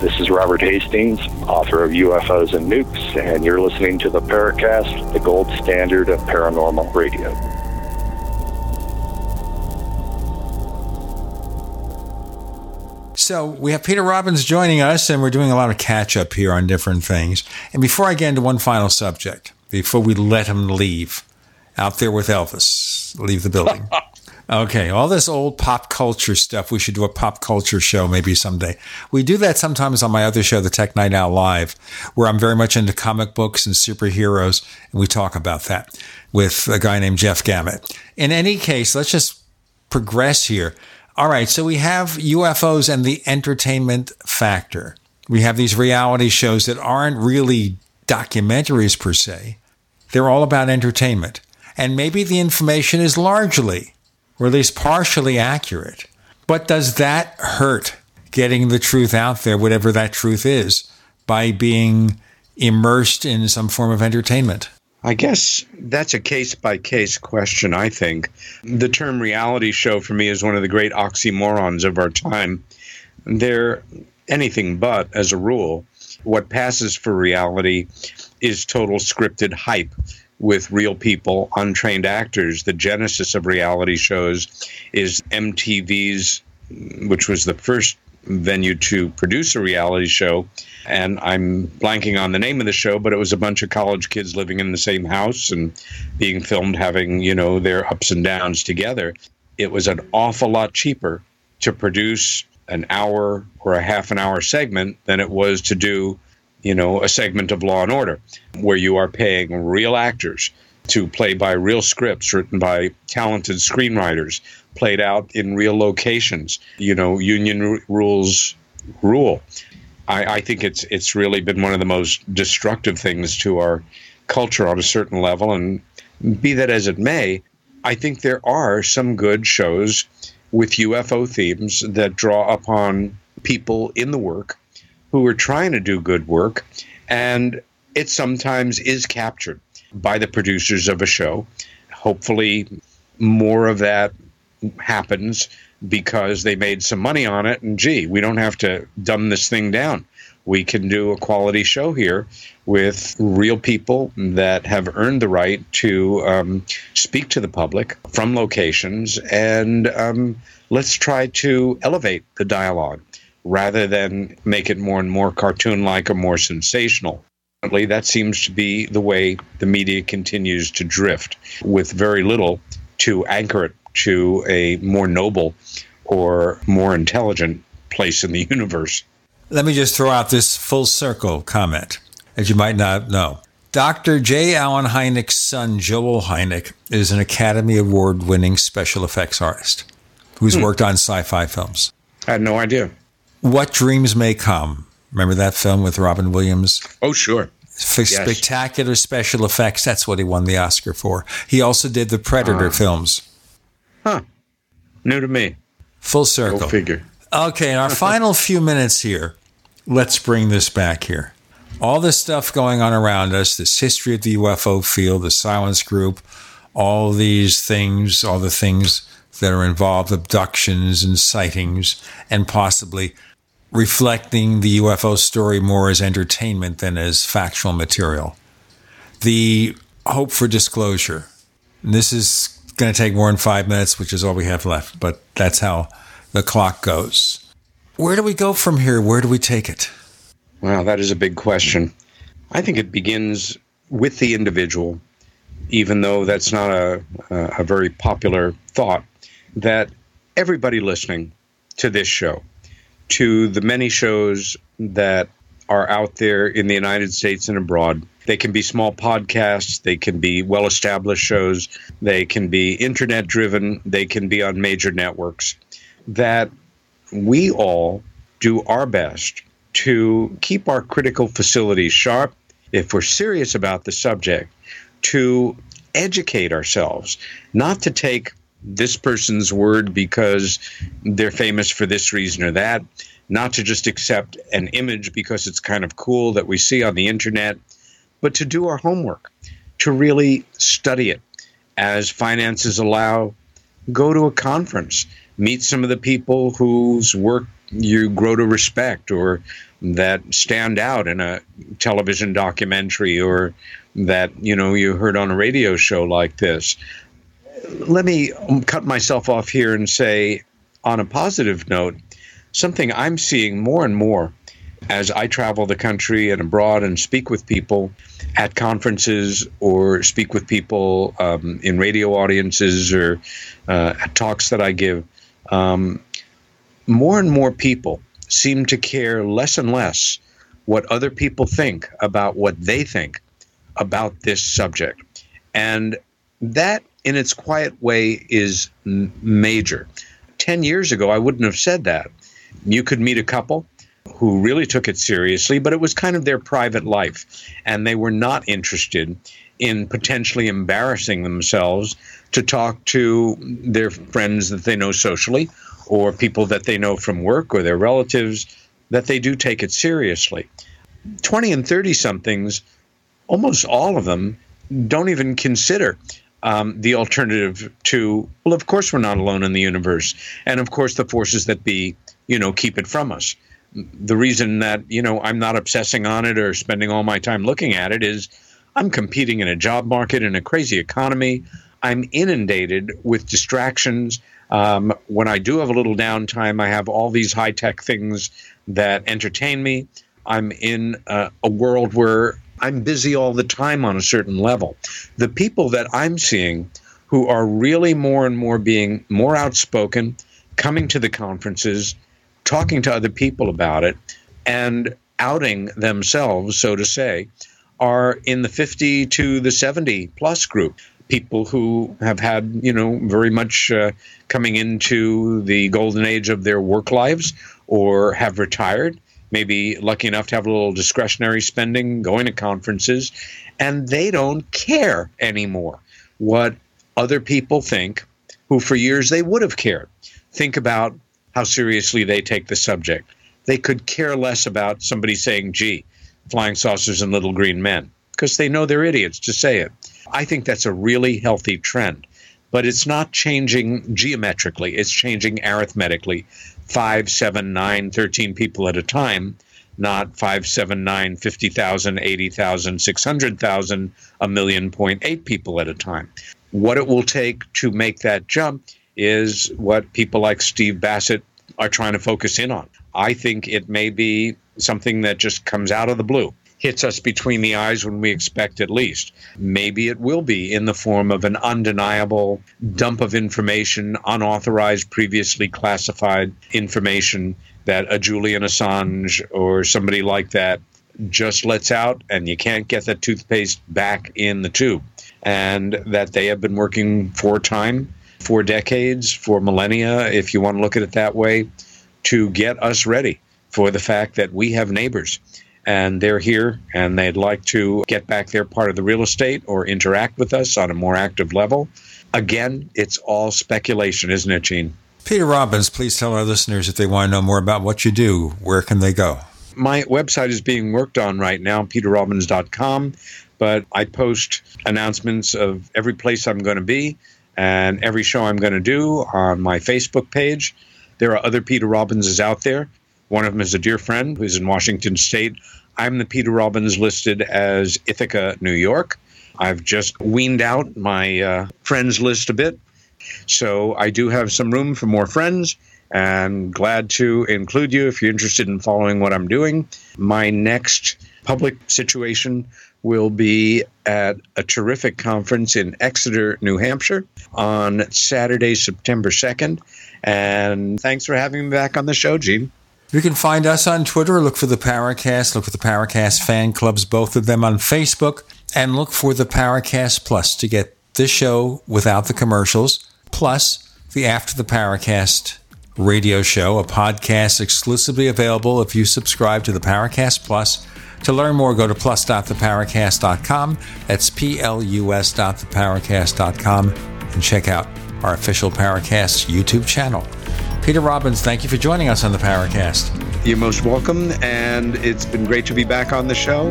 S33: This is Robert Hastings, author of UFOs and Nukes, and you're listening to the Paracast, the gold standard of paranormal radio.
S2: So we have Peter Robbins joining us, and we're doing a lot of catch up here on different things. And before I get into one final subject, before we let him leave out there with Elvis, leave the building. Okay, all this old pop culture stuff. We should do a pop culture show maybe someday. We do that sometimes on my other show, The Tech Night Owl Live, where I'm very much into comic books and superheroes, and we talk about that with a guy named Jeff Gamet. In any case, let's just progress here. All right, so we have UFOs and the entertainment factor. We have these reality shows that aren't really documentaries per se. They're all about entertainment. And maybe the information is largely or at least partially accurate. But does that hurt getting the truth out there, whatever that truth is, by being immersed in some form of entertainment?
S3: I guess that's a case by case question, I think. The term reality show for me is one of the great oxymorons of our time. They're anything but, as a rule. What passes for reality is total scripted hype with real people, untrained actors. The genesis of reality shows is MTV's, which was the first venue to produce a reality show. And I'm blanking on the name of the show, but it was a bunch of college kids living in the same house and being filmed having, you know, their ups and downs together. It was an awful lot cheaper to produce an hour or a half an hour segment than it was to do you know, a segment of Law and Order, where you are paying real actors to play by real scripts written by talented screenwriters, played out in real locations. You know, union r- rules rule. I, I think it's it's really been one of the most destructive things to our culture on a certain level. And be that as it may, I think there are some good shows with UFO themes that draw upon people in the work who are trying to do good work, and it sometimes is captured by the producers of a show. Hopefully, more of that happens because they made some money on it, and gee, we don't have to dumb this thing down. We can do a quality show here with real people that have earned the right to um, speak to the public from locations, and um, let's try to elevate the dialogue rather than make it more and more cartoon like or more sensational. That seems to be the way the media continues to drift, with very little to anchor it to a more noble or more intelligent place in the universe.
S2: Let me just throw out this full circle comment, as you might not know. Dr. J. Allen Hynek's son, Joel Hynek, is an Academy Award winning special effects artist who's hmm. worked on sci fi films.
S3: I had no idea.
S2: What Dreams May Come. Remember that film with Robin Williams?
S3: Oh, sure.
S2: For yes. spectacular special effects. That's what he won the Oscar for. He also did the Predator uh, films.
S3: Huh. New to me.
S2: Full circle.
S3: Go figure.
S2: Okay, in our final few minutes here, let's bring this back here. All this stuff going on around us, this history of the UFO field, the silence group, all these things, all the things that are involved, abductions and sightings, and possibly reflecting the UFO story more as entertainment than as factual material. The hope for disclosure. And This is going to take more than five minutes, which is all we have left, but that's how the clock goes. Where do we go from here? Where do we take it?
S3: Well, that is a big question. I think it begins with the individual, even though that's not a, a very popular thought, that everybody listening to this show to the many shows that are out there in the United States and abroad. They can be small podcasts, they can be well established shows, they can be internet driven, they can be on major networks. That we all do our best to keep our critical facilities sharp if we're serious about the subject, to educate ourselves, not to take this person's word because they're famous for this reason or that, not to just accept an image because it's kind of cool that we see on the internet, but to do our homework, to really study it. As finances allow, go to a conference, meet some of the people whose work you grow to respect or that stand out in a television documentary or that you know you heard on a radio show like this let me cut myself off here and say on a positive note something i'm seeing more and more as i travel the country and abroad and speak with people at conferences or speak with people um, in radio audiences or uh, at talks that i give um, more and more people seem to care less and less what other people think about what they think about this subject. And that, in its quiet way, is major. 10 years ago, I wouldn't have said that. You could meet a couple who really took it seriously, but it was kind of their private life. And they were not interested in potentially embarrassing themselves to talk to their friends that they know socially or people that they know from work or their relatives that they do take it seriously. 20 and 30 somethings, almost all of them don't even consider um, the alternative to, well, of course, we're not alone in the universe. And of course, the forces that be, you know, keep it from us. The reason that, you know, I'm not obsessing on it or spending all my time looking at it is I'm competing in a job market in a crazy economy. I'm inundated with distractions um, when I do have a little downtime, I have all these high tech things that entertain me. I'm in a world where I'm busy all the time on a certain level. The people that I'm seeing who are really more and more being more outspoken, coming to the conferences, talking to other people about it, and outing themselves, so to say, are in the 50 to the 70 plus group people who have had, you know, very much uh, coming into the golden age of their work lives or have retired, maybe lucky enough to have a little discretionary spending, going to conferences, and they don't care anymore what other people think who for years they would have cared. Think about how seriously they take the subject. They could care less about somebody saying, gee, flying saucers and little green men, because they know they're idiots to say it. I think that's a really healthy trend. But it's not changing geometrically, it's changing arithmetically. Five, seven, nine, 13 people at a time, not five, seven, nine, 50,000, 80,000, 600,000, a million point eight people at a time. What it will take to make that jump is what people like Steve Bassett are trying to focus in on. I think it may be something that just comes out of the blue hits us between the eyes when we expect it least. Maybe it will be in the form of an undeniable dump of information, unauthorized, previously classified information that a Julian Assange or somebody like that just lets out, and you can't get that toothpaste back in the tube. And that they have been working for time, for decades, for millennia, if you want to look at it that way, to get us ready for the fact that we have neighbors and they're here and they'd like to get back their part of the real estate or interact with us on a more active level. Again, it's all speculation, isn't it, Gene?
S2: Peter Robbins, please tell our listeners if they want to know more about what you do, where can they go?
S3: My website is being worked on right now, peterrobbins.com, but I post announcements of every place I'm going to be and every show I'm going to do on my Facebook page. There are other Peter Robbinses out there. One of them is a dear friend who's in Washington State. I'm the Peter Robbins listed as Ithaca, New York. I've just weaned out my uh, friends list a bit. So I do have some room for more friends and glad to include you if you're interested in following what I'm doing. My next public situation will be at a terrific conference in Exeter, New Hampshire on Saturday, September 2nd. And thanks for having me back on the show, Gene.
S2: You can find us on Twitter. Look for the Paracast. Look for the Paracast fan clubs, both of them on Facebook. And look for the Paracast Plus to get this show without the commercials, plus the After the Paracast radio show, a podcast exclusively available if you subscribe to the Paracast Plus. To learn more, go to plus.theparacast.com. That's P-L-U-S.theparacast.com and check out our official Paracast YouTube channel. Peter Robbins, thank you for joining us on the Paracast.
S3: You're most welcome, and it's been great to be back on the show.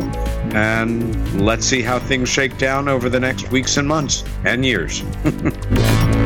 S3: And let's see how things shake down over the next weeks and months and years.